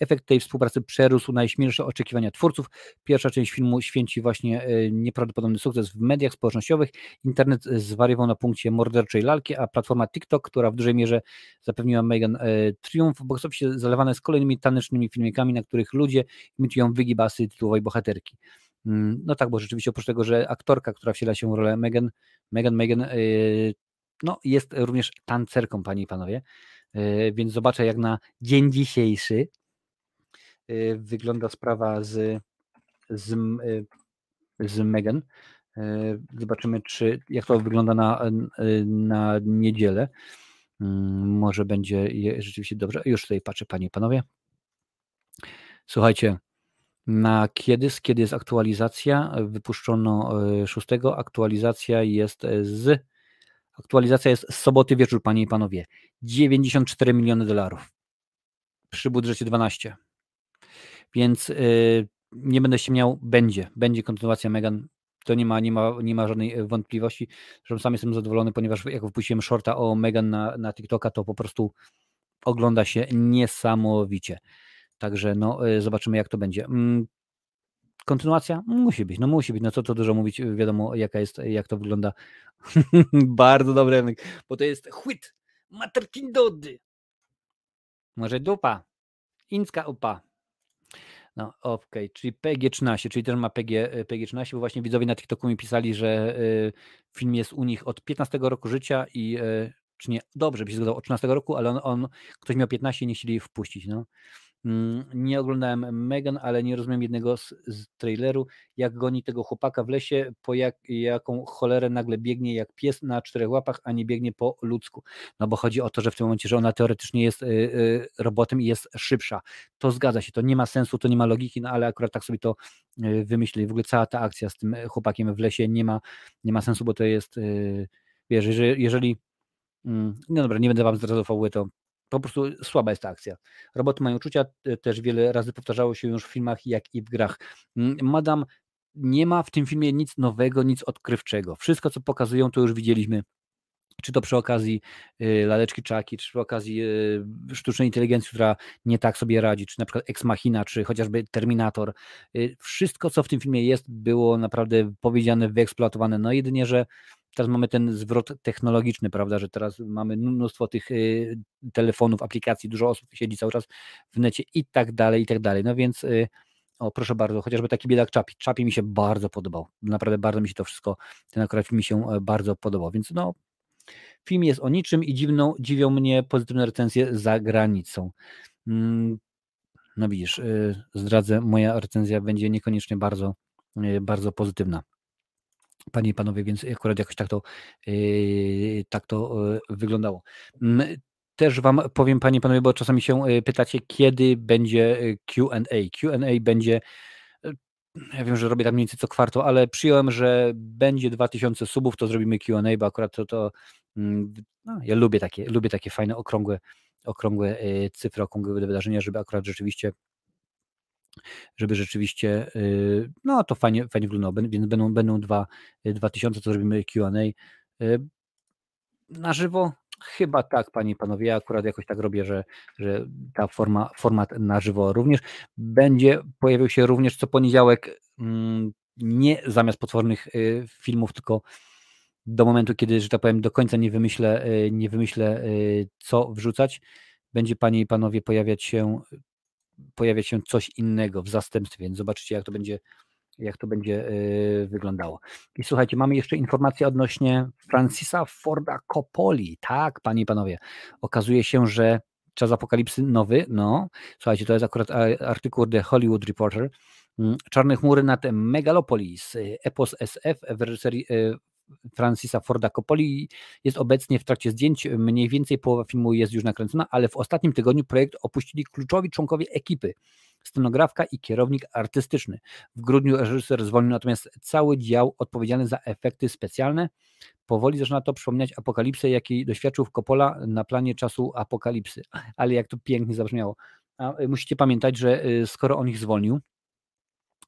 Efekt tej współpracy przerósł najśmielsze oczekiwania twórców. Pierwsza część filmu święci właśnie e, nieprawdopodobny sukces w mediach społecznościowych. Internet zwariował na punkcie morderczej lalki, a platforma TikTok, która w dużej mierze zapewniła Megan e, triumf, box office zalewane jest kolejnymi tanecznymi filmikami, na których ludzie imitują wygibasy tytułowej bohaterki. Mm, no tak, bo rzeczywiście oprócz tego, że aktorka, która wciela się w rolę Megan, Megan, Megan yy, no, jest również tancerką, panie i panowie, yy, więc zobaczę jak na dzień dzisiejszy yy, wygląda sprawa z, z, z Megan. Zobaczymy, czy, jak to wygląda na, na niedzielę. Mm, może będzie rzeczywiście dobrze. Już tutaj patrzę, panie i panowie. Słuchajcie, na kiedy, kiedy jest aktualizacja? Wypuszczono 6. E, aktualizacja jest e, z. Aktualizacja jest z soboty wieczór, panie i panowie. 94 miliony dolarów. Przy budżecie 12. Więc yy, nie będę się miał, będzie. Będzie kontynuacja Megan. To nie ma, nie ma, nie ma żadnej wątpliwości. Zresztą sam jestem zadowolony, ponieważ jak wypuściłem shorta o Megan na, na TikToka, to po prostu ogląda się niesamowicie. Także no, e, zobaczymy, jak to będzie. Mm, kontynuacja? Musi być, no musi być. No co to dużo mówić, wiadomo, jaka jest, jak to wygląda. [laughs] Bardzo dobry, bo to jest chwyt, materkin dody. Może dupa, inska upa. No, okej, okay. czyli PG-13, czyli też ma PG, PG-13, bo właśnie widzowie na TikToku mi pisali, że y, film jest u nich od 15 roku życia i y, czy nie, dobrze by się zgadzał od 13 roku, ale on, on ktoś miał 15 i nie chcieli wpuścić, no. Mm, nie oglądałem Megan, ale nie rozumiem jednego z, z traileru, jak goni tego chłopaka w lesie, po jak, jaką cholerę nagle biegnie jak pies na czterech łapach, a nie biegnie po ludzku. No bo chodzi o to, że w tym momencie, że ona teoretycznie jest y, y, robotem i jest szybsza. To zgadza się, to nie ma sensu, to nie ma logiki, no ale akurat tak sobie to y, wymyślili. W ogóle cała ta akcja z tym chłopakiem w lesie nie ma, nie ma sensu, bo to jest, wiesz, jeżeli, jeżeli mm, no dobra, nie będę wam zdradzał fabuły, to po prostu słaba jest ta akcja. Roboty mają uczucia, też wiele razy powtarzało się już w filmach, jak i w grach. Madam nie ma w tym filmie nic nowego, nic odkrywczego. Wszystko, co pokazują, to już widzieliśmy czy to przy okazji y, laleczki czaki, czy przy okazji y, sztucznej inteligencji, która nie tak sobie radzi, czy na przykład Ex Machina, czy chociażby Terminator. Y, wszystko, co w tym filmie jest, było naprawdę powiedziane, wyeksploatowane. No jedynie, że teraz mamy ten zwrot technologiczny, prawda, że teraz mamy mnóstwo tych y, telefonów, aplikacji, dużo osób siedzi cały czas w necie i tak dalej, i tak dalej. No więc y, o proszę bardzo, chociażby taki biedak Czapi. Czapi mi się bardzo podobał. Naprawdę bardzo mi się to wszystko, ten akurat mi się e, bardzo podobał, więc no film jest o niczym i dziwną, dziwią mnie pozytywne recenzje za granicą. Mm, no widzisz, y, zdradzę, moja recenzja będzie niekoniecznie bardzo, bardzo pozytywna. Panie i panowie, więc akurat jakoś tak to, yy, tak to yy, wyglądało. Mm, też Wam powiem, Panie i Panowie, bo czasami się yy, pytacie, kiedy będzie QA. QA będzie, ja wiem, że robię tam mniej więcej co kwartał, ale przyjąłem, że będzie 2000 subów, to zrobimy QA, bo akurat to, to mm, no, ja lubię takie, lubię takie fajne, okrągłe, okrągłe cyfry, okrągłe wydarzenia, żeby akurat rzeczywiście żeby rzeczywiście, y, no to fajnie, fajnie wyglądało, więc będą, będą dwa, 2000, y, to zrobimy Q&A. Y, na żywo? Chyba tak, panie i panowie. Ja akurat jakoś tak robię, że, że ta forma, format na żywo również będzie pojawił się również co poniedziałek. Mm, nie zamiast potwornych filmów, tylko do momentu, kiedy, że tak powiem, do końca nie wymyślę, nie wymyślę co wrzucać, będzie panie i panowie pojawiać się pojawiać się coś innego w zastępstwie, więc zobaczycie, jak to będzie, jak to będzie wyglądało. I słuchajcie, mamy jeszcze informację odnośnie Francisa Forda Coppoli. Tak, panie i panowie, okazuje się, że Czas Apokalipsy nowy, no, słuchajcie, to jest akurat artykuł The Hollywood Reporter, mm, Czarne chmury nad Megalopolis, epos SF w reżyserii Francisa Forda Coppoli jest obecnie w trakcie zdjęć. Mniej więcej połowa filmu jest już nakręcona, ale w ostatnim tygodniu projekt opuścili kluczowi członkowie ekipy. Scenografka i kierownik artystyczny. W grudniu reżyser zwolnił natomiast cały dział odpowiedzialny za efekty specjalne. Powoli zaczyna to przypominać apokalipsę, jakiej doświadczył Coppola na planie czasu apokalipsy. Ale jak to pięknie zabrzmiało. A y, musicie pamiętać, że y, skoro on ich zwolnił,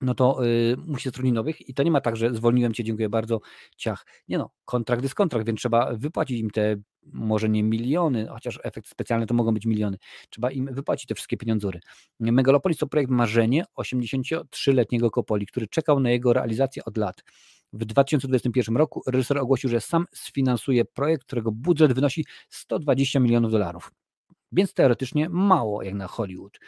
no to y, musi zatrudnić nowych i to nie ma tak, że zwolniłem cię, dziękuję bardzo, ciach. Nie no, kontrakt jest kontrakt, więc trzeba wypłacić im te może nie miliony, chociaż efekt specjalny to mogą być miliony. Trzeba im wypłacić te wszystkie pieniądzury. Megalopolis to projekt marzenie 83-letniego Kopoli, który czekał na jego realizację od lat. W 2021 roku reżyser ogłosił, że sam sfinansuje projekt, którego budżet wynosi 120 milionów dolarów. Więc teoretycznie mało jak na Hollywood.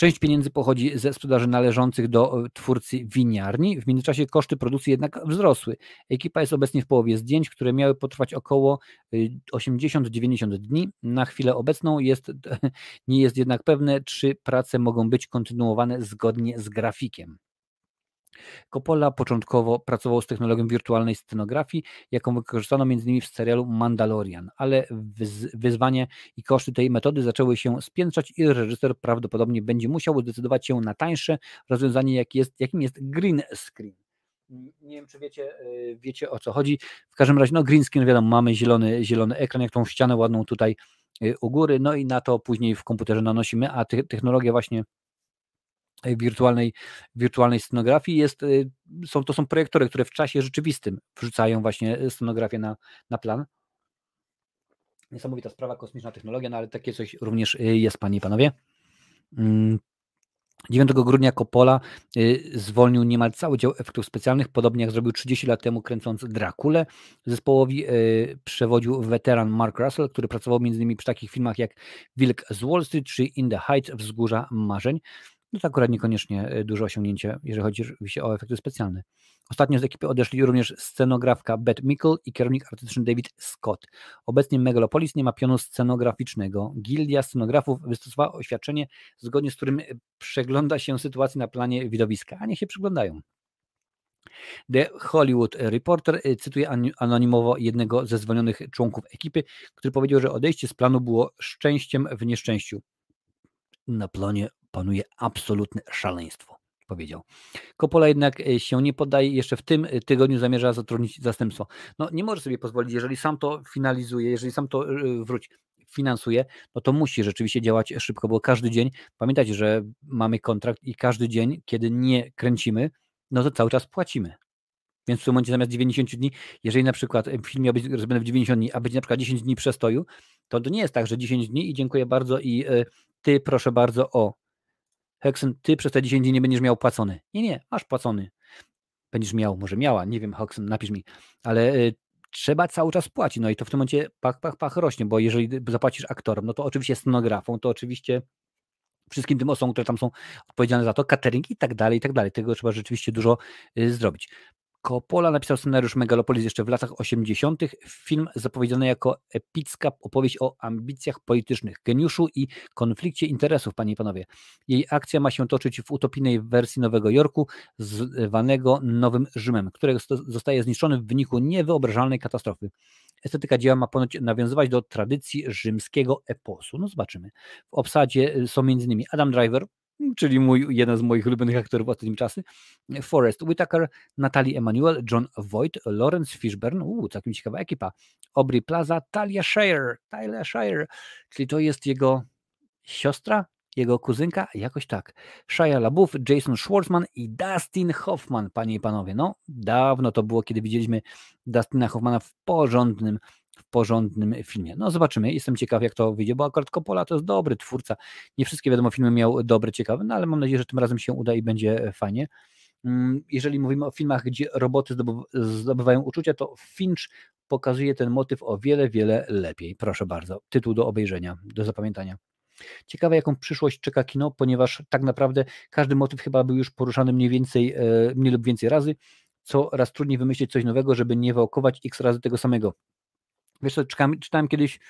Część pieniędzy pochodzi ze sprzedaży należących do e, twórcy winiarni. W międzyczasie koszty produkcji jednak wzrosły. Ekipa jest obecnie w połowie zdjęć, które miały potrwać około 80-90 e, dni. Na chwilę obecną jest, [laughs] nie jest jednak pewne, czy prace mogą być kontynuowane zgodnie z grafikiem. Coppola początkowo pracował z technologią wirtualnej scenografii, jaką wykorzystano m.in. w serialu Mandalorian, ale wyzwanie i koszty tej metody zaczęły się spiętrzać i reżyser prawdopodobnie będzie musiał zdecydować się na tańsze rozwiązanie, jak jest, jakim jest green screen. Nie wiem, czy wiecie, y, wiecie o co chodzi. W każdym razie, no green screen, wiadomo, mamy zielony, zielony ekran, jak tą ścianę ładną tutaj y, u góry, no i na to później w komputerze nanosimy, a technologia właśnie wirtualnej, wirtualnej scenografii jest, y, są, to są projektory, które w czasie rzeczywistym wrzucają właśnie scenografię na, na plan. Niesamowita sprawa, kosmiczna technologia, no ale takie coś również jest, panie i panowie. 9 mm, grudnia Coppola zwolnił niemal cały dział efektów specjalnych, podobnie jak zrobił 30 lat temu kręcąc Drakulę. Zespołowi przewodził weteran Mark Russell, który pracował m.in. przy takich filmach jak Wilk z Wall Street czy In the Heights Wzgórza Marzeń. No to akurat niekoniecznie e, duże osiągnięcie, jeżeli chodzi o efekty specjalne. Ostatnio z ekipy odeszli również scenografka Beth Mickle i kierownik artystyczny David Scott. Obecnie Megalopolis nie ma pionu scenograficznego. Gildia scenografów wystosowała oświadczenie, zgodnie z którym e, przegląda się sytuację na planie widowiska, a niech się przyglądają. The Hollywood Reporter e, cytuje anonimowo jednego ze zwolnionych członków ekipy, który powiedział, że odejście z planu było szczęściem w nieszczęściu. Na planie panuje absolutne szaleństwo, powiedział. Coppola jednak e, się nie poddaje, jeszcze w tym e, tygodniu zamierza zatrudnić zastępstwo. No nie może sobie pozwolić, jeżeli sam to finalizuje, jeżeli sam to e, wróć, finansuje, no to musi rzeczywiście działać szybko, bo każdy dzień, pamiętajcie, że mamy kontrakt i każdy dzień, kiedy nie kręcimy, no to cały czas płacimy. Więc w tym momencie zamiast 90 dni, jeżeli na przykład film miał być zrobiony w 90 dni, a być na przykład 10 dni przestoju, to to nie jest tak, że 10 dni i dziękuję bardzo i ty proszę bardzo o Hexen, ty przez te 10 dni nie będziesz miał płacony. Nie, nie, masz płacony. Będziesz miał, może miała, nie wiem, Hexen, napisz mi, ale y, trzeba cały czas płacić. No i to w tym momencie pach, pach, pach rośnie, bo jeżeli zapłacisz aktorom, no to oczywiście scenografą, to oczywiście wszystkim tym osobom, które tam są odpowiedzialne za to, catering i tak dalej, i tak dalej. Tego trzeba rzeczywiście dużo y, zrobić. Coppola napisał scenariusz Megalopolis jeszcze w latach 80. Film zapowiedziany jako epicka opowieść o ambicjach politycznych, geniuszu i konflikcie interesów, panie i panowie. Jej akcja ma się toczyć w utopijnej wersji Nowego Jorku, zwanego Nowym Rzymem, którego zostaje zniszczony w wyniku niewyobrażalnej katastrofy. Estetyka dzieła ma ponoć nawiązywać do tradycji rzymskiego eposu. No zobaczymy. W obsadzie są m.in. Adam Driver, czyli mój, jeden z moich ulubionych aktorów ostatnim czasie, Forrest Whitaker, Natalie Emanuel, John Voight, Lawrence Fishburne, uuu, całkiem ciekawa ekipa, Aubrey Plaza, Talia Shire, Talia Shire, czyli to jest jego siostra, jego kuzynka, jakoś tak. Shia LaBeouf, Jason Schwartzman i Dustin Hoffman, panie i panowie. No, dawno to było, kiedy widzieliśmy Dustina Hoffmana w porządnym w porządnym filmie. No zobaczymy, jestem ciekaw jak to wyjdzie, bo akurat Coppola to jest dobry twórca. Nie wszystkie wiadomo filmy miał dobre, ciekawe, no ale mam nadzieję, że tym razem się uda i będzie fajnie. Mm, jeżeli mówimy o filmach, gdzie roboty zdobywają uczucia, to Finch pokazuje ten motyw o wiele, wiele lepiej. Proszę bardzo, tytuł do obejrzenia, do zapamiętania. Ciekawe, jaką przyszłość czeka kino, ponieważ tak naprawdę każdy motyw chyba był już poruszany mniej więcej, e, mniej lub więcej razy. Coraz trudniej wymyślić coś nowego, żeby nie wałkować x razy tego samego. Wiesz co, czytałem, czytałem kiedyś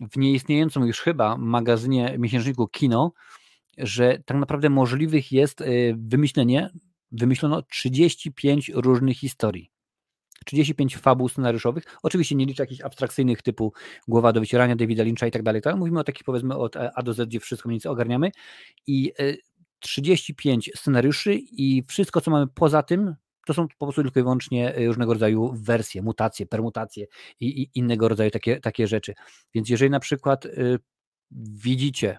w nieistniejącym już chyba magazynie miesięczniku Kino, że tak naprawdę możliwych jest e, wymyślenie, wymyślono 35 różnych historii. 35 fabuł scenariuszowych. Oczywiście nie liczę jakichś abstrakcyjnych typu Głowa do wycierania Davida Lyncha i tak dalej. Mówimy o takich powiedzmy od A do Z, gdzie wszystko mniej więcej ogarniamy. I 35 e, scenariuszy i wszystko, co mamy poza tym, to są po prostu tylko i wyłącznie e, różnego rodzaju wersje, mutacje, permutacje i, i innego rodzaju takie, takie rzeczy. Więc jeżeli na przykład y, widzicie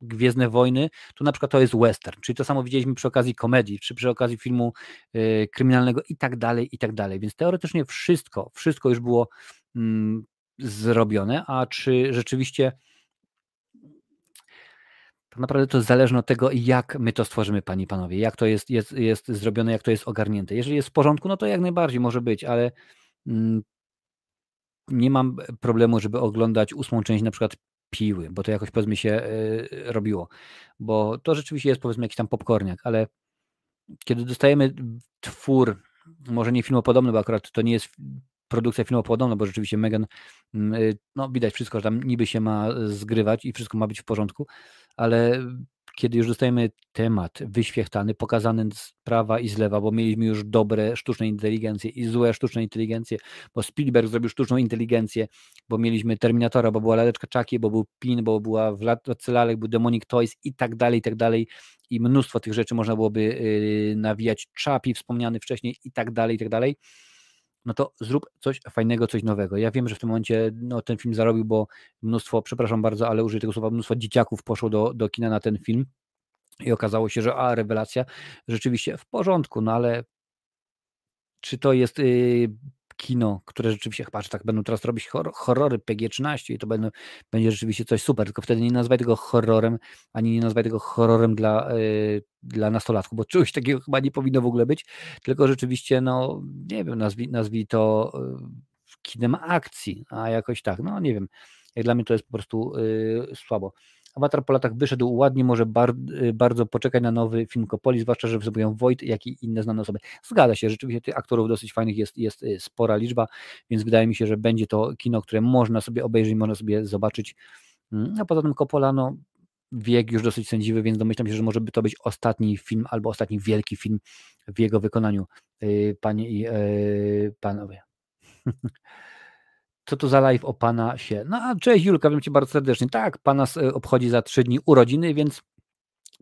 Gwiezdne Wojny, to na przykład to jest western, czyli to samo widzieliśmy przy okazji komedii, czy przy okazji filmu y, kryminalnego i tak dalej, i tak dalej. Więc teoretycznie wszystko, wszystko już było mm, zrobione, a czy rzeczywiście tak naprawdę to zależy od tego, jak my to stworzymy, panie i panowie, jak to jest, jest, jest zrobione, jak to jest ogarnięte. Jeżeli jest w porządku, no to jak najbardziej może być, ale mm, nie mam problemu, żeby oglądać ósmą część na przykład piły, bo to jakoś powiedzmy się y, robiło. Bo to rzeczywiście jest powiedzmy jakiś tam popcorniak, ale kiedy dostajemy twór, może nie filmopodobny, bo akurat to nie jest produkcja filmopodobna, bo rzeczywiście Megan, mm, y, no widać wszystko, że tam niby się ma zgrywać i wszystko ma być w porządku, ale kiedy już dostajemy temat wyświechtany, pokazany z prawa i z lewa, bo mieliśmy już dobre sztuczne inteligencje i złe sztuczne inteligencje, bo Spielberg zrobił sztuczną inteligencję, bo mieliśmy Terminatora, bo była laleczka Chucky, bo był Pin, bo była w Lalek, był Demonic Toys i tak dalej, i tak dalej. I mnóstwo tych rzeczy można byłoby yy, nawijać, Chapi wspomniany wcześniej i tak dalej, i tak dalej no to zrób coś fajnego, coś nowego. Ja wiem, że w tym momencie no, ten film zarobił, bo mnóstwo, przepraszam bardzo, ale użyję tego słowa, mnóstwo dzieciaków poszło do, do kina na ten film i okazało się, że a, rewelacja, rzeczywiście w porządku, no ale czy to jest yy, kino, które rzeczywiście chyba, że tak będą teraz robić horror, horrory PG-13 i to będą, będzie rzeczywiście coś super, tylko wtedy nie nazwaj tego horrorem, ani nie nazwaj tego horrorem dla, yy, dla nastolatków, bo czegoś takiego chyba nie powinno w ogóle być, tylko rzeczywiście, no nie wiem, nazwij, nazwij to yy, kinem akcji, a jakoś tak, no nie wiem, dla mnie to jest po prostu yy, słabo. Awatar po latach wyszedł ładnie, może bar, y, bardzo poczekać na nowy film Kopoli, zwłaszcza, że występują Wojt, jak i inne znane osoby. Zgadza się, rzeczywiście tych aktorów dosyć fajnych jest, jest y, spora liczba, więc wydaje mi się, że będzie to kino, które można sobie obejrzeć, można sobie zobaczyć. Mm, a poza tym Coppola, no, wiek już dosyć sędziwy, więc domyślam się, że może by to być ostatni film albo ostatni wielki film w jego wykonaniu, y, panie i panowie. [laughs] co to za live o Pana się. No a cześć Julka, wiem Cię bardzo serdecznie. Tak, Pana e, obchodzi za trzy dni urodziny, więc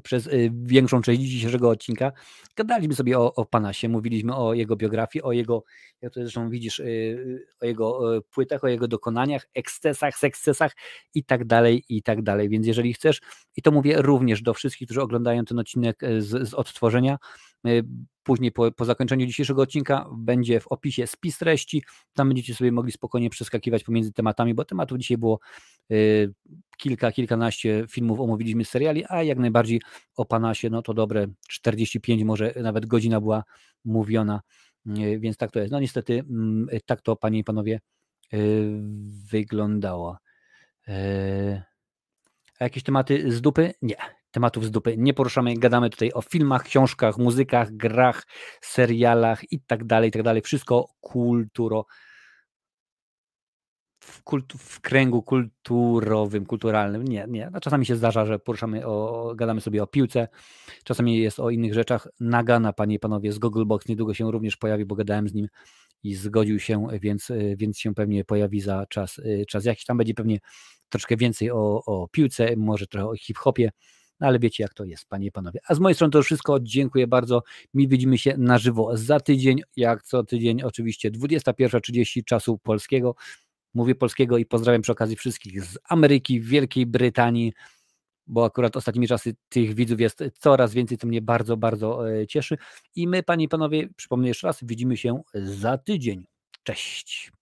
przez y, większą część dzisiejszego odcinka gadaliśmy sobie o, o Panasie, mówiliśmy o jego biografii, o jego, jak to zresztą widzisz, y, o jego e, płytach, o jego dokonaniach, ekscesach, sekscesach i tak dalej, i tak dalej. Więc jeżeli chcesz, i to mówię również do wszystkich, którzy oglądają ten odcinek e, z, z odtworzenia, Później po, po, zakończeniu dzisiejszego odcinka będzie w opisie spis treści. Tam będziecie sobie mogli spokojnie przeskakiwać pomiędzy tematami, bo tematów dzisiaj było y, kilka, kilkanaście filmów omówiliśmy z seriali, a jak najbardziej o Panasie, no to dobre 45, może nawet godzina była mówiona, y, więc tak to jest. No niestety y, tak to, panie i panowie, y, wyglądało. Y, a jakieś tematy z dupy? Nie tematów z dupy nie poruszamy. Gadamy tutaj o filmach, książkach, muzykach, grach, serialach i tak dalej, i tak dalej. Wszystko kulturo. W, kult, w kręgu kulturowym, kulturalnym. Nie, nie. No, czasami się zdarza, że poruszamy o, gadamy sobie o piłce, czasami jest o innych rzeczach. Nagana, panie i panowie, z Googlebox niedługo się również pojawi, bo gadałem z nim i zgodził się, więc, więc się pewnie pojawi za czas, czas jakiś. Tam będzie pewnie troszkę więcej o, o piłce, może trochę o hip-hopie no ale wiecie jak to jest, panie i panowie. A z mojej strony to już wszystko, dziękuję bardzo. Mi widzimy się na żywo za tydzień, jak co tydzień oczywiście 21.30 czasu polskiego. Mówię polskiego i pozdrawiam przy okazji wszystkich z Ameryki, Wielkiej Brytanii, bo akurat ostatnimi czasy tych widzów jest coraz więcej, co mnie bardzo, bardzo e, cieszy. I my, panie i panowie, przypomnę jeszcze raz, widzimy się za tydzień. Cześć.